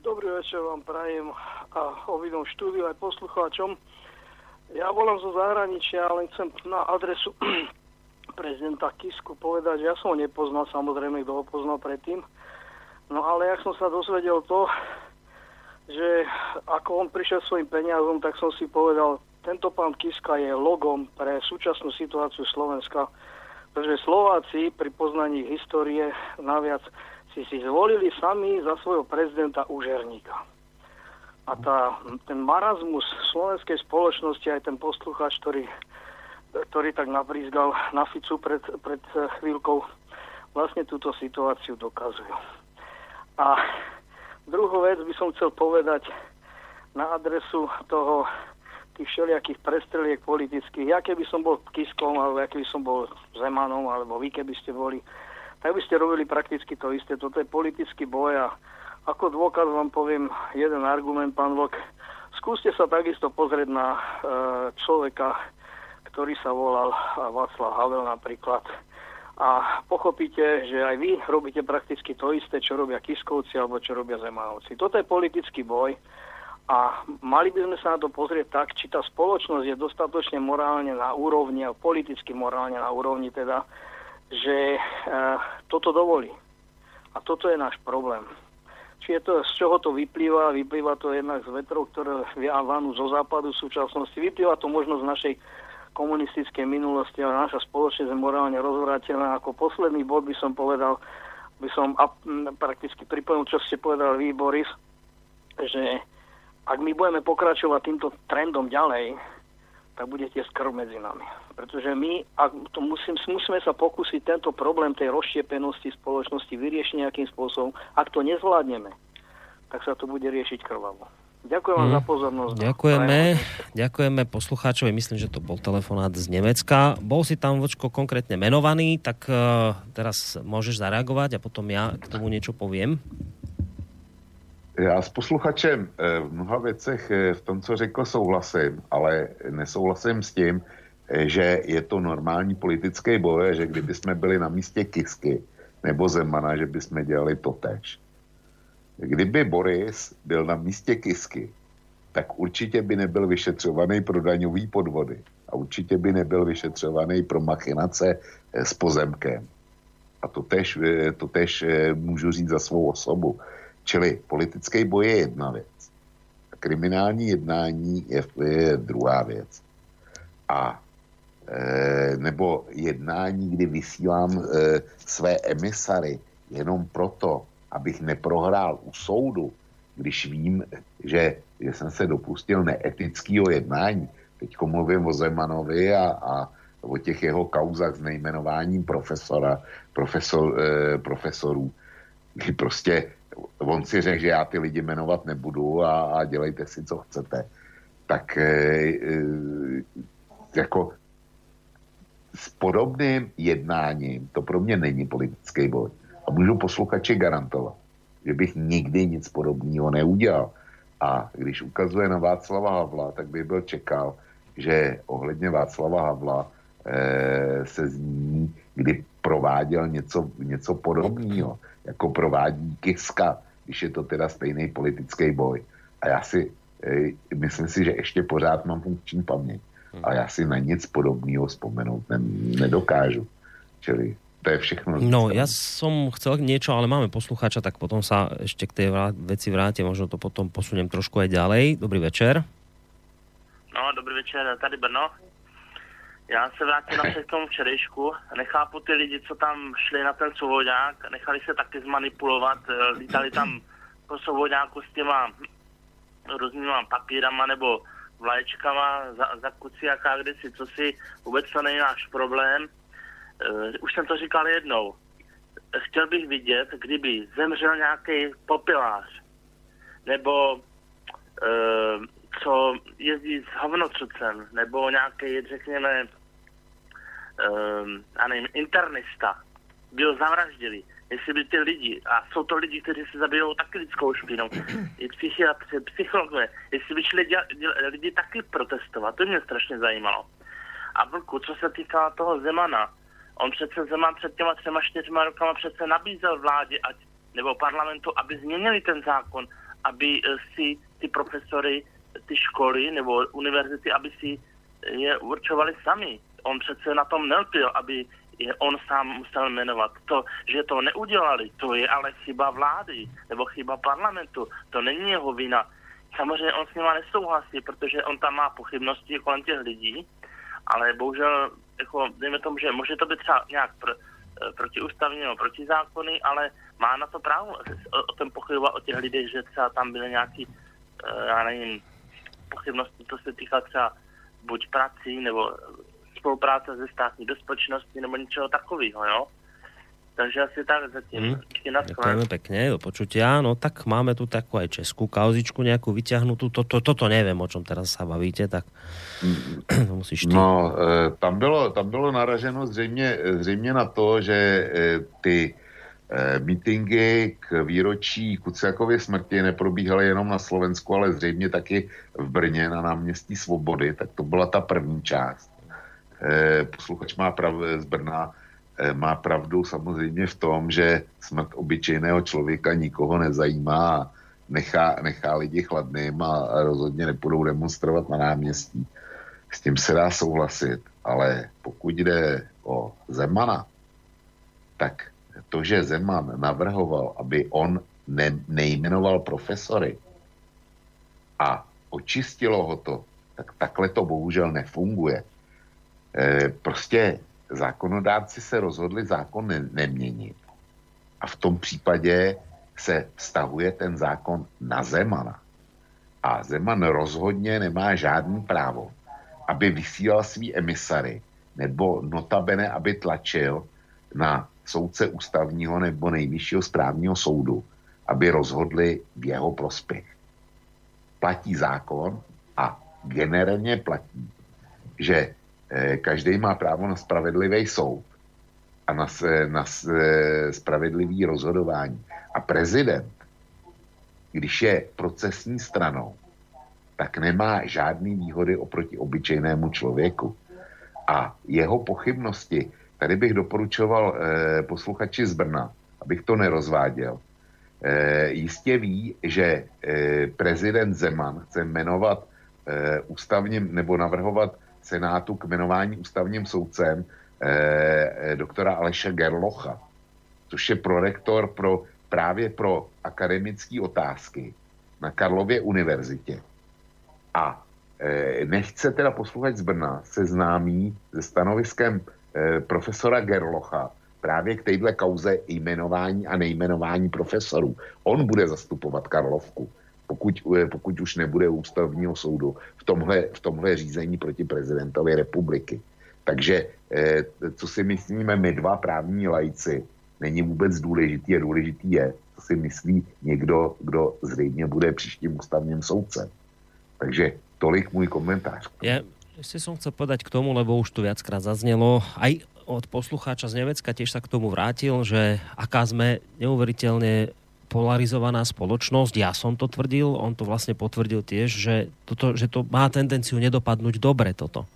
Dobrý večer vám prajem a obidom štúdiu aj poslucháčom. Ja volám zo zahraničia, ale chcem na adresu prezidenta Kisku povedať, že ja som ho nepoznal, samozrejme, kto ho poznal predtým. No ale jak som sa dozvedel to, že ako on prišiel svojim peniazom, tak som si povedal, tento pán Kiska je logom pre súčasnú situáciu Slovenska pretože Slováci pri poznaní histórie naviac si si zvolili sami za svojho prezidenta Užerníka. A tá, ten marazmus slovenskej spoločnosti, aj ten poslucháč, ktorý, ktorý tak naprízgal na Ficu pred, pred chvíľkou, vlastne túto situáciu dokazujú. A druhú vec by som chcel povedať na adresu toho tých všelijakých prestreliek politických. Ja keby som bol Kiskom, alebo ja keby som bol Zemanom, alebo vy keby ste boli, tak by ste robili prakticky to isté. Toto je politický boj a ako dôkaz vám poviem jeden argument, pán Vlk. Skúste sa takisto pozrieť na e, človeka, ktorý sa volal Václav Havel napríklad. A pochopíte, že aj vy robíte prakticky to isté, čo robia Kiskovci alebo čo robia Zemanovci. Toto je politický boj a mali by sme sa na to pozrieť tak, či tá spoločnosť je dostatočne morálne na úrovni, a politicky morálne na úrovni teda, že e, toto dovolí. A toto je náš problém. Či je to, z čoho to vyplýva? Vyplýva to jednak z vetrov, ktoré vanú zo západu v súčasnosti. Vyplýva to možno z našej komunistickej minulosti, ale naša spoločnosť je morálne rozvrátená. Ako posledný bod by som povedal, by som a, prakticky pripomenul, čo ste povedali vy, Boris, že ak my budeme pokračovať týmto trendom ďalej, tak bude tiež krv medzi nami. Pretože my ak to musím, musíme sa pokúsiť tento problém tej rozštiepenosti spoločnosti vyriešiť nejakým spôsobom. Ak to nezvládneme, tak sa to bude riešiť krvavo. Ďakujem vám hmm. za pozornosť. Ďakujeme. Ďakujeme poslucháčovi. Myslím, že to bol telefonát z Nemecka. Bol si tam vočko konkrétne menovaný, tak uh, teraz môžeš zareagovať a potom ja k tomu niečo poviem. Já s posluchačem eh, v mnoha věcech eh, v tom, co řekl, souhlasím, ale nesouhlasím s tím, eh, že je to normální politický boj, že kdyby jsme byli na místě Kisky nebo Zemana, že by jsme dělali to tež. Kdyby Boris byl na místě Kisky, tak určitě by nebyl vyšetřovaný pro daňový podvody a určitě by nebyl vyšetřovaný pro machinace s pozemkem. A to tež, to tež můžu říct za svou osobu. Čili politický boj je jedna věc. Kriminální jednání je, je druhá věc. A e, nebo jednání, kdy vysílám e, své emisary jenom proto, abych neprohrál u soudu, když vím, že, že jsem se dopustil neetického jednání. Teď mluvím o Zemanovi a, a o těch jeho kauzách s nejmenováním profesora, profesor, e, profesorů, kdy prostě on si řekl, že já ty lidi jmenovat nebudu a, a dělejte si, co chcete. Tak e, jako s podobným jednáním to pro mě není politický boj. A můžu posluchači garantovat, že bych nikdy nic podobného neudělal. A když ukazuje na Václava Havla, tak by byl čekal, že ohledně Václava Havla e, se zní, kdy prováděl něco, něco podobného jako provádí Kiska, když je to teda stejný politický boj. A já si, e, myslím si, že ještě pořád mám funkční paměť. A já si na nic podobného vzpomenout ne, nedokážu. Čili to je všechno. No, ja som chcel niečo, ale máme poslucháča, tak potom sa ešte k tej vrá- veci vrátim, možno to potom posuniem trošku aj ďalej. Dobrý večer. No, dobrý večer, tady Brno. Já se vrátím na k tomu včerejšku. Nechápu ty lidi, co tam šli na ten souvodňák, nechali se taky zmanipulovat, eh, lítali tam po souvodňáku s těma různýma papírama nebo vlaječkama za, za kuci a kdysi, co si vůbec to není náš problém. Uh, už jsem to říkal jednou. Chtěl bych vidět, kdyby zemřel nějaký popilář, nebo uh, co jezdí s hovnocrucem, nebo nějaký, řekněme, um, já nevím, internista, by ho zavraždili. jestli by ty lidi, a jsou to lidi, kteří se zabijou taky lidskou špínou, i psychiatři, psychologové, jestli by šli děla, děla, lidi taky protestovat, to mě strašně zajímalo. A vlku, co se týká toho Zemana, on přece Zeman před těma třema čtyřma rokama přece nabízel vládě ať, nebo parlamentu, aby změnili ten zákon, aby eh, si ty profesory, ty školy nebo univerzity, aby si je určovali sami. On přece na tom nelpil, aby je on sám musel jmenovat. To, že to neudělali, to je ale chyba vlády nebo chyba parlamentu. To není jeho vina. Samozřejmě on s nima nesouhlasí, protože on tam má pochybnosti kolem těch lidí, ale bohužel, jako, dejme tomu, že může to být třeba nějak pr, protiústavní nebo protizákony, ale má na to právo o, o tom pochybovat o těch lidech, že třeba tam byly nějaký, já nevím, pochybnosti, to se týká třeba buď prací nebo spolupráce se státní bezpečností nebo ničeho takového, jo. Takže asi tak zatím. Mm, ďakujeme pekne, do počutia. No tak máme tu takú aj českú kauzičku nejakú vyťahnutú. Toto, toto neviem, o čom teraz sa bavíte, tak to musíš ty. No, e, tam bylo, tam bylo naraženo zřejmě, zřejmě na to, že e, ty e, mítingy k výročí Kuciakově smrti neprobíhaly jenom na Slovensku, ale zřejmě taky v Brně na náměstí Svobody, tak to byla ta první část. Eh, posluchač má prav, z Brna eh, má pravdu samozřejmě v tom, že smrt obyčejného člověka nikoho nezajímá a nechá, nechá lidi chladným a rozhodně nepůjdou demonstrovat na náměstí. S tím se dá souhlasit, ale pokud jde o Zemana, tak to, že Zeman navrhoval, aby on ne, nejmenoval profesory a očistilo ho to, tak takhle to bohužel nefunguje. E, prostě zákonodárci se rozhodli zákon ne- neměnit. A v tom případě se vztahuje ten zákon na Zemana. A Zeman rozhodně nemá žádný právo, aby vysílal svý emisary, nebo notabene, aby tlačil na soudce ústavního nebo nejvyššího správního soudu, aby rozhodli v jeho prospěch. Platí zákon a generálně platí, že každý má právo na spravedlivý soud a na, na eh, spravedlivý rozhodování. A prezident, když je procesní stranou, tak nemá žádný výhody oproti obyčejnému člověku. A jeho pochybnosti, tady bych doporučoval eh, posluchači z Brna, abych to nerozváděl, eh, jistě ví, že eh, prezident Zeman chce jmenovat eh, ústavním nebo navrhovat Senátu k jmenování ústavním soudcem eh, eh, doktora Aleše Gerlocha, což je prorektor pro, právě pro akademické otázky na Karlově univerzitě. A eh, nechce teda posluchač z Brna seznámí se stanoviskem eh, profesora Gerlocha právě k téhle kauze jmenování a nejmenování profesorů. On bude zastupovat Karlovku pokud, eh, pokud už nebude ústavního soudu v tomhle, v tomhle řízení proti prezidentovi republiky. Takže eh, co si myslíme my dva právní lajci, není vůbec důležitý a důležitý je, co si myslí někdo, kdo zřejmě bude příštím ústavním soudcem. Takže tolik můj komentář. Ja ešte som chcel povedať k tomu, lebo už tu viackrát zaznelo, aj od poslucháča z Nemecka tiež sa k tomu vrátil, že aká sme neuveriteľne polarizovaná spoločnosť. Ja som to tvrdil, on to vlastne potvrdil tiež, že, toto, že to má tendenciu nedopadnúť dobre toto.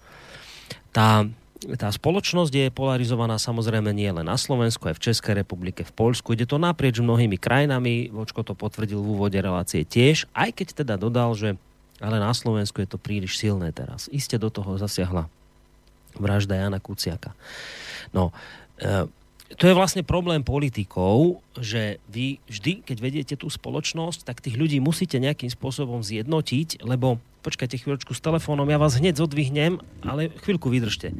Tá, tá spoločnosť je polarizovaná samozrejme nie len na Slovensku, aj v Českej republike, v Polsku. Ide to naprieč mnohými krajinami. Vočko to potvrdil v úvode relácie tiež, aj keď teda dodal, že ale na Slovensku je to príliš silné teraz. Iste do toho zasiahla vražda Jana Kuciaka. No, e, to je vlastne problém politikov, že vy vždy, keď vediete tú spoločnosť, tak tých ľudí musíte nejakým spôsobom zjednotiť, lebo počkajte chvíľočku s telefónom, ja vás hneď zodvihnem, ale chvíľku vydržte.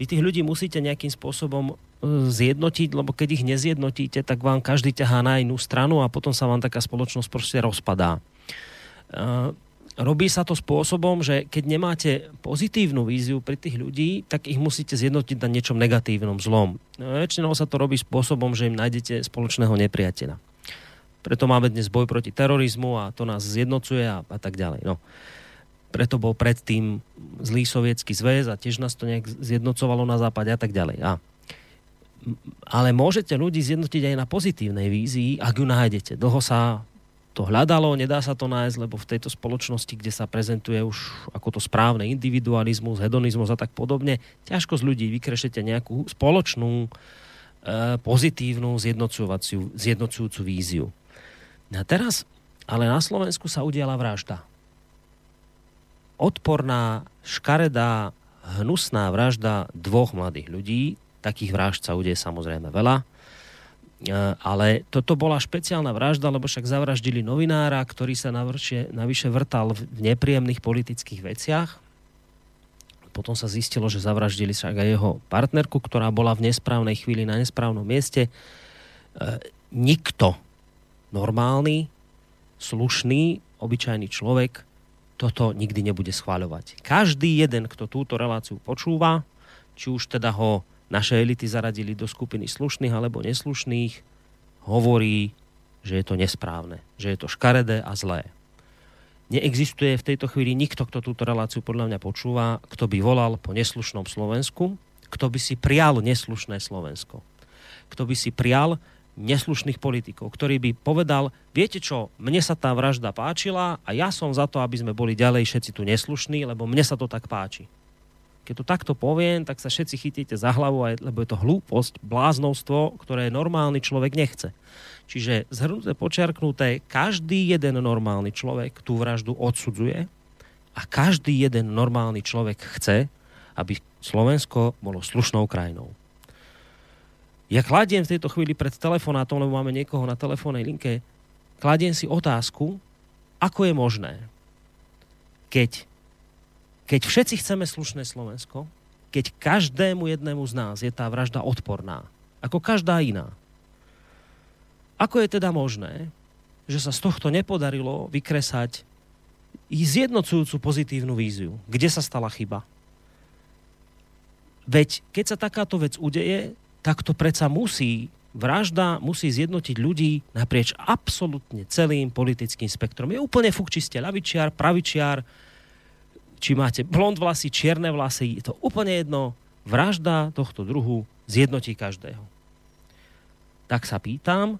Vy tých ľudí musíte nejakým spôsobom e, zjednotiť, lebo keď ich nezjednotíte, tak vám každý ťahá na inú stranu a potom sa vám taká spoločnosť proste rozpadá. Robí sa to spôsobom, že keď nemáte pozitívnu víziu pri tých ľudí, tak ich musíte zjednotiť na niečom negatívnom, zlom. No, väčšinou sa to robí spôsobom, že im nájdete spoločného nepriateľa. Preto máme dnes boj proti terorizmu a to nás zjednocuje a, a tak ďalej. No. Preto bol predtým zlý sovietský zväz a tiež nás to nejak zjednocovalo na západe a tak ďalej. A ale môžete ľudí zjednotiť aj na pozitívnej vízii, ak ju nájdete. Dlho sa to hľadalo, nedá sa to nájsť, lebo v tejto spoločnosti, kde sa prezentuje už ako to správne individualizmus, hedonizmus a tak podobne, ťažko z ľudí vykrešete nejakú spoločnú, e, pozitívnu, zjednocujúcu víziu. A teraz, ale na Slovensku sa udiala vražda. Odporná, škaredá, hnusná vražda dvoch mladých ľudí. Takých vražd sa udeje samozrejme veľa ale toto bola špeciálna vražda, lebo však zavraždili novinára, ktorý sa navršie, navyše vrtal v nepríjemných politických veciach. Potom sa zistilo, že zavraždili však aj jeho partnerku, ktorá bola v nesprávnej chvíli na nesprávnom mieste. E, nikto normálny, slušný, obyčajný človek toto nikdy nebude schváľovať. Každý jeden, kto túto reláciu počúva, či už teda ho naše elity zaradili do skupiny slušných alebo neslušných, hovorí, že je to nesprávne, že je to škaredé a zlé. Neexistuje v tejto chvíli nikto, kto túto reláciu podľa mňa počúva, kto by volal po neslušnom Slovensku, kto by si prial neslušné Slovensko. Kto by si prial neslušných politikov, ktorý by povedal, viete čo, mne sa tá vražda páčila a ja som za to, aby sme boli ďalej všetci tu neslušní, lebo mne sa to tak páči keď to takto poviem, tak sa všetci chytíte za hlavu, lebo je to hlúposť, bláznovstvo, ktoré normálny človek nechce. Čiže zhrnuté, počiarknuté, každý jeden normálny človek tú vraždu odsudzuje a každý jeden normálny človek chce, aby Slovensko bolo slušnou krajinou. Ja kladiem v tejto chvíli pred telefonátom, lebo máme niekoho na telefónnej linke, kladiem si otázku, ako je možné, keď keď všetci chceme slušné Slovensko, keď každému jednému z nás je tá vražda odporná, ako každá iná, ako je teda možné, že sa z tohto nepodarilo vykresať i zjednocujúcu pozitívnu víziu? Kde sa stala chyba? Veď keď sa takáto vec udeje, tak to predsa musí, vražda musí zjednotiť ľudí naprieč absolútne celým politickým spektrom. Je úplne fuk, či ste ľavičiar, pravičiar, či máte blond vlasy, čierne vlasy, je to úplne jedno. Vražda tohto druhu zjednotí každého. Tak sa pýtam,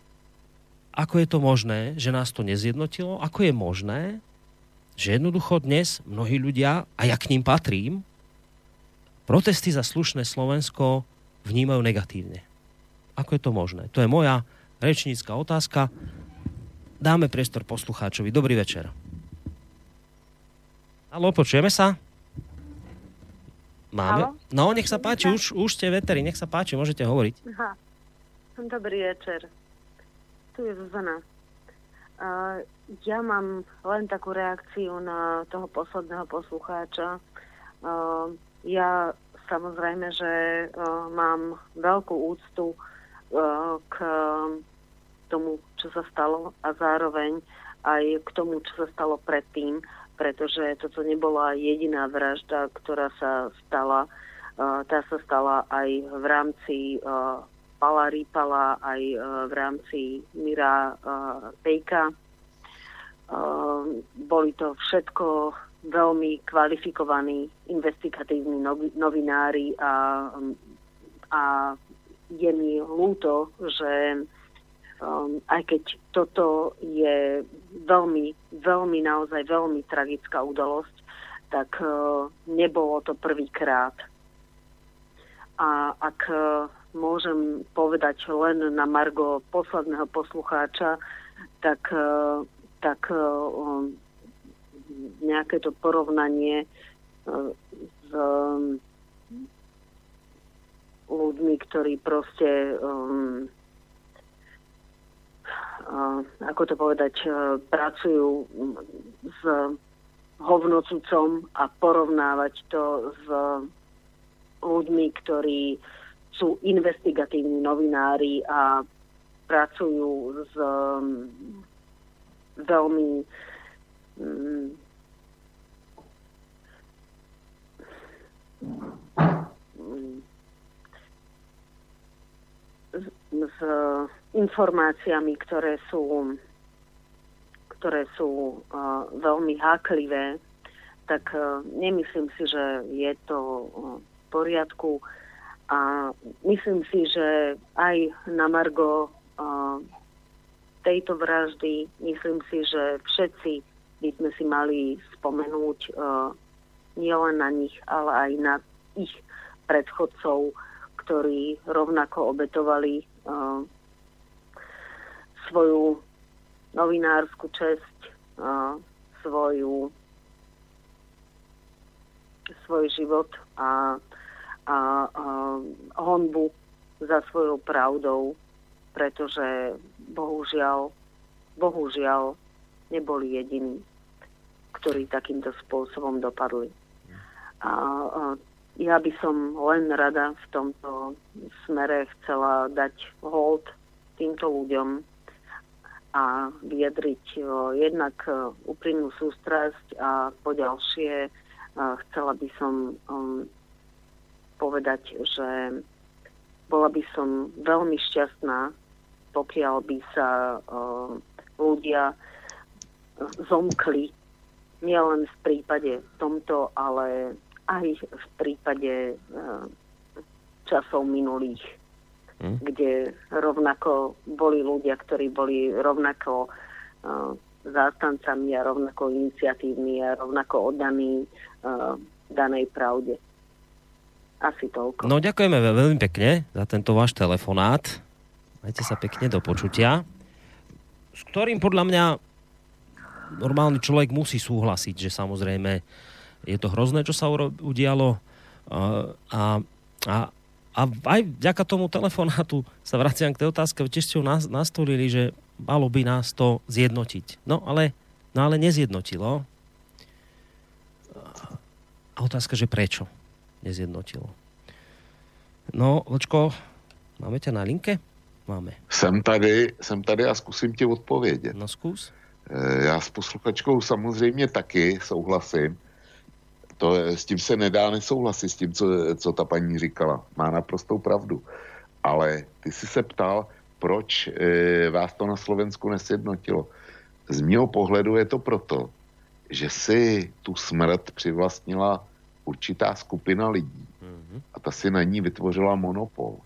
ako je to možné, že nás to nezjednotilo? Ako je možné, že jednoducho dnes mnohí ľudia, a ja k ním patrím, protesty za slušné Slovensko vnímajú negatívne. Ako je to možné? To je moja rečnícka otázka. Dáme priestor poslucháčovi. Dobrý večer. Halo, počujeme sa? Máme? Halo? No, nech sa páči, už, už ste veteri, nech sa páči, môžete hovoriť. Aha. Dobrý večer. Tu je Zuzana. Uh, ja mám len takú reakciu na toho posledného poslucháča. Uh, ja samozrejme, že uh, mám veľkú úctu uh, k tomu, čo sa stalo a zároveň aj k tomu, čo sa stalo predtým pretože toto nebola jediná vražda, ktorá sa stala. Tá sa stala aj v rámci Pala Rýpala, aj v rámci Mira Pejka. Boli to všetko veľmi kvalifikovaní investigatívni novinári a, a je mi ľúto, že um, aj keď toto je veľmi, veľmi, naozaj veľmi tragická udalosť, tak uh, nebolo to prvýkrát. A ak uh, môžem povedať len na Margo posledného poslucháča, tak, uh, tak uh, um, nejaké to porovnanie uh, s um, ľuďmi, ktorí proste um, ako to povedať, e, pracujú s hovnocúcom a porovnávať to s ľuďmi, ktorí sú investigatívni novinári a pracujú s veľmi mm, s informáciami, ktoré sú, ktoré sú uh, veľmi háklivé, tak uh, nemyslím si, že je to uh, v poriadku. A myslím si, že aj na Margo uh, tejto vraždy, myslím si, že všetci by sme si mali spomenúť uh, nielen na nich, ale aj na ich predchodcov, ktorí rovnako obetovali uh, svoju novinárskú česť, svoju svoj život a, a, a honbu za svojou pravdou, pretože bohužiaľ, bohužiaľ neboli jediní, ktorí takýmto spôsobom dopadli. A, a ja by som len rada v tomto smere chcela dať hold týmto ľuďom a vyjadriť o, jednak úprimnú sústrasť a poďalšie chcela by som um, povedať, že bola by som veľmi šťastná, pokiaľ by sa ľudia zomkli nielen v prípade tomto, ale aj v prípade časov minulých, hmm. kde rovnako boli ľudia, ktorí boli rovnako uh, zástancami a rovnako iniciatívni a rovnako oddaní uh, danej pravde. Asi toľko. No ďakujeme veľmi pekne za tento váš telefonát. Majte sa pekne do počutia. S ktorým podľa mňa normálny človek musí súhlasiť, že samozrejme je to hrozné, čo sa udialo a, a, a aj vďaka tomu telefonátu sa vraciam k tej otázke, tiež ste ho nastolili, že malo by nás to zjednotiť. No ale, no ale nezjednotilo. A otázka, že prečo nezjednotilo. No, Ločko, máme ťa na linke? Máme. Jsem tady, jsem tady a zkusím ti odpovědět. No zkus. Eh, já s posluchačkou samozřejmě taky souhlasím. To, s tím se nedá nesouhlasit, s tím, co, co ta paní říkala. Má naprostou pravdu. Ale ty jsi se ptal, proč e, vás to na Slovensku nesjednotilo. Z mého pohledu je to proto, že si tu smrt přivlastnila určitá skupina lidí mm-hmm. a ta si na ní vytvořila monopol.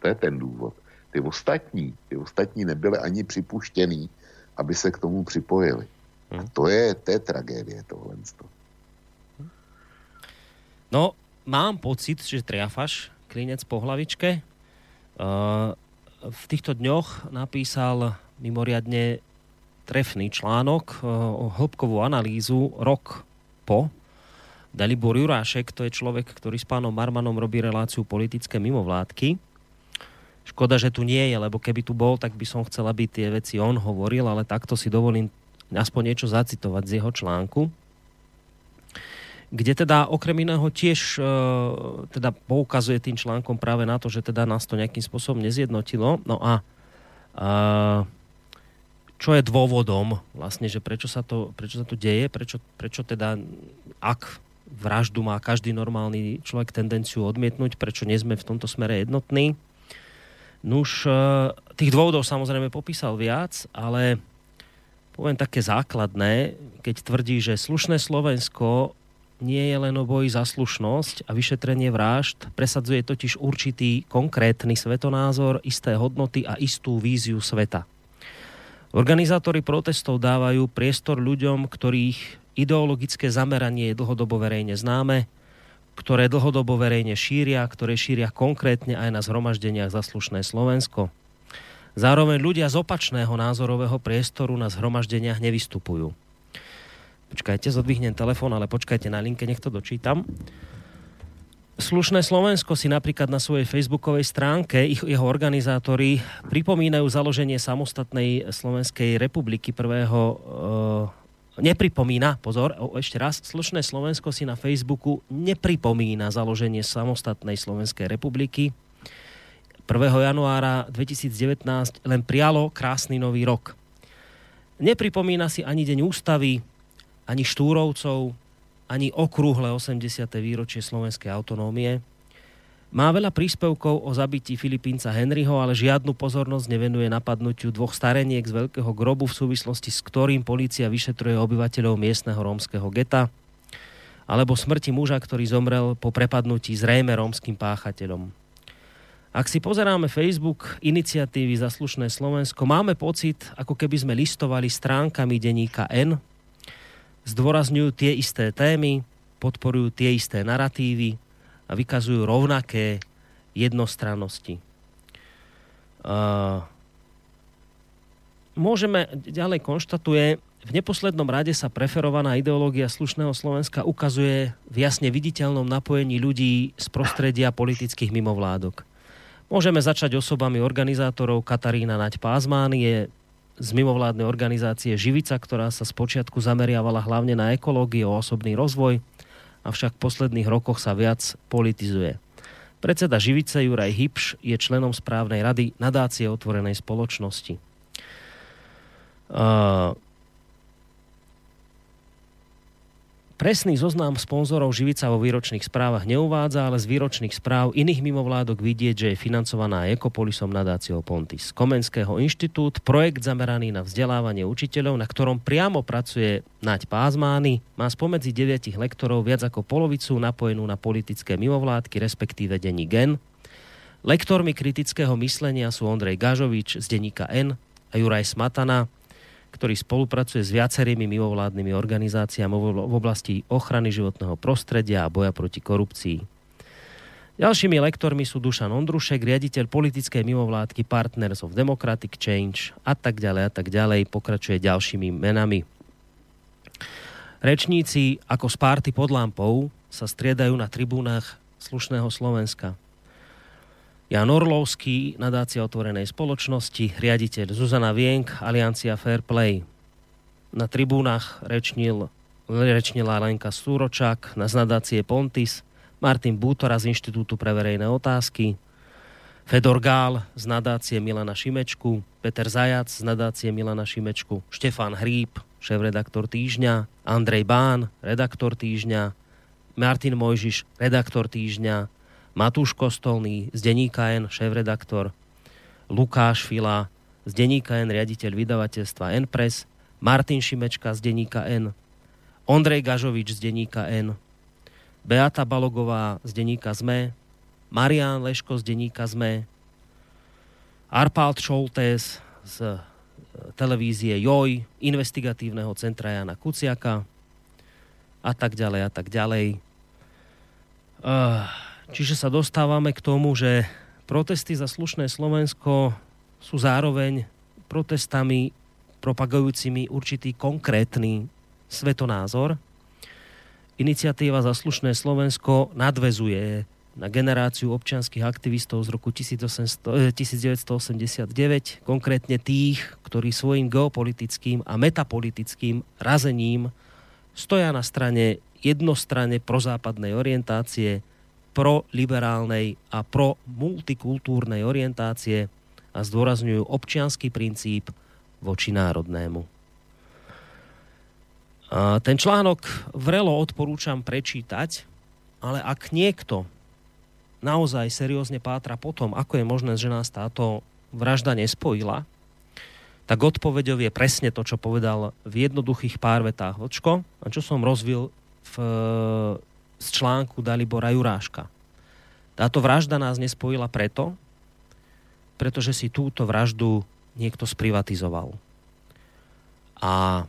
To je ten důvod. Ty ostatní, ty ostatní nebyly ani připuštěný, aby se k tomu připojili. A mhm. to je, to je tragédie tohle. No, mám pocit, že triafaš klinec po hlavičke. Uh, v týchto dňoch napísal mimoriadne trefný článok eh, o hĺbkovú analýzu rok po. Dalibor Jurášek, to je človek, ktorý s pánom Marmanom robí reláciu politické mimovládky. Škoda, že tu nie je, lebo keby tu bol, tak by som chcela, aby tie veci on hovoril, ale takto si dovolím aspoň niečo zacitovať z jeho článku kde teda okrem iného tiež e, teda poukazuje tým článkom práve na to, že teda nás to nejakým spôsobom nezjednotilo. No a e, čo je dôvodom vlastne, že prečo sa to, prečo sa to deje, prečo, prečo teda ak vraždu má každý normálny človek tendenciu odmietnúť, prečo nie sme v tomto smere jednotní. Nuž, e, tých dôvodov samozrejme popísal viac, ale poviem také základné, keď tvrdí, že slušné Slovensko nie je len o boji za slušnosť a vyšetrenie vražd, presadzuje totiž určitý konkrétny svetonázor, isté hodnoty a istú víziu sveta. Organizátori protestov dávajú priestor ľuďom, ktorých ideologické zameranie je dlhodobo verejne známe, ktoré dlhodobo verejne šíria, ktoré šíria konkrétne aj na zhromaždeniach za Slovensko. Zároveň ľudia z opačného názorového priestoru na zhromaždeniach nevystupujú. Počkajte, zodvihnem telefón, ale počkajte na linke, nech to dočítam. Slušné Slovensko si napríklad na svojej facebookovej stránke, ich, jeho organizátori pripomínajú založenie samostatnej Slovenskej republiky prvého e, nepripomína, pozor, o, ešte raz, slušné Slovensko si na Facebooku nepripomína založenie samostatnej Slovenskej republiky. 1. januára 2019 len prialo krásny nový rok. Nepripomína si ani deň ústavy, ani Štúrovcov, ani okrúhle 80. výročie slovenskej autonómie. Má veľa príspevkov o zabití Filipínca Henryho, ale žiadnu pozornosť nevenuje napadnutiu dvoch stareniek z veľkého grobu v súvislosti s ktorým policia vyšetruje obyvateľov miestneho rómskeho geta. alebo smrti muža, ktorý zomrel po prepadnutí zrejme rómskym páchateľom. Ak si pozeráme Facebook iniciatívy Zaslušné Slovensko, máme pocit, ako keby sme listovali stránkami denníka N, zdôrazňujú tie isté témy, podporujú tie isté narratívy a vykazujú rovnaké jednostrannosti. Uh, môžeme, ďalej konštatuje, v neposlednom rade sa preferovaná ideológia slušného Slovenska ukazuje v jasne viditeľnom napojení ľudí z prostredia politických mimovládok. Môžeme začať osobami organizátorov. Katarína Naď Pázmán je z mimovládnej organizácie Živica, ktorá sa spočiatku zameriavala hlavne na ekológiu a osobný rozvoj, avšak v posledných rokoch sa viac politizuje. Predseda Živice Juraj Hipš je členom správnej rady nadácie otvorenej spoločnosti. Uh, Presný zoznam sponzorov Živica vo výročných správach neuvádza, ale z výročných správ iných mimovládok vidieť, že je financovaná Ekopolisom nadáciou Pontis. Komenského inštitút, projekt zameraný na vzdelávanie učiteľov, na ktorom priamo pracuje Naď Pázmány, má spomedzi deviatich lektorov viac ako polovicu napojenú na politické mimovládky, respektíve denní GEN. Lektormi kritického myslenia sú Ondrej Gažovič z denníka N a Juraj Smatana, ktorý spolupracuje s viacerými mimovládnymi organizáciami v oblasti ochrany životného prostredia a boja proti korupcii. Ďalšími lektormi sú Dušan Ondrušek, riaditeľ politickej mimovládky Partners of Democratic Change a tak ďalej a tak ďalej. Pokračuje ďalšími menami. Rečníci ako z párty pod lampou sa striedajú na tribúnach slušného Slovenska. Jan Orlovský, nadácia otvorenej spoločnosti, riaditeľ Zuzana Vienk, Aliancia Fair Play. Na tribúnach rečnil, rečnila Lenka Súročák z nadácie Pontis, Martin Bútora z Inštitútu pre verejné otázky, Fedor Gál z nadácie Milana Šimečku, Peter Zajac z nadácie Milana Šimečku, Štefan Hríb, šéf-redaktor Týždňa, Andrej Bán, redaktor Týždňa, Martin Mojžiš, redaktor Týždňa, Matúš Kostolný z denníka N, šéf-redaktor, Lukáš Fila z denníka N, riaditeľ vydavateľstva N Press, Martin Šimečka z denníka N, Ondrej Gažovič z denníka N, Beata Balogová z denníka ZME, Marian Leško z denníka ZME, Arpald Šoltés z e, televízie JOJ, investigatívneho centra Jana Kuciaka a tak ďalej a tak ďalej. Uh, Čiže sa dostávame k tomu, že protesty za slušné Slovensko sú zároveň protestami propagujúcimi určitý konkrétny svetonázor. Iniciatíva za slušné Slovensko nadvezuje na generáciu občianských aktivistov z roku 1800, 1989, eh, konkrétne tých, ktorí svojim geopolitickým a metapolitickým razením stoja na strane jednostranne prozápadnej orientácie, proliberálnej a pro multikultúrnej orientácie a zdôrazňujú občianský princíp voči národnému. A ten článok vrelo odporúčam prečítať, ale ak niekto naozaj seriózne pátra po tom, ako je možné, že nás táto vražda nespojila, tak odpovedou je presne to, čo povedal v jednoduchých pár vetách Vlčko a čo som rozvil v z článku Dalibora Juráška. Táto vražda nás nespojila preto, pretože si túto vraždu niekto sprivatizoval. A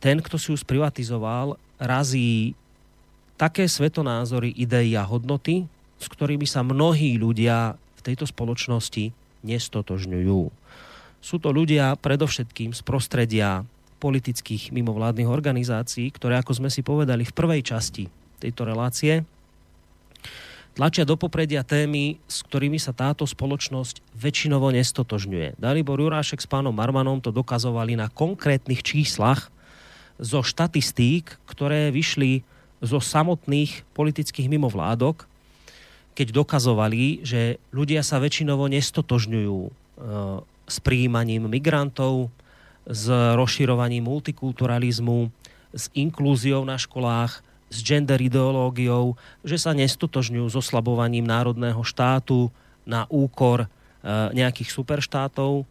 ten, kto si ju sprivatizoval, razí také svetonázory, idei a hodnoty, s ktorými sa mnohí ľudia v tejto spoločnosti nestotožňujú. Sú to ľudia predovšetkým z prostredia politických mimovládnych organizácií, ktoré, ako sme si povedali v prvej časti tejto relácie, tlačia do popredia témy, s ktorými sa táto spoločnosť väčšinovo nestotožňuje. Dalibor Jurášek s pánom Marmanom to dokazovali na konkrétnych číslach zo štatistík, ktoré vyšli zo samotných politických mimovládok, keď dokazovali, že ľudia sa väčšinovo nestotožňujú e, s príjmaním migrantov, s rozširovaním multikulturalizmu, s inklúziou na školách, s gender ideológiou, že sa nestotožňujú s oslabovaním národného štátu na úkor e, nejakých superštátov.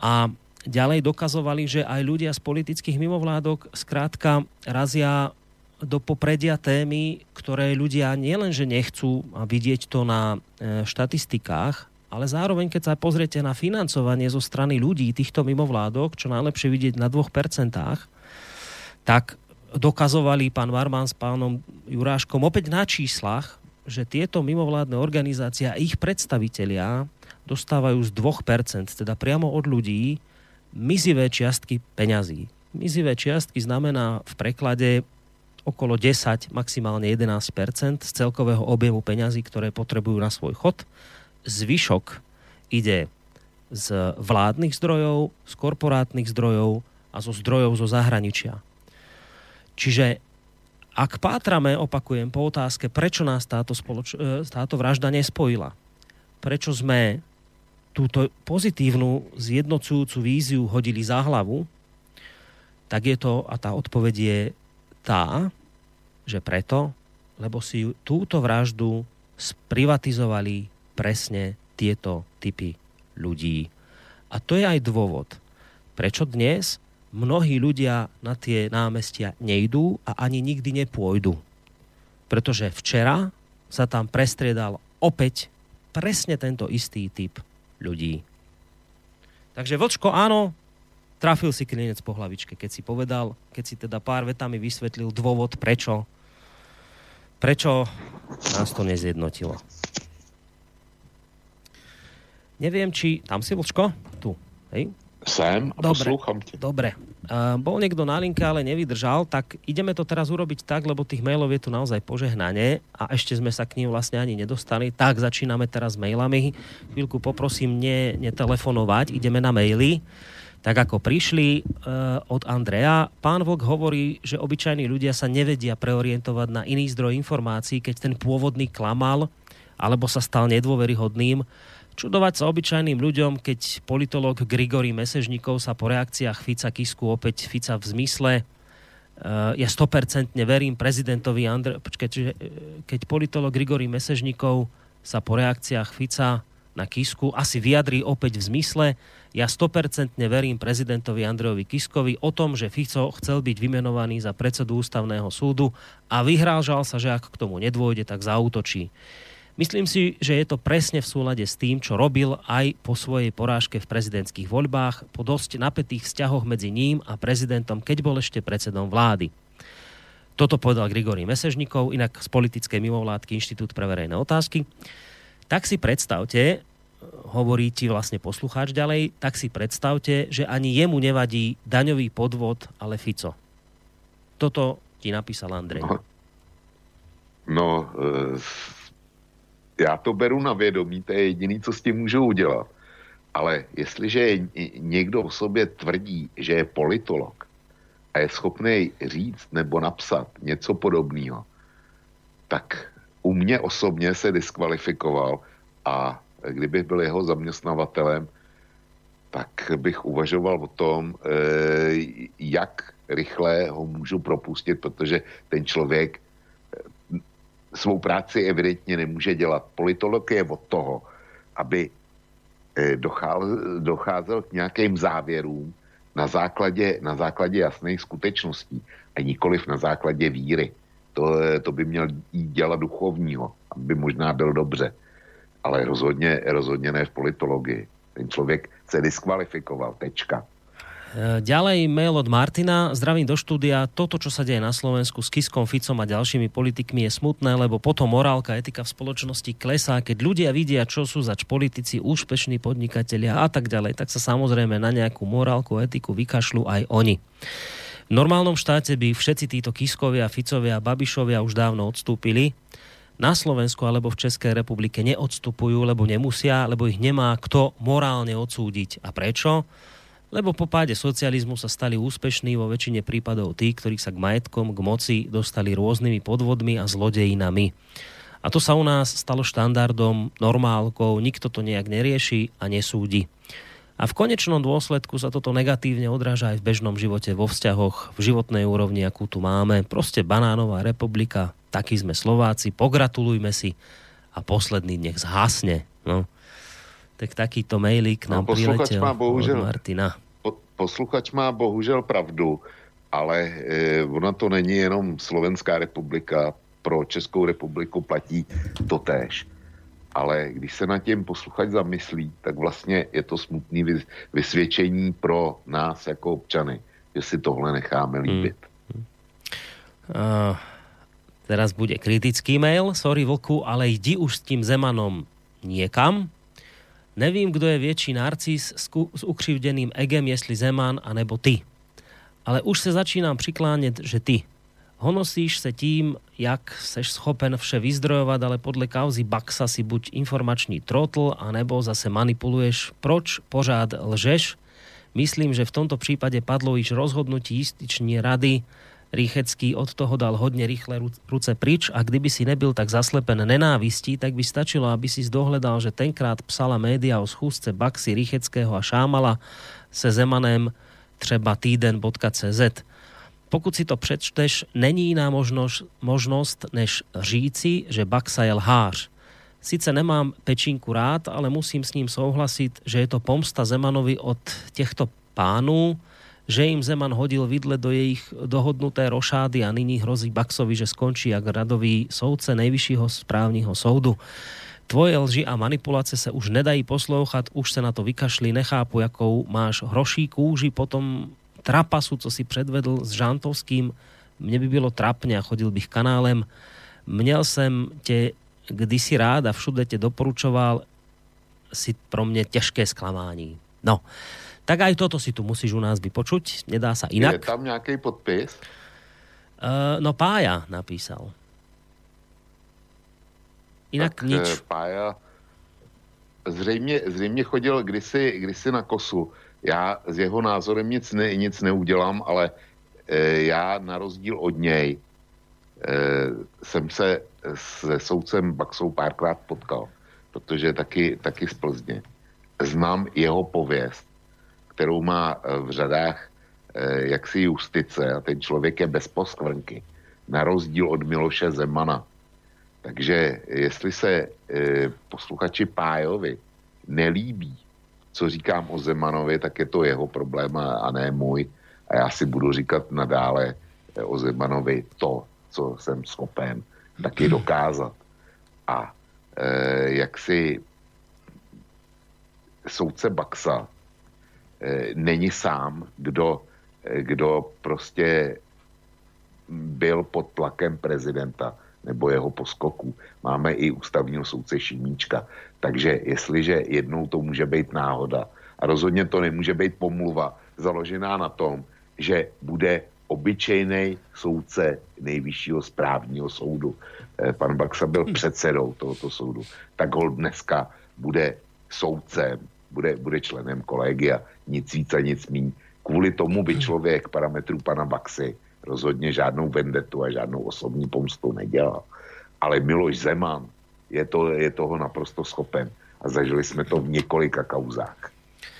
A ďalej dokazovali, že aj ľudia z politických mimovládok skrátka razia do popredia témy, ktoré ľudia nielenže nechcú vidieť to na e, štatistikách, ale zároveň, keď sa pozriete na financovanie zo strany ľudí týchto mimovládok, čo najlepšie vidieť na 2%, tak dokazovali pán Varman s pánom Juráškom opäť na číslach, že tieto mimovládne organizácie a ich predstavitelia dostávajú z 2%, teda priamo od ľudí, mizivé čiastky peňazí. Mizivé čiastky znamená v preklade okolo 10, maximálne 11% z celkového objemu peňazí, ktoré potrebujú na svoj chod. Zvyšok ide z vládnych zdrojov, z korporátnych zdrojov a zo zdrojov zo zahraničia. Čiže ak pátrame, opakujem, po otázke, prečo nás táto, spoloč- e, táto vražda nespojila, prečo sme túto pozitívnu zjednocujúcu víziu hodili za hlavu, tak je to, a tá odpoveď je tá, že preto, lebo si túto vraždu sprivatizovali presne tieto typy ľudí. A to je aj dôvod, prečo dnes mnohí ľudia na tie námestia nejdú a ani nikdy nepôjdu. Pretože včera sa tam prestriedal opäť presne tento istý typ ľudí. Takže Vlčko, áno, trafil si klinec po hlavičke, keď si povedal, keď si teda pár vetami vysvetlil dôvod, prečo prečo nás to nezjednotilo. Neviem, či... Tam si, Vlčko? Tu. Hej? Sem a dobre, poslúcham te. Dobre. Uh, bol niekto na linke, ale nevydržal, tak ideme to teraz urobiť tak, lebo tých mailov je tu naozaj požehnanie a ešte sme sa k ním vlastne ani nedostali. Tak začíname teraz mailami. Chvíľku poprosím ne, netelefonovať, ideme na maily. Tak ako prišli uh, od Andrea. Pán Vlk hovorí, že obyčajní ľudia sa nevedia preorientovať na iný zdroj informácií, keď ten pôvodný klamal alebo sa stal nedôveryhodným. Čudovať sa obyčajným ľuďom, keď politolog Grigory Mesežníkov sa po reakciách Fica Kisku opäť Fica v zmysle uh, ja 100% verím prezidentovi Andre... Počkej, čiže, uh, keď politolog Grigory Mesežníkov sa po reakciách Fica na Kisku asi vyjadrí opäť v zmysle ja 100% verím prezidentovi Andrejovi Kiskovi o tom, že Fico chcel byť vymenovaný za predsedu ústavného súdu a vyhrážal sa, že ak k tomu nedôjde, tak zautočí. Myslím si, že je to presne v súlade s tým, čo robil aj po svojej porážke v prezidentských voľbách, po dosť napätých vzťahoch medzi ním a prezidentom, keď bol ešte predsedom vlády. Toto povedal Grigory Mesežnikov, inak z politickej mimovládky Inštitút pre verejné otázky. Tak si predstavte, hovorí ti vlastne poslucháč ďalej, tak si predstavte, že ani jemu nevadí daňový podvod, ale Fico. Toto ti napísal Andrej. No, no já to beru na vědomí, to je jediný, co s tím můžu udělat. Ale jestliže někdo o sobě tvrdí, že je politolog a je schopný říct nebo napsat něco podobného, tak u mě osobně se diskvalifikoval a kdybych byl jeho zaměstnavatelem, tak bych uvažoval o tom, eh, jak rychle ho můžu propustit, protože ten člověk svou práci evidentně nemůže dělat. Politolog je od toho, aby eh, docházel k nějakým závěrům na základě, na základě jasných skutečností a nikoliv na základě víry. To, to by měl dělat duchovního, aby možná byl dobře ale rozhodně, rozhodně ne v politologii. Ten člověk se diskvalifikoval, tečka. E, ďalej mail od Martina. Zdravím do štúdia. Toto, čo sa deje na Slovensku s Kiskom, Ficom a ďalšími politikmi je smutné, lebo potom morálka, etika v spoločnosti klesá. Keď ľudia vidia, čo sú zač politici, úspešní podnikatelia a tak ďalej, tak sa samozrejme na nejakú morálku, etiku vykašľú aj oni. V normálnom štáte by všetci títo Kiskovia, Ficovia Babišovia už dávno odstúpili na Slovensku alebo v Českej republike neodstupujú, lebo nemusia, lebo ich nemá kto morálne odsúdiť. A prečo? Lebo po páde socializmu sa stali úspešní vo väčšine prípadov tí, ktorí sa k majetkom, k moci dostali rôznymi podvodmi a zlodejinami. A to sa u nás stalo štandardom, normálkou, nikto to nejak nerieši a nesúdi. A v konečnom dôsledku sa toto negatívne odráža aj v bežnom živote, vo vzťahoch, v životnej úrovni, akú tu máme. Proste banánová republika, takí sme Slováci, pogratulujme si a posledný nech zhasne. No. Tak takýto mailík nám no, priletel má bohužel, od Martina. Po, posluchač má bohužel pravdu. ale e, ona to není jenom Slovenská republika, pro Českou republiku platí to též. Ale když se nad tím posluchač zamyslí, tak vlastně je to smutný vysvědčení pro nás jako občany, že si tohle necháme hmm. líbit. Hmm. Uh, teraz bude kritický mail, sorry Vlku, ale jdi už s tím Zemanom niekam. Nevím, kdo je větší narcis s, s ukřivdeným egem, jestli Zeman, anebo ty. Ale už se začínám přiklánět, že ty. Honosíš se tím, jak seš schopen vše vyzdrojovat, ale podle kauzy Baxa si buď informačný trotl, anebo zase manipuluješ. Proč pořád lžeš? Myslím, že v tomto případě padlo již rozhodnutí justiční rady. Rýchecký od toho dal hodně rychle ruce pryč a kdyby si nebyl tak zaslepen nenávistí, tak by stačilo, aby si zdohledal, že tenkrát psala média o schůzce Baxy, Rýcheckého a Šámala se Zemanem třeba týden.cz. Pokud si to přečteš, není jiná možnosť, možnost, než říci, že Baxa je lhář. Sice nemám Pečínku rád, ale musím s ním souhlasit, že je to pomsta Zemanovi od těchto pánů, že im Zeman hodil vidle do jejich dohodnuté rošády a nyní hrozí Baxovi, že skončí jak radový soudce nejvyššího správního soudu. Tvoje lži a manipulace se už nedají poslouchat, už se na to vykašli, nechápu, jakou máš hroší kůži potom trapasu, co si předvedl s Žantovským, mne by bylo trapne a chodil bych kanálem. Měl jsem tě kdysi rád a všude tě doporučoval, si pro mě těžké sklamání. No, tak aj toto si tu musíš u nás vypočuť, nedá sa inak. Je tam nějaký podpis? Uh, no Pája napísal. Inak tak, nič. Eh, Pája zřejmě, zřejmě chodil kdysi, kdysi na kosu já s jeho názorem nic, ne, nic neudělám, ale e, já na rozdíl od něj e, jsem se se soudcem Baxou párkrát potkal, protože taky, taky z Plzně. Znám jeho pověst, kterou má e, v řadách e, jaksi justice a ten člověk je bez poskvrnky, na rozdíl od Miloše Zemana. Takže jestli se e, posluchači Pájovi nelíbí co říkám o Zemanovi, tak je to jeho problém a, ne můj. A já si budu říkat nadále eh, o Zemanovi to, co jsem schopen taky dokázat. A e, jak si soudce Baxa není sám, kdo, e, kdo prostě byl pod tlakem prezidenta nebo jeho poskoku. Máme i ústavního soudce Šimíčka. Takže jestliže jednou to může být náhoda, a rozhodně to nemůže být pomluva založená na tom, že bude obyčejný soudce nejvyššího správního soudu. Eh, pan Baxa byl předsedou tohoto soudu. Tak ho dneska bude soudcem, bude, bude členem kolegia. Nic víc a nic míň. Kvůli tomu by hm. člověk parametrů pana Baxy rozhodně žádnou vendetu a žádnou osobní pomstu nedělal. Ale Miloš Zeman je, to, je toho naprosto schopen. A zažili jsme to v několika kauzách.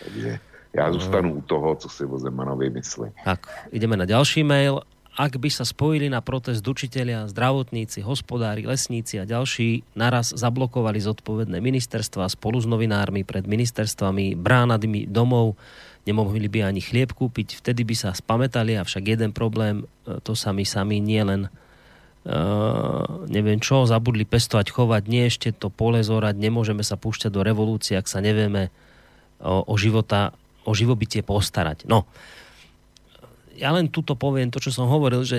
Takže já zůstanu u toho, co si o Zemanovi myslí. Tak, ideme na ďalší mail. Ak by sa spojili na protest učitelia, zdravotníci, hospodári, lesníci a ďalší, naraz zablokovali zodpovedné ministerstva spolu s novinármi pred ministerstvami, bránadmi domov, nemohli by ani chlieb kúpiť, vtedy by sa spametali, avšak jeden problém, e, to sa my sami nielen Uh, neviem čo, zabudli pestovať, chovať, nie ešte to pole zorať, nemôžeme sa púšťať do revolúcie, ak sa nevieme o, o života, o živobytie postarať. No, ja len tuto poviem to, čo som hovoril, že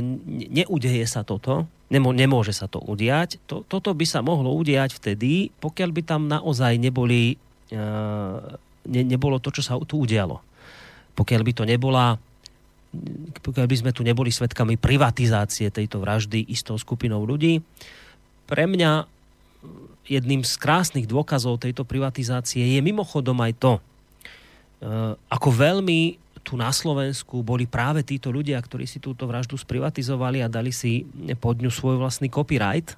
neudeje sa toto, nemô, nemôže sa to udiať. To, toto by sa mohlo udiať vtedy, pokiaľ by tam naozaj neboli, uh, ne, nebolo to, čo sa tu udialo. Pokiaľ by to nebola pokiaľ by sme tu neboli svetkami privatizácie tejto vraždy istou skupinou ľudí. Pre mňa jedným z krásnych dôkazov tejto privatizácie je mimochodom aj to, e, ako veľmi tu na Slovensku boli práve títo ľudia, ktorí si túto vraždu sprivatizovali a dali si pod ňu svoj vlastný copyright.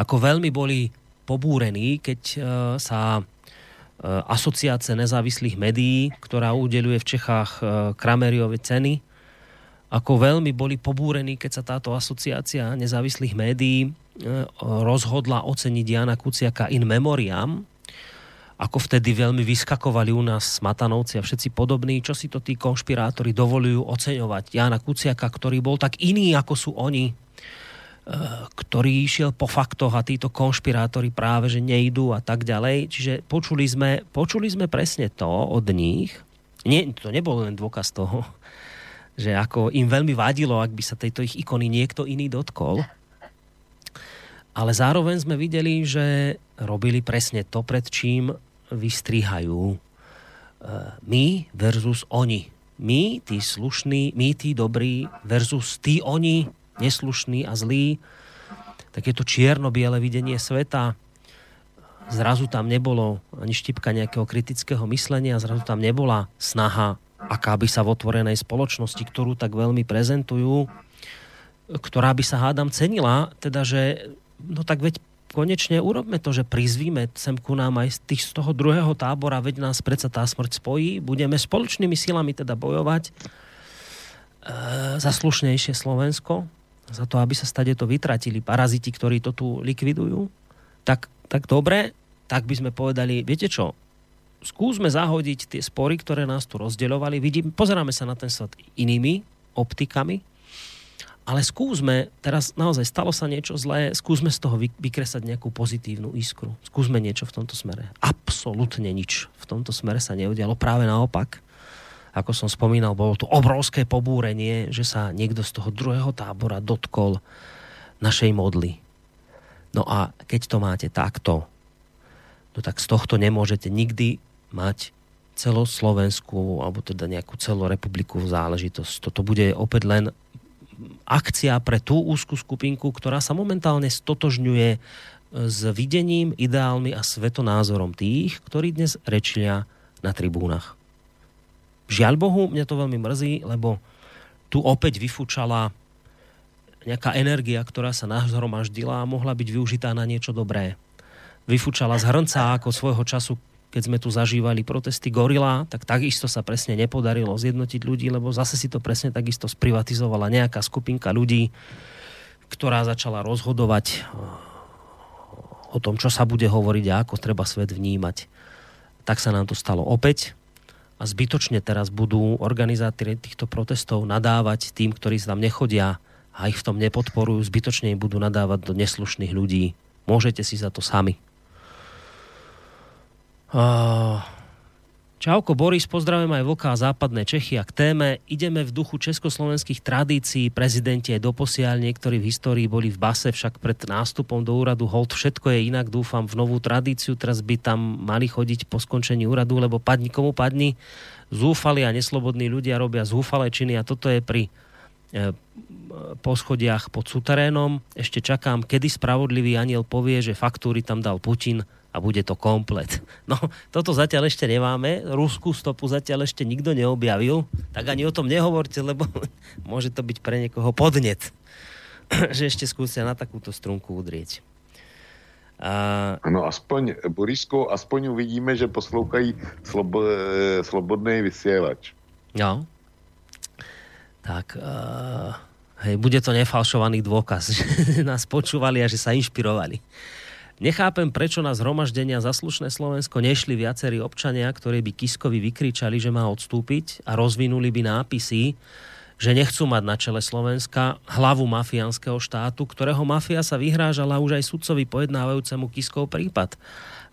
Ako veľmi boli pobúrení, keď e, sa Eh, asociácie nezávislých médií, ktorá udeluje v Čechách eh, Krameriove ceny, ako veľmi boli pobúrení, keď sa táto asociácia nezávislých médií rozhodla oceniť Jana Kuciaka in memoriam. Ako vtedy veľmi vyskakovali u nás Smatanovci a všetci podobní, čo si to tí konšpirátori dovolujú oceňovať. Jana Kuciaka, ktorý bol tak iný, ako sú oni, e, ktorý išiel po faktoch a títo konšpirátori práve, že nejdú a tak ďalej. Čiže počuli sme, počuli sme presne to od nich. Nie, to nebol len dôkaz toho, že ako im veľmi vadilo, ak by sa tejto ich ikony niekto iný dotkol. Ale zároveň sme videli, že robili presne to, pred čím vystrihajú e, my versus oni. My, tí slušní, my, tí dobrí versus tí oni, neslušní a zlí. Takéto čierno-biele videnie sveta. Zrazu tam nebolo ani štipka nejakého kritického myslenia, zrazu tam nebola snaha, aká by sa v otvorenej spoločnosti, ktorú tak veľmi prezentujú, ktorá by sa hádam cenila, teda že no tak veď konečne urobme to, že prizvíme sem ku nám aj z, tých, z toho druhého tábora, veď nás predsa tá smrť spojí, budeme spoločnými silami teda bojovať e, za slušnejšie Slovensko, za to, aby sa stade to vytratili paraziti, ktorí to tu likvidujú, tak, tak dobre, tak by sme povedali, viete čo, skúsme zahodiť tie spory, ktoré nás tu rozdeľovali, vidím, pozeráme sa na ten svet inými optikami, ale skúsme, teraz naozaj stalo sa niečo zlé, skúsme z toho vykresať nejakú pozitívnu iskru. Skúsme niečo v tomto smere. Absolutne nič v tomto smere sa neudialo. Práve naopak, ako som spomínal, bolo tu obrovské pobúrenie, že sa niekto z toho druhého tábora dotkol našej modly. No a keď to máte takto, no tak z tohto nemôžete nikdy mať celoslovenskú alebo teda nejakú celorepubliku záležitosť. Toto bude opäť len akcia pre tú úzkú skupinku, ktorá sa momentálne stotožňuje e, s videním, ideálmi a svetonázorom tých, ktorí dnes rečia na tribúnach. Žiaľ Bohu, mňa to veľmi mrzí, lebo tu opäť vyfúčala nejaká energia, ktorá sa nahromaždila a mohla byť využitá na niečo dobré. Vyfúčala z hrnca ako svojho času keď sme tu zažívali protesty Gorila, tak takisto sa presne nepodarilo zjednotiť ľudí, lebo zase si to presne takisto sprivatizovala nejaká skupinka ľudí, ktorá začala rozhodovať eh, o tom, čo sa bude hovoriť a ako treba svet vnímať. Tak sa nám to stalo opäť a zbytočne teraz budú organizátori týchto protestov nadávať tým, ktorí tam nechodia a ich v tom nepodporujú, zbytočne im budú nadávať do neslušných ľudí. Môžete si za to sami. Čauko Boris, pozdravujem aj a západné Čechy a k téme ideme v duchu československých tradícií. Prezidenti aj doposiaľ niektorí v histórii boli v base, však pred nástupom do úradu hold všetko je inak, dúfam v novú tradíciu. Teraz by tam mali chodiť po skončení úradu, lebo padni komu padni. Zúfali a neslobodní ľudia robia zúfalé činy a toto je pri e, poschodiach pod suterénom. Ešte čakám, kedy spravodlivý aniel povie, že faktúry tam dal Putin a bude to komplet. No, toto zatiaľ ešte nemáme, ruskú stopu zatiaľ ešte nikto neobjavil, tak ani o tom nehovorte, lebo môže to byť pre niekoho podnet, že ešte skúsia na takúto strunku udrieť. A... Ano, aspoň, Borisko, aspoň uvidíme, že poslouchají slobo, slobodný vysielač. No. Tak, uh, hej, bude to nefalšovaný dôkaz, že nás počúvali a že sa inšpirovali. Nechápem, prečo na zhromaždenia za Slovensko nešli viacerí občania, ktorí by Kiskovi vykričali, že má odstúpiť a rozvinuli by nápisy, že nechcú mať na čele Slovenska hlavu mafiánskeho štátu, ktorého mafia sa vyhrážala už aj sudcovi pojednávajúcemu Kiskov prípad.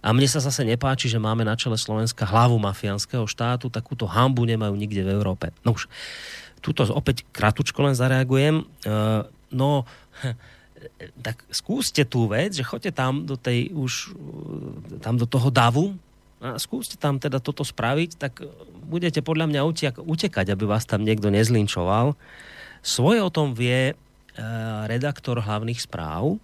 A mne sa zase nepáči, že máme na čele Slovenska hlavu mafiánskeho štátu, takúto hambu nemajú nikde v Európe. No už, tuto opäť kratučko len zareagujem. Uh, no, tak skúste tú vec, že choďte tam do tej už, tam do toho davu a skúste tam teda toto spraviť, tak budete podľa mňa utekať, aby vás tam niekto nezlinčoval. Svoje o tom vie e, redaktor hlavných správ,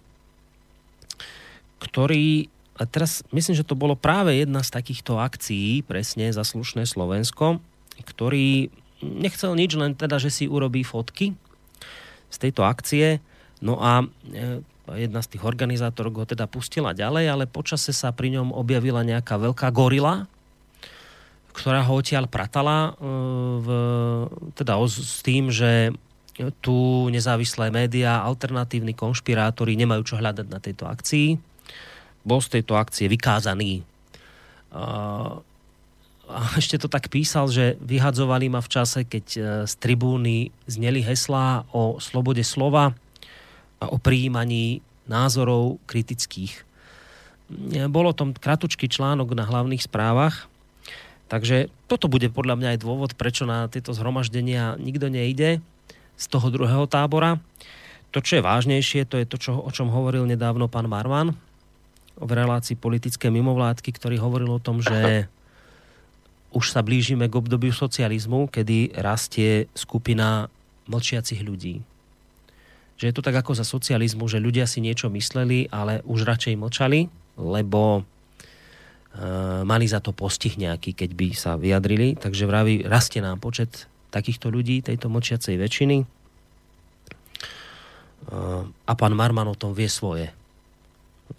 ktorý, a teraz myslím, že to bolo práve jedna z takýchto akcií, presne za slušné Slovensko, ktorý nechcel nič, len teda, že si urobí fotky z tejto akcie, No a e, jedna z tých organizátorov ho teda pustila ďalej, ale počase sa pri ňom objavila nejaká veľká gorila, ktorá ho odtiaľ pratala e, v, teda s tým, že tu nezávislé médiá, alternatívni konšpirátori nemajú čo hľadať na tejto akcii. Bol z tejto akcie vykázaný a ešte to tak písal, že vyhadzovali ma v čase, keď e, z tribúny zneli heslá o slobode slova a o prijímaní názorov kritických. E, bolo tom kratučký článok na hlavných správach, takže toto bude podľa mňa aj dôvod, prečo na tieto zhromaždenia nikto nejde z toho druhého tábora. To, čo je vážnejšie, to je to, čo, o čom hovoril nedávno pán Marman v relácii politické mimovládky, ktorý hovoril o tom, že už sa blížime k obdobiu socializmu, kedy rastie skupina mlčiacich ľudí. Že je to tak ako za socializmu, že ľudia si niečo mysleli, ale už radšej mlčali, lebo e, mali za to postih nejaký, keď by sa vyjadrili. Takže vraví, rastie nám počet takýchto ľudí, tejto mlčiacej väčšiny. E, a pán Marman o tom vie svoje.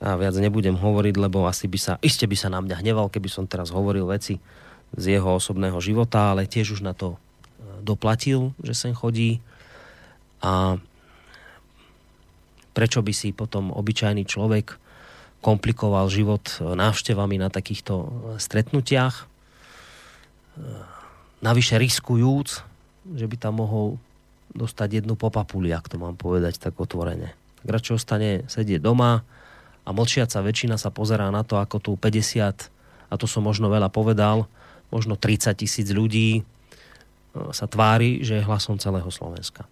A viac nebudem hovoriť, lebo asi by sa, iste by sa na mňa hneval, keby som teraz hovoril veci, z jeho osobného života, ale tiež už na to e, doplatil, že sem chodí a prečo by si potom obyčajný človek komplikoval život návštevami na takýchto e, stretnutiach, e, navyše riskujúc, že by tam mohol dostať jednu popapuli, ak to mám povedať tak otvorene. Radšej ostane sedieť doma a mlčiaca väčšina sa pozerá na to, ako tu 50, a to som možno veľa povedal, možno 30 tisíc ľudí e, sa tvári, že je hlasom celého Slovenska.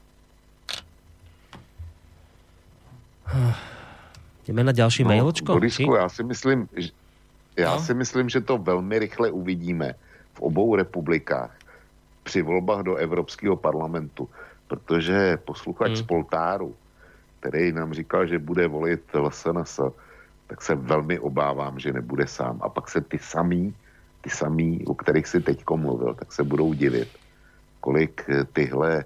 Jdeme na ďalší no, mailočko? Borisku, já si myslím, že, já no? si myslím, že to velmi rychle uvidíme v obou republikách při volbách do Evropského parlamentu, protože posluchač hmm. z Poltáru, který nám říkal, že bude volit LSNS, tak se velmi obávám, že nebude sám. A pak se ty samý ty samý, o kterých si teď mluvil, tak se budou divit, kolik eh, tyhle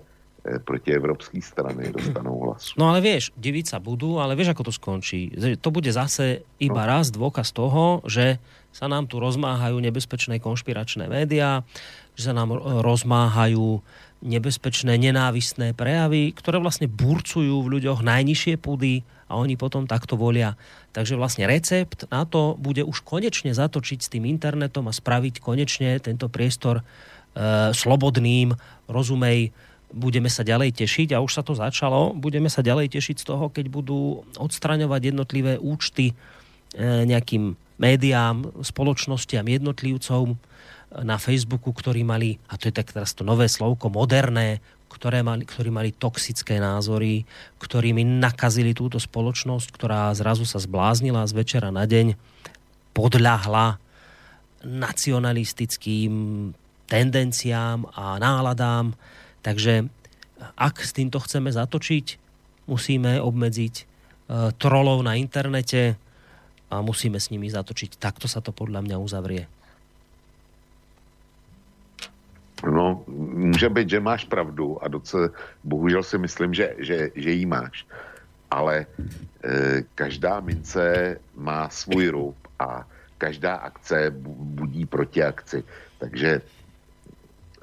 protievropské strany dostanou hlas. No ale vieš, diviť sa budú, ale vieš, ako to skončí. To bude zase iba no. raz dôkaz toho, že sa nám tu rozmáhajú nebezpečné konšpiračné médiá, že sa nám rozmáhajú nebezpečné nenávistné prejavy, ktoré vlastne burcujú v ľuďoch najnižšie pudy a oni potom takto volia. Takže vlastne recept na to bude už konečne zatočiť s tým internetom a spraviť konečne tento priestor e, slobodným, rozumej, budeme sa ďalej tešiť a už sa to začalo, budeme sa ďalej tešiť z toho, keď budú odstraňovať jednotlivé účty e, nejakým médiám, spoločnostiam, jednotlivcom na Facebooku, ktorí mali, a to je tak teraz to nové slovko, moderné, ktoré mali, ktorí mali toxické názory, ktorými nakazili túto spoločnosť, ktorá zrazu sa zbláznila z večera na deň, podľahla nacionalistickým tendenciám a náladám. Takže ak s týmto chceme zatočiť, musíme obmedziť e, trolov na internete a musíme s nimi zatočiť. Takto sa to podľa mňa uzavrie. No, může být, že máš pravdu a docela, bohužel si myslím, že, že, že jí máš. Ale e, každá mince má svůj rub a každá akce budí proti akci. Takže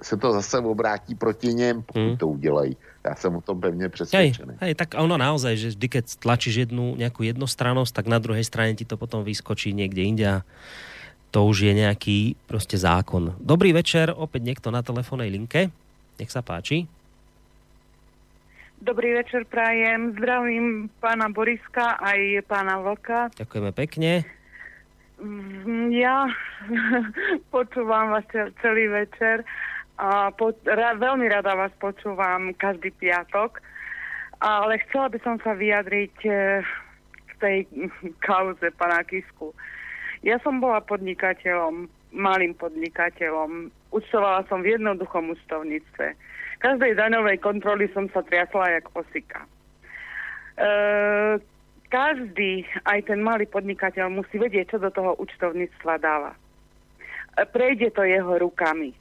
se to zase obrátí proti něm, pokud hmm. to udělají. Já jsem o tom pevně přesvědčený. Hej, hej, tak ono naozaj, že vždy, keď tlačíš jednu nejakú jednostrannosť, tak na druhej strane ti to potom vyskočí niekde inde to už je nejaký proste zákon. Dobrý večer, opäť niekto na telefónnej linke. Nech sa páči. Dobrý večer, prajem. Zdravím pána Boriska aj pána Vlka. Ďakujeme pekne. Mm, ja počúvam vás celý večer a po, ra, veľmi rada vás počúvam každý piatok, ale chcela by som sa vyjadriť eh, k tej kauze pána Kisku. Ja som bola podnikateľom, malým podnikateľom. Účtovala som v jednoduchom účtovníctve. Každej daňovej kontroly som sa triasla jak posika. E, každý, aj ten malý podnikateľ musí vedieť, čo do toho účtovníctva dáva. E, prejde to jeho rukami.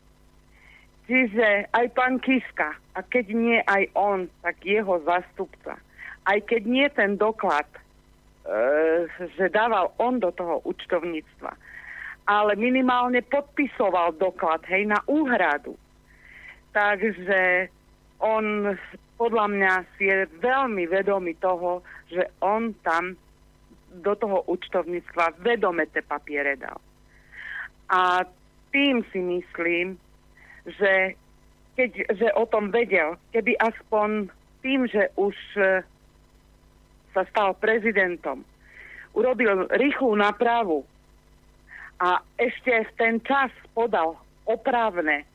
Čiže aj pán Kiska, a keď nie aj on, tak jeho zastupca. Aj keď nie ten doklad, E, že dával on do toho účtovníctva, ale minimálne podpisoval doklad, hej, na úhradu. Takže on podľa mňa si je veľmi vedomý toho, že on tam do toho účtovníctva vedome tie papiere dal. A tým si myslím, že keď že o tom vedel, keby aspoň tým, že už e, sa stal prezidentom, urobil rýchlu nápravu a ešte v ten čas podal opravné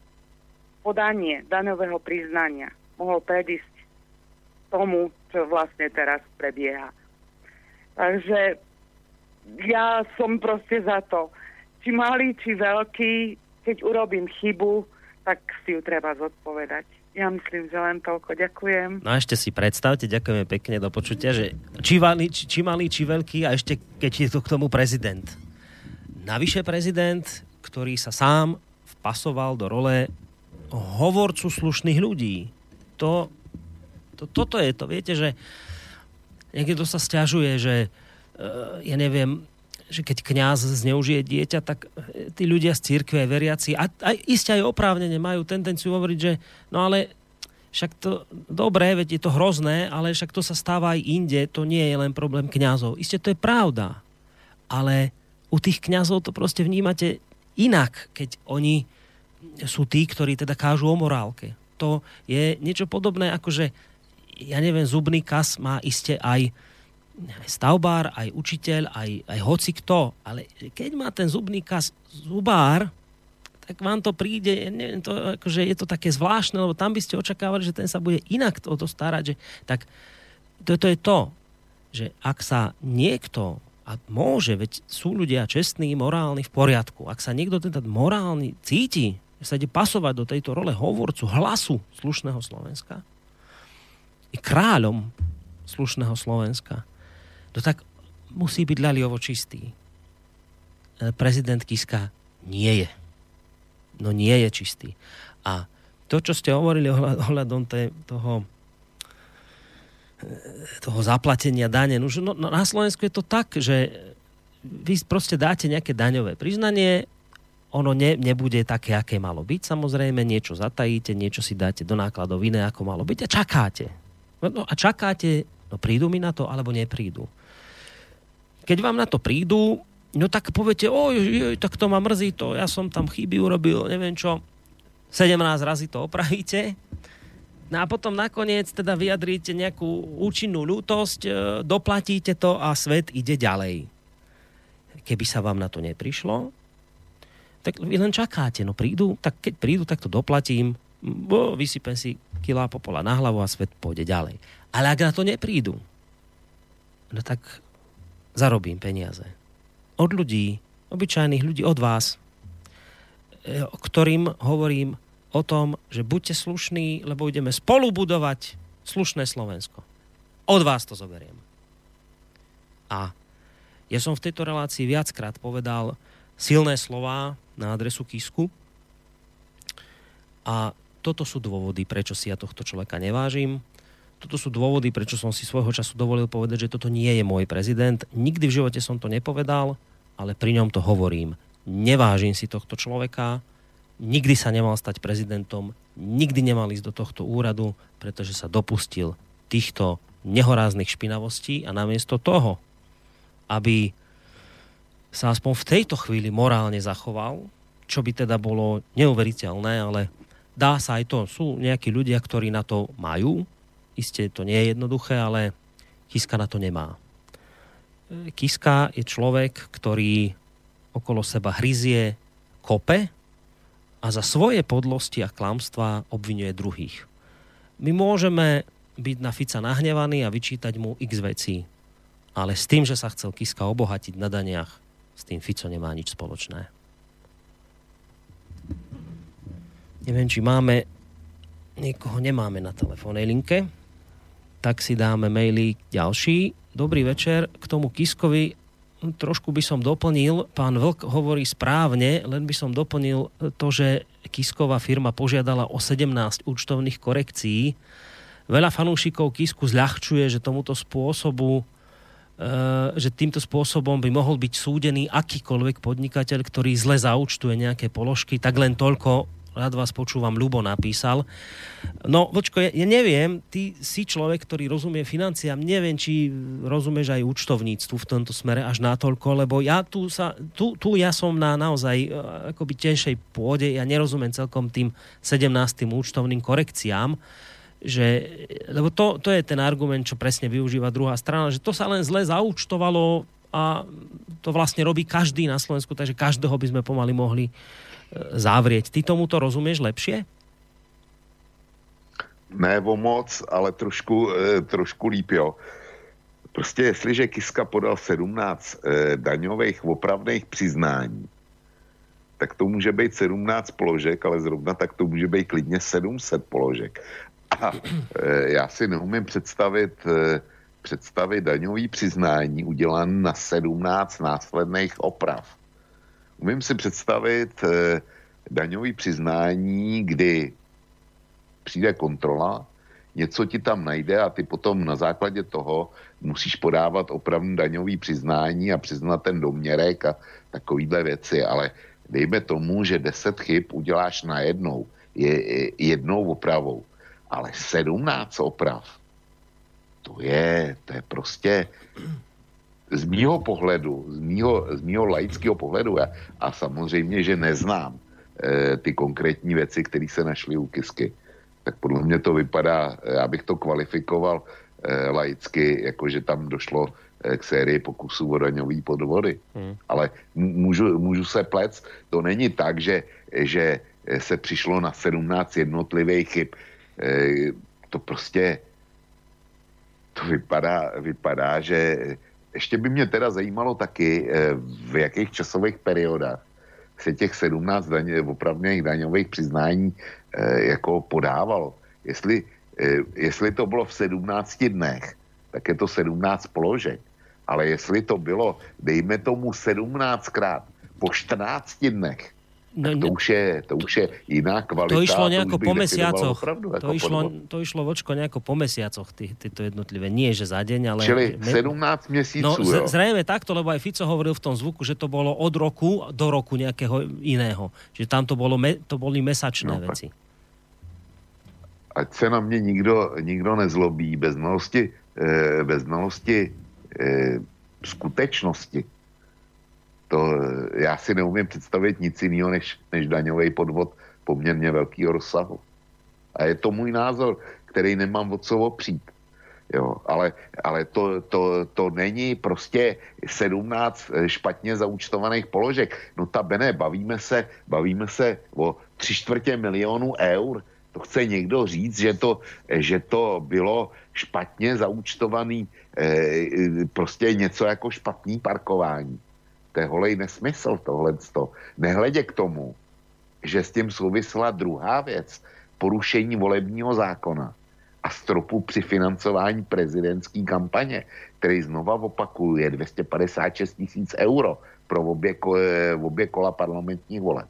podanie daňového priznania, mohol predísť tomu, čo vlastne teraz prebieha. Takže ja som proste za to. Či malý, či veľký, keď urobím chybu, tak si ju treba zodpovedať. Ja myslím, že len toľko. Ďakujem. No a ešte si predstavte, ďakujeme pekne do počutia, že či malý, či, či malý, či veľký a ešte keď je to k tomu prezident. Navyše prezident, ktorý sa sám vpasoval do role hovorcu slušných ľudí. To, to, toto je to. Viete, že niekto sa stiažuje, že uh, ja neviem, že keď kňaz zneužije dieťa, tak e, tí ľudia z církve, veriaci, a, a iste aj oprávnene majú tendenciu hovoriť, že no ale však to, dobre, veď je to hrozné, ale však to sa stáva aj inde, to nie je len problém kňazov. Isté to je pravda, ale u tých kňazov to proste vnímate inak, keď oni sú tí, ktorí teda kážu o morálke. To je niečo podobné, ako že ja neviem, zubný kas má iste aj stavbár, aj učiteľ, aj, aj hoci kto. Ale keď má ten zubný kas zubár, tak vám to príde, neviem, to, akože je to také zvláštne, lebo tam by ste očakávali, že ten sa bude inak o to starať. Že, tak toto je to, že ak sa niekto, a môže, veď sú ľudia čestní, morálni, v poriadku, ak sa niekto teda morálny cíti, že sa ide pasovať do tejto role hovorcu, hlasu slušného Slovenska, i kráľom slušného Slovenska, no tak musí byť ľaliovo čistý. E, prezident Kiska nie je. No nie je čistý. A to, čo ste hovorili ohľadom toho e, toho zaplatenia dane. No, no, na Slovensku je to tak, že vy proste dáte nejaké daňové priznanie, ono ne, nebude také, aké malo byť. Samozrejme, niečo zatajíte, niečo si dáte do nákladov iné, ako malo byť a čakáte. No, no a čakáte, no prídu mi na to, alebo neprídu keď vám na to prídu, no tak poviete, oj, oj, tak to ma mrzí, to ja som tam chyby urobil, neviem čo, 17 razy to opravíte, No a potom nakoniec teda vyjadríte nejakú účinnú ľútosť, e, doplatíte to a svet ide ďalej. Keby sa vám na to neprišlo, tak vy len čakáte. No prídu, tak keď prídu, tak to doplatím, bo vysypem si kilá popola na hlavu a svet pôjde ďalej. Ale ak na to neprídu, no tak zarobím peniaze. Od ľudí, obyčajných ľudí, od vás, e, ktorým hovorím o tom, že buďte slušní, lebo ideme spolu budovať slušné Slovensko. Od vás to zoberiem. A ja som v tejto relácii viackrát povedal silné slova na adresu Kisku a toto sú dôvody, prečo si ja tohto človeka nevážim toto sú dôvody, prečo som si svojho času dovolil povedať, že toto nie je môj prezident. Nikdy v živote som to nepovedal, ale pri ňom to hovorím. Nevážim si tohto človeka, nikdy sa nemal stať prezidentom, nikdy nemal ísť do tohto úradu, pretože sa dopustil týchto nehoráznych špinavostí a namiesto toho, aby sa aspoň v tejto chvíli morálne zachoval, čo by teda bolo neuveriteľné, ale dá sa aj to. Sú nejakí ľudia, ktorí na to majú Isté to nie je jednoduché, ale Kiska na to nemá. Kiska je človek, ktorý okolo seba hryzie, kope a za svoje podlosti a klamstvá obvinuje druhých. My môžeme byť na Fica nahnevaní a vyčítať mu x vecí, ale s tým, že sa chcel Kiska obohatiť na daniach, s tým Fico nemá nič spoločné. Neviem, či máme niekoho nemáme na telefónnej linke tak si dáme maily ďalší. Dobrý večer k tomu Kiskovi. Trošku by som doplnil, pán Vlk hovorí správne, len by som doplnil to, že Kisková firma požiadala o 17 účtovných korekcií. Veľa fanúšikov Kisku zľahčuje, že tomuto spôsobu e, že týmto spôsobom by mohol byť súdený akýkoľvek podnikateľ, ktorý zle zaučtuje nejaké položky, tak len toľko, rád vás počúvam, Ľubo napísal. No, vočko, ja, ja neviem, ty si človek, ktorý rozumie financiám, neviem, či rozumieš aj účtovníctvu v tomto smere až natoľko, lebo ja tu, sa, tu, tu ja som na naozaj e, akoby tenšej pôde, ja nerozumiem celkom tým 17. účtovným korekciám, že, lebo to, to je ten argument, čo presne využíva druhá strana, že to sa len zle zaúčtovalo a to vlastne robí každý na Slovensku, takže každého by sme pomaly mohli e, zavrieť. Ty tomuto rozumieš lepšie? Ne o moc, ale trošku, e, trošku líp, jo. Prostě jestliže Kiska podal 17 eh, daňových opravných přiznání, tak to může být 17 položek, ale zrovna tak to může být klidně 700 položek. A eh, já si neumím představit, představit daňový přiznání udělané na 17 následných oprav. Umím si představit eh, daňový přiznání, kdy přijde kontrola, něco ti tam najde a ty potom na základě toho musíš podávat opravdu daňový přiznání a přiznat ten doměrek a takovýhle věci, ale dejme tomu, že 10 chyb uděláš najednou, je, je jednou opravou, ale 17 oprav, to je, to je prostě z mýho pohledu, z mýho, z mýho laického pohledu a, a samozřejmě, že neznám e, ty konkrétní věci, které se našly u Kisky, tak podle mě to vypadá, já bych to kvalifikoval e, laicky, jakože tam došlo e, k sérii pokusů o daňový podvody. Hmm. Ale můžu, můžu se plec, to není tak, že, že se přišlo na 17 jednotlivých chyb. E, to prostě to vypadá, vypadá, že ještě by mě teda zajímalo taky, v jakých časových periodách se těch 17 daně, opravných daňových přiznání jako podávalo. Jestli Eh, jestli to bylo v 17 dnech, tak je to 17 položek. Ale jestli to bylo, dejme tomu 17krát po 14 dnech, No, to, už je, to už je iná kvalita. To išlo nejako po mesiacoch. Opravdu, to, išlo, to išlo vočko nejako po mesiacoch, tieto jednotlivé. Nie, že za deň, ale... Čili 17 mesíců, No, jo. zrejme takto, lebo aj Fico hovoril v tom zvuku, že to bolo od roku do roku nejakého iného. Že tam to, bolo, to boli mesačné no, veci. Tak ať se na mě nikdo, nikdo nezlobí bez znalosti, eh, bez znalosti eh, skutečnosti. To eh, já si neumím představit nic jiného než, než daňový podvod poměrně velkého rozsahu. A je to můj názor, který nemám od co opřít. Jo, ale, ale to, to, to není prostě 17 eh, špatně zaúčtovaných položek. No ta bene, bavíme se, bavíme se o tři čtvrtě milionů eur to chce někdo říct, že to, že to bylo špatně zaúčtovaný, eh, prostě něco jako špatný parkování. To je holej nesmysl tohle. Nehledě k tomu, že s tím souvisela druhá věc, porušení volebního zákona a stropu při financování prezidentské kampaně, který znova opakuje 256 tisíc euro pro obě, eh, obě kola parlamentních voleb.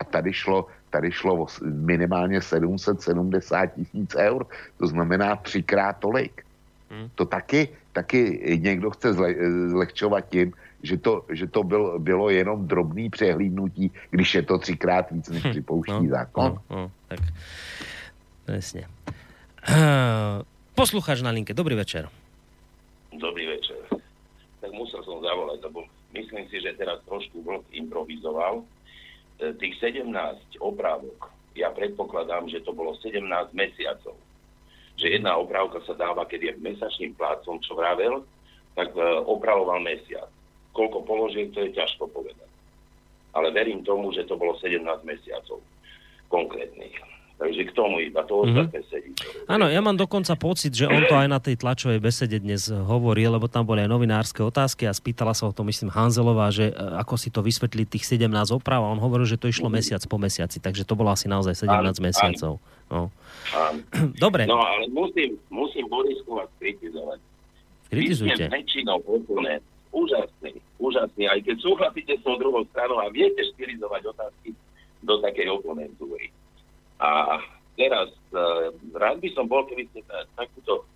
A tady šlo tady šlo o minimálně 770 tisíc eur, to znamená třikrát tolik. Hmm. To taky, taky někdo chce zle, zlehčovat tím, že to, že to byl, bylo jenom drobný přehlídnutí, když je to třikrát víc, než hm. připouští no, zákon. No, no, tak presne. Uh, poslucháč na linke, dobrý večer. Dobrý večer. Tak musel som zavolať, lebo myslím si, že teraz trošku vlk improvizoval E, tých 17 oprávok, ja predpokladám, že to bolo 17 mesiacov. Že jedna oprávka sa dáva, keď je mesačným plácom, čo vravel, tak e, opravoval mesiac. Koľko položiek, to je ťažko povedať. Ale verím tomu, že to bolo 17 mesiacov konkrétnych. Takže k tomu iba to mm-hmm. ostatné sedí. Áno, ja mám dokonca pocit, že on to aj na tej tlačovej besede dnes hovorí, lebo tam boli aj novinárske otázky a spýtala sa o to, myslím, Hanzelová, že e, ako si to vysvetli tých 17 oprav a on hovoril, že to išlo mm-hmm. mesiac po mesiaci, takže to bolo asi naozaj 17 áno, mesiacov. Áno. No. Dobre. No ale musím, musím Borisku vás kritizovať. Kritizujte. Vy väčšinou oponent. Úžasný, úžasný. Aj keď súhlasíte s tou druhou stranou a viete štilizovať otázky do takej oponentúry. A teraz uh, rád by som bol, keby ste takúto,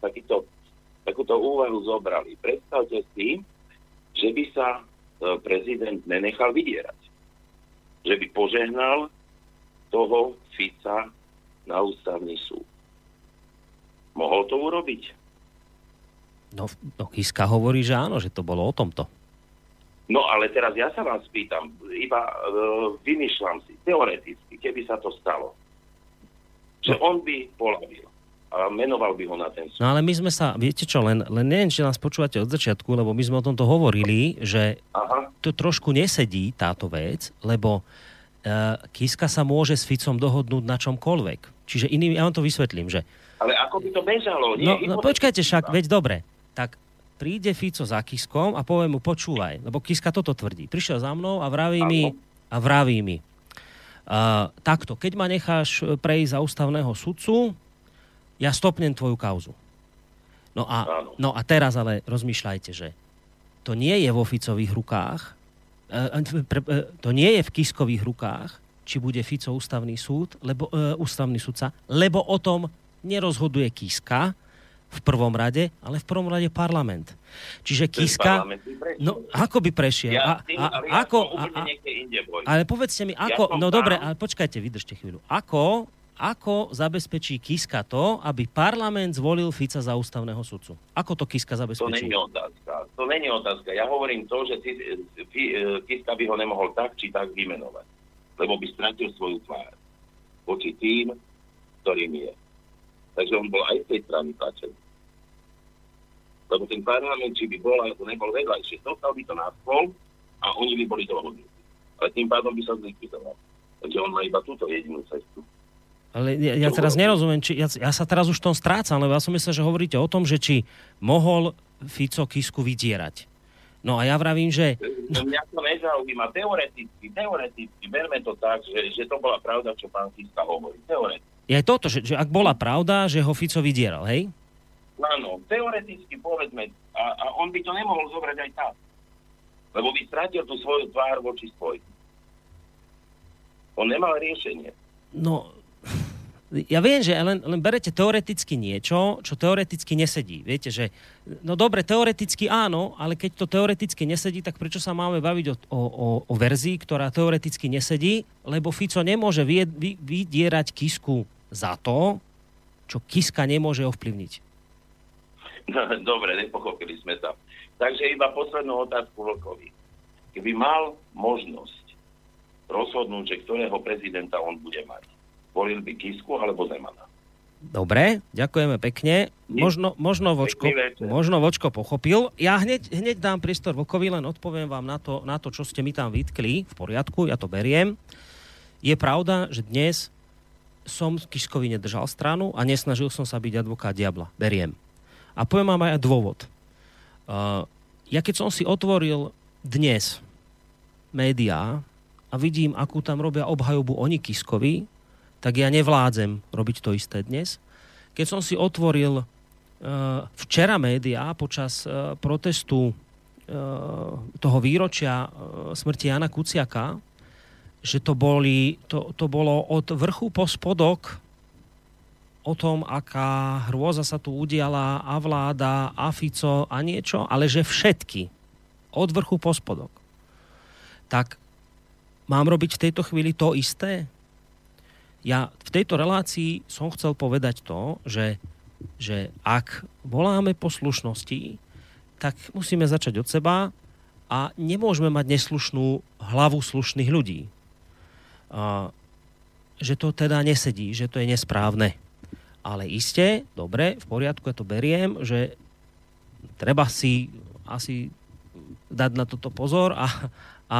takýto, takúto úvahu zobrali. Predstavte si, že by sa uh, prezident nenechal vydierať. Že by požehnal toho Fica na ústavný súd. Mohol to urobiť? No, no Kiska hovorí, že áno, že to bolo o tomto. No ale teraz ja sa vás pýtam, iba uh, vymýšľam si, teoreticky, keby sa to stalo, že No. on by polavil a menoval by ho na ten súd. No ale my sme sa, viete čo, len, len neviem, či nás počúvate od začiatku, lebo my sme o tomto hovorili, že Aha. to trošku nesedí táto vec, lebo uh, Kiska sa môže s Ficom dohodnúť na čomkoľvek. Čiže iný, ja vám to vysvetlím, že Ale ako by to bežalo? Nie, No, no počkajte však, veď dobre. Tak príde Fico za Kiskom a povie mu, počúvaj, lebo Kiska toto tvrdí. Prišiel za mnou a vraví mi, a vraví mi, uh, takto, keď ma necháš e, prejsť za ústavného sudcu, ja stopnem tvoju kauzu. No a, no a teraz ale rozmýšľajte, že to nie je vo Ficových rukách, e, pre- e, to nie je v Kiskových rukách, či bude Fico ústavný súd, lebo, ústavný sudca, lebo o tom nerozhoduje Kiska v prvom rade, ale v prvom rade parlament. Čiže Kiska... No, ako by prešiel? Ja, A, a, ale ja ako, a, inde ale povedzte mi, Ja ako... som no dobre, ale počkajte, vydržte chvíľu. Ako, ako zabezpečí Kiska to, aby parlament zvolil Fica za ústavného sudcu? Ako to Kiska To zabezpečí? není otázka. To není otázka. Ja hovorím to, že Kiska by ho nemohol tak či tak vymenovať. Lebo by stratil svoju tvár voči tým, ktorým je. Takže on bol aj z tej strany tlačený. Lebo ten parlament, či by bol alebo nebol vedľajšie, dostal by to na stôl a oni by boli dohodnutí. Ale tým pádom by sa zlikvidoval. Takže on má iba túto jedinú cestu. Ale ja, ja teraz nerozumiem, či, ja, ja sa teraz už v tom strácam, lebo ja som myslel, že hovoríte o tom, že či mohol Fico Kisku vydierať. No a ja vravím, že... No. Mňa to nezaujíma. Teoreticky, teoreticky, berme to tak, že, že to bola pravda, čo pán Kiska hovorí. Teoreticky. Je toto, že, že ak bola pravda, že ho Fico vydieral, hej? Áno, teoreticky povedzme, a, a on by to nemohol zobrať aj tak. Lebo by stratil tú svoju tvár voči spoj. On nemal riešenie. No, ja viem, že len, len berete teoreticky niečo, čo teoreticky nesedí. Viete, že no dobre, teoreticky áno, ale keď to teoreticky nesedí, tak prečo sa máme baviť o, o, o, verzii, ktorá teoreticky nesedí, lebo Fico nemôže vydierať Kisku za to, čo Kiska nemôže ovplyvniť. Dobre, nepochopili sme sa. Takže iba poslednú otázku Vlkovi. Keby mal možnosť rozhodnúť, že ktorého prezidenta on bude mať, volil by Kisku alebo Zemana. Dobre, ďakujeme pekne. Možno, možno, vočko, možno Vočko pochopil. Ja hneď, hneď dám priestor Vokovi, len odpoviem vám na to, na to, čo ste mi tam vytkli. V poriadku, ja to beriem. Je pravda, že dnes som Kiškovi nedržal stranu a nesnažil som sa byť advokát diabla. Beriem. A poviem vám aj dôvod. Uh, ja keď som si otvoril dnes médiá a vidím, akú tam robia obhajobu oni Kiskovi, tak ja nevládzem robiť to isté dnes. Keď som si otvoril uh, včera médiá počas uh, protestu uh, toho výročia uh, smrti Jana Kuciaka, že to, boli, to, to bolo od vrchu po spodok o tom, aká hrôza sa tu udiala a vláda, a Fico a niečo, ale že všetky, od vrchu po spodok. Tak mám robiť v tejto chvíli to isté? Ja v tejto relácii som chcel povedať to, že, že ak voláme po slušnosti, tak musíme začať od seba a nemôžeme mať neslušnú hlavu slušných ľudí. A, že to teda nesedí, že to je nesprávne. Ale iste, dobre, v poriadku, ja to beriem, že treba si asi dať na toto pozor a, a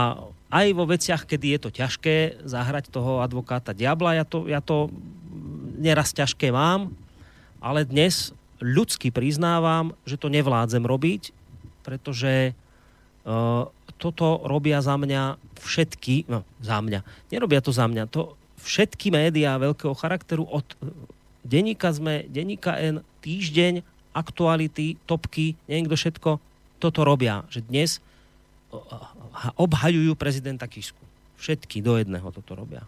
aj vo veciach, kedy je to ťažké zahrať toho advokáta diabla, ja to, ja to neraz ťažké mám, ale dnes ľudsky priznávam, že to nevládzem robiť, pretože uh, toto robia za mňa všetky, no za mňa, nerobia to za mňa, to všetky médiá veľkého charakteru od denníka sme, denníka N, týždeň, aktuality, topky, neviem kto všetko, toto robia, že dnes obhajujú prezidenta Kisku. Všetky do jedného toto robia.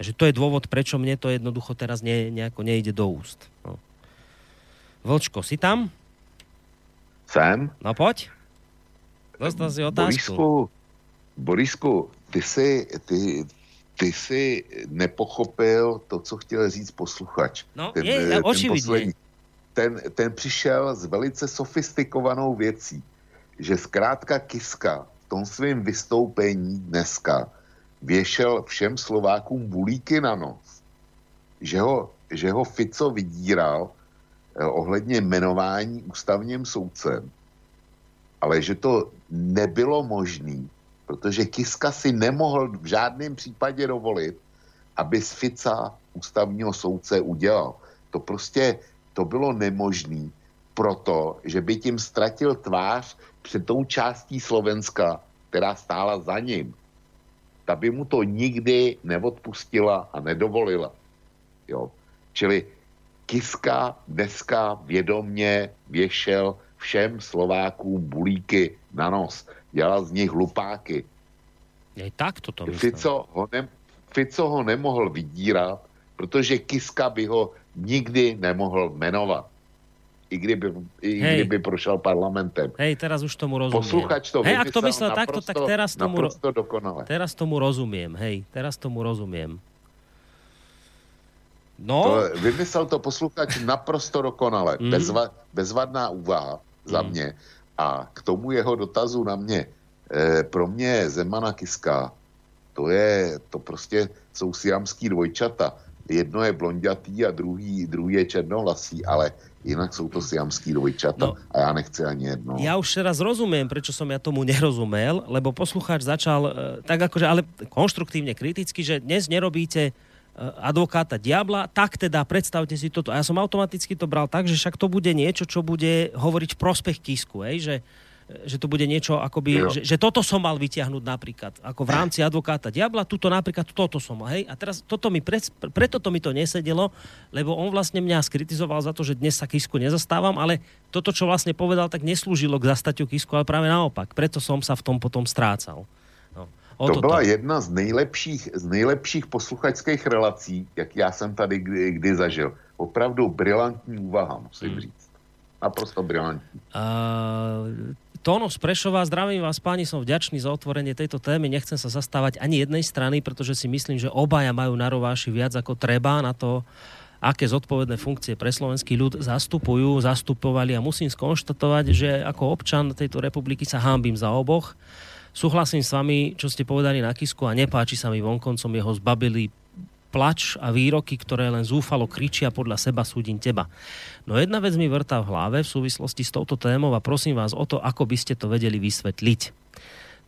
Takže to je dôvod, prečo mne to jednoducho teraz ne, nejako nejde do úst. No. Vlčko, si tam? Jsem. No poď. Dostal si otázku. Borisku, Borisku, ty si, ty, ty si nepochopil to, co chtěl říct posluchač. No, ten, je, eh, ten očividne. Ten, ten přišel s velice sofistikovanou věcí, že zkrátka Kiska v tom svém vystoupení dneska věšel všem Slovákům bulíky na nos. Že ho, že ho Fico vydíral eh, ohledně jmenování ústavním soudcem, ale že to nebylo možné, protože Kiska si nemohl v žádném případě dovolit, aby z Fica ústavního soudce udělal. To prostě, to bylo nemožné, proto, že by tím ztratil tvář před tou částí Slovenska, která stála za ním. Ta by mu to nikdy neodpustila a nedovolila. Jo. Čili Kiska dneska vědomně věšel všem Slovákům bulíky na nos. Dělal z nich hlupáky. Aj takto to myslím. Fico ho, ne, Fico ho nemohl vydírat, protože Kiska by ho nikdy nemohl jmenovat. I kdyby, i Hej. kdyby prošel parlamentem. Hej, teraz už tomu rozumiem. Posluchač to hej, ak to myslel takto, tak teraz tomu, dokonale. teraz tomu rozumiem. Hej, teraz tomu rozumiem. No, To, vymyslel to posluchač naprosto dokonale. Mhm. Bezva, bezvadná úvaha za Mhm. mě. A k tomu jeho dotazu na mě. E, pro mě Zemana Kiska, to je, to prostě jsou siamský dvojčata. Jedno je blondětý a druhý, druhý je černovlasý, ale jinak jsou to siamský dvojčata. No. A já nechci ani jedno. ja už teraz rozumiem, prečo som ja tomu nerozumel, lebo poslucháč začal e, tak akože, ale konštruktívne kriticky, že dnes nerobíte advokáta diabla, tak teda predstavte si toto. A ja som automaticky to bral tak, že však to bude niečo, čo bude hovoriť v prospech Kisku, hej, že že to bude niečo akoby, Jo. že, že toto som mal vyťahnuť napríklad, ako v rámci advokáta diabla, tuto napríklad toto som mal, hej. A teraz toto mi, pre, preto to mi to nesedelo, lebo on vlastne mňa skritizoval za to, že dnes sa Kisku nezastávam, ale toto, čo vlastne povedal, tak neslúžilo k zastatiu Kisku, ale práve naopak. Preto som sa v tom potom strácal. O To toto. byla jedna z nejlepších, z nejlepších posluchačských relací, jak já jsem tady kdy, kdy zažil. Opravdu brilantní úvaha, musím Hmm. říct. Naprosto brilantní. Uh, Tóno z Prešova, zdravím vás páni, som vďačný za otvorenie tejto témy. Nechcem sa zastávať ani jednej strany, pretože si myslím, že obaja majú na rováši viac ako treba na to, aké zodpovedné funkcie pre slovenský ľud zastupujú, zastupovali a musím skonštatovať, že ako občan tejto republiky sa hámbim za oboch. Súhlasím s vami, čo ste povedali na Kisku a nepáči sa mi vonkoncom jeho zbabili plač a výroky, ktoré len zúfalo kričia podľa seba súdim teba. No jedna vec mi vrtá v hlave v súvislosti s touto témou a prosím vás o to, ako by ste to vedeli vysvetliť.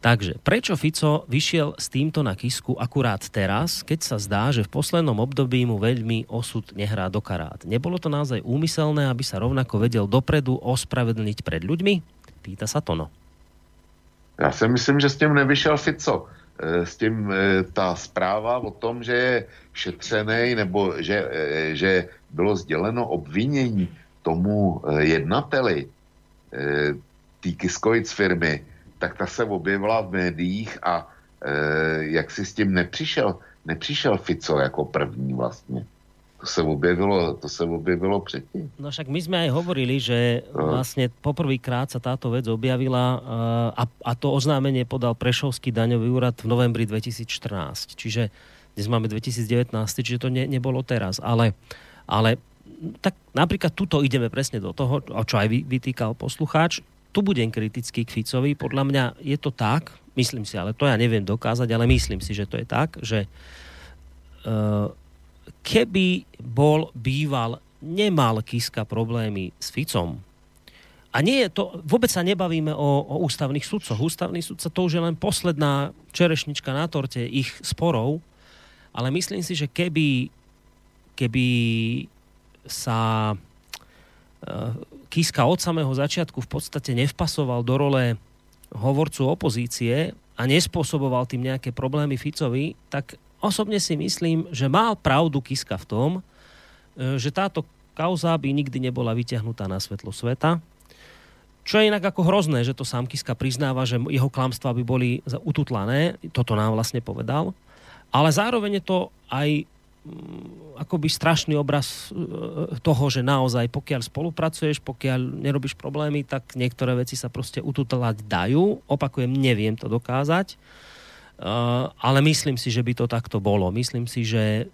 Takže, prečo Fico vyšiel s týmto na Kisku akurát teraz, keď sa zdá, že v poslednom období mu veľmi osud nehrá do karát? Nebolo to naozaj úmyselné, aby sa rovnako vedel dopredu ospravedlniť pred ľuďmi? Pýta sa Tono. Já si myslím, že s tím nevyšel Fico. Eh, S tím eh, ta zpráva o tom, že je šetřený nebo že, eh, že bylo sděleno obvinění tomu jednateli té Kiskovic firmy, tak ta se objevila v médiích a jak si s tím nepřišel, nepřišel Fico jako první vlastně. To se objevilo, to se objevilo předtím. No však my sme aj hovorili, že vlastne poprvýkrát sa táto vec objavila eh, a, a to oznámenie podal Prešovský daňový úrad v novembri 2014. Čiže dnes máme 2019, čiže to ne, nebolo teraz. Ale, ale tak napríklad tuto ideme presne do toho, o čo aj vy, vytýkal poslucháč. Tu budem kritický k Ficovi. Podľa mňa je to tak, myslím si, ale to ja neviem dokázať, ale myslím si, že to je tak, že eh, keby bol býval, nemal Kiska problémy s Ficom, a nie je to, vôbec sa nebavíme o, o ústavných sudcoch. Ústavný sudca to už je len posledná čerešnička na torte ich sporov, ale myslím si, že keby, keby sa eh, Kiska od samého začiatku v podstate nevpasoval do role hovorcu opozície a nespôsoboval tým nejaké problémy Ficovi, tak osobne si myslím, že mal pravdu Kiska v tom, e, že táto kauza by nikdy nebola vyťahnutá na svetlo sveta. Čo je inak ako hrozné, že to sám Kiska priznáva, že jeho klamstvá by boli ututlané. Toto nám vlastne povedal. Ale zároveň je to aj mm, akoby strašný obraz e, toho, že naozaj pokiaľ spolupracuješ, pokiaľ nerobíš problémy, tak niektoré veci sa proste ututlať dajú. Opakujem, neviem to dokázať. Ale myslím si, že by to takto bolo. Myslím si, že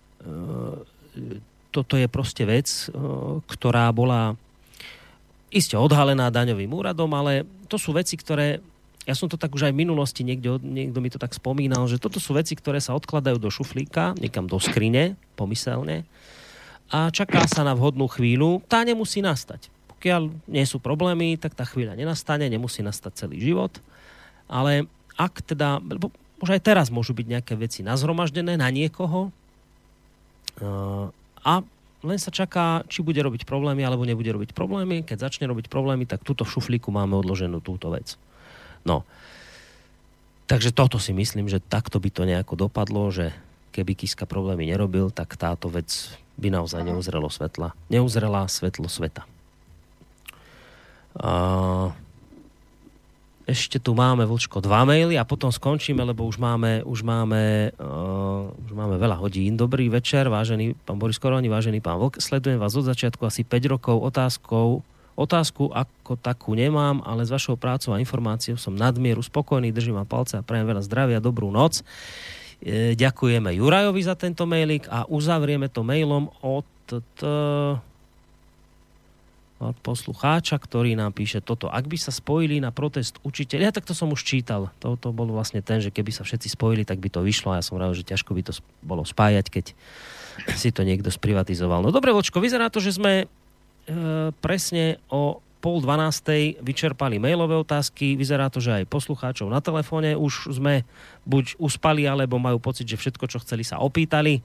toto je proste vec, ktorá bola iste odhalená daňovým úradom, ale to sú veci, ktoré ja som to tak už aj v minulosti, niekto, niekto mi to tak spomínal, že toto sú veci, ktoré sa odkladajú do šuflíka, niekam do skrine, pomyselne, a čaká sa na vhodnú chvíľu. Tá nemusí nastať. Pokiaľ nie sú problémy, tak tá chvíľa nenastane, nemusí nastať celý život. Ale ak teda, už aj teraz môžu byť nejaké veci nazhromaždené na niekoho a len sa čaká, či bude robiť problémy alebo nebude robiť problémy. Keď začne robiť problémy, tak túto v šuflíku máme odloženú túto vec. No. Takže toto si myslím, že takto by to nejako dopadlo, že keby Kiska problémy nerobil, tak táto vec by naozaj neuzrelo svetla. Neuzrela svetlo sveta. A ešte tu máme, Vlčko, dva maily a potom skončíme, lebo už máme, už máme, uh, už máme veľa hodín. Dobrý večer, vážený pán Boris Koroni, vážený pán Vlk. Sledujem vás od začiatku asi 5 rokov otázkou. Otázku ako takú nemám, ale s vašou prácou a informáciou som nadmieru spokojný, držím vám palce a prajem veľa zdravia, dobrú noc. E, ďakujeme Jurajovi za tento mailik a uzavrieme to mailom od... T- poslucháča, ktorý nám píše toto. Ak by sa spojili na protest učiteľ, ja tak to som už čítal, to, to bol vlastne ten, že keby sa všetci spojili, tak by to vyšlo a ja som rád, že ťažko by to bolo spájať, keď si to niekto sprivatizoval. No dobre, Vočko, vyzerá to, že sme e, presne o pol dvanástej vyčerpali mailové otázky. Vyzerá to, že aj poslucháčov na telefóne už sme buď uspali, alebo majú pocit, že všetko, čo chceli, sa opýtali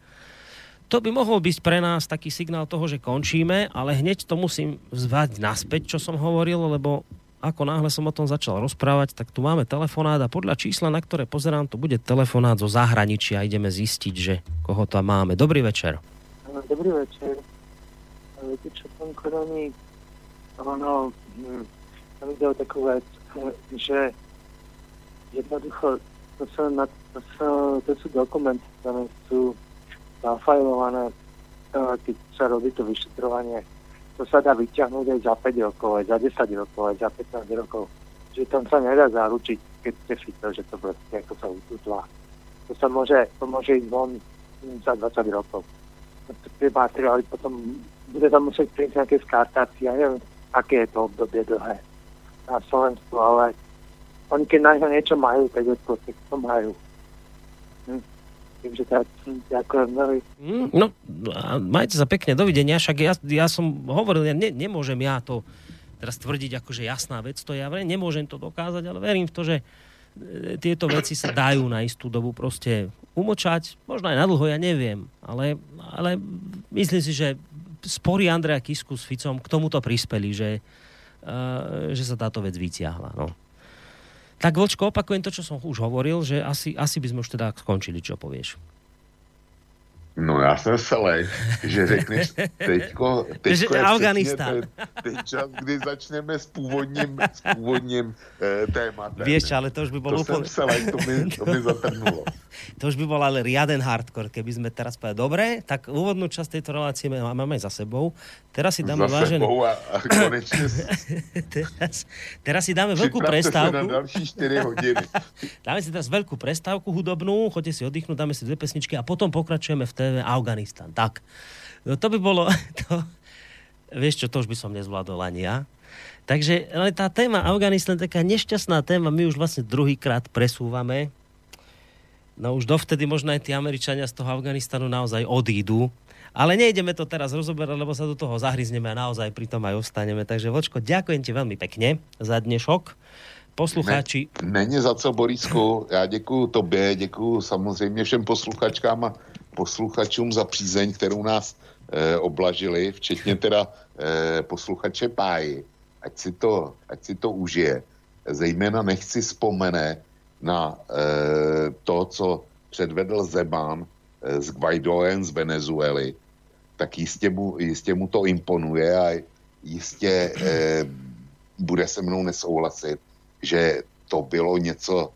to by mohol byť pre nás taký signál toho, že končíme, ale hneď to musím zvať naspäť, čo som hovoril, lebo ako náhle som o tom začal rozprávať, tak tu máme telefonát a podľa čísla, na ktoré pozerám, to bude telefonát zo zahraničia a ideme zistiť, že koho tam máme. Dobrý večer. Dobrý večer. Viete čo, pán Koroni, ono, hm, tam ide o takú vec, že jednoducho to sú, na, to sú, to sú dokumenty, ktoré sú zafajlované, e, keď sa robí to vyšetrovanie. To sa dá vyťahnuť aj za 5 rokov, aj za 10 rokov, aj za 15 rokov. Že tam sa nedá zaručiť, keď ste to, že to proste ako sa ututlá. To sa môže, to môže ísť von za 20 rokov. Tie materiály potom bude tam musieť prísť nejaké skartácie, ja neviem, aké je to obdobie dlhé na Slovensku, ale oni keď na niečo majú, tak je to, to majú. Hm. Takže tak, ďakujem veľmi. Mm, no, majte sa pekne, dovidenia, však ja, ja som hovoril, ja ne, nemôžem ja to teraz tvrdiť akože jasná vec, to ja nemôžem to dokázať, ale verím v to, že e, tieto veci sa dajú na istú dobu proste umočať, možno aj na dlho, ja neviem, ale, ale myslím si, že spory Andreja Kisku s Ficom k tomuto prispeli, že, uh, že sa táto vec vyťahla. No. Tak Vočko, opakujem to, čo som už hovoril, že asi, asi by sme už teda skončili, čo povieš. No já jsem selej, že řekneš teďko, teďko je Afganistán. Ten, ten čas, kdy začneme s původním, s původním e, tématem. Vieš, ale to už by bolo to úplne... To mi, to mi zatrnulo. to už by bol ale riaden hardcore, keby sme teraz povedali, dobre, tak úvodnú časť tejto relácie máme za sebou. Teraz si dáme za vážený... sebou a, a konečne... teraz, teraz si dáme veľkú prestávku. na ďalší 4 hodiny. dáme si teraz veľkú prestávku hudobnú, choďte si oddychnúť, dáme si dve pesničky a potom pokračujeme v TV Afganistan. Tak, no to by bolo... To, vieš čo, to už by som nezvládol ani ja. Takže ale tá téma Afganistan, taká nešťastná téma, my už vlastne druhýkrát presúvame. No už dovtedy možno aj tí Američania z toho Afganistanu naozaj odídu. Ale nejdeme to teraz rozoberať, lebo sa do toho zahryzneme a naozaj pri tom aj ostaneme. Takže Vočko, ďakujem ti veľmi pekne za dnešok. Poslucháči... Ne, není za co, Borisku. Já děkuju tobě, děkuju samozřejmě všem posluchačkám a posluchačům za přízeň, kterou nás e, oblažili, včetně teda e, posluchače Páji. Ať si, to, ať si to užije. Zejména nechci vzpomene na e, to, co předvedl Zeman e, s Guaidoem z Venezuely, tak jistě mu, jistě mu to imponuje a jistě e, bude se mnou nesouhlasit, že to bylo něco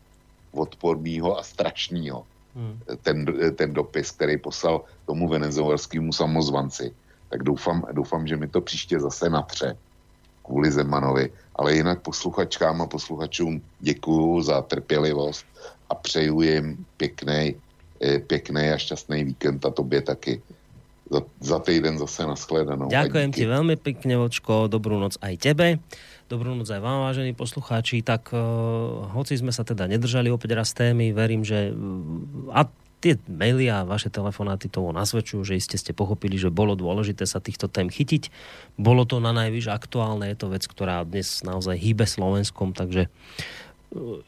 odporného a strašného hmm. ten, ten dopis, který poslal tomu venezuelskému samozvanci. Tak doufám, doufám, že mi to příště zase natře kvůli Zemanovi, ale jinak posluchačkám a posluchačům děkuju za trpělivost a přeju jim pěkný, eh, pěkný a šťastný víkend a tobě taky. Za, za týden zase nashledanou. Ďakujem ti veľmi pekne, Vočko, dobrú noc aj tebe. Dobrú noc aj vám, vážení poslucháči. Tak uh, hoci sme sa teda nedržali opäť raz témy, verím, že uh, a tie maily a vaše telefonáty toho nasvedčujú, že iste ste pochopili, že bolo dôležité sa týchto tém chytiť. Bolo to na najvyš aktuálne, je to vec, ktorá dnes naozaj hýbe Slovenskom, takže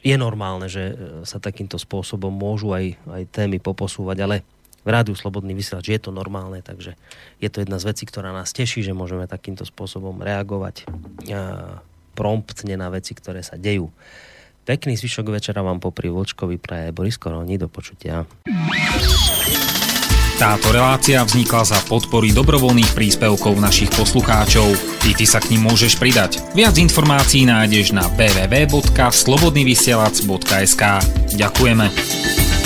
je normálne, že sa takýmto spôsobom môžu aj, aj témy poposúvať, ale v rádiu Slobodný vysielač je to normálne, takže je to jedna z vecí, ktorá nás teší, že môžeme takýmto spôsobom reagovať promptne na veci, ktoré sa dejú. Pekný zvyšok večera vám popri Vlčkovi praje Boris Koroni. Do počutia. Táto relácia vznikla za podpory dobrovoľných príspevkov našich poslucháčov. I ty sa k ním môžeš pridať. Viac informácií nájdeš na www.slobodnyvysielac.sk Ďakujeme.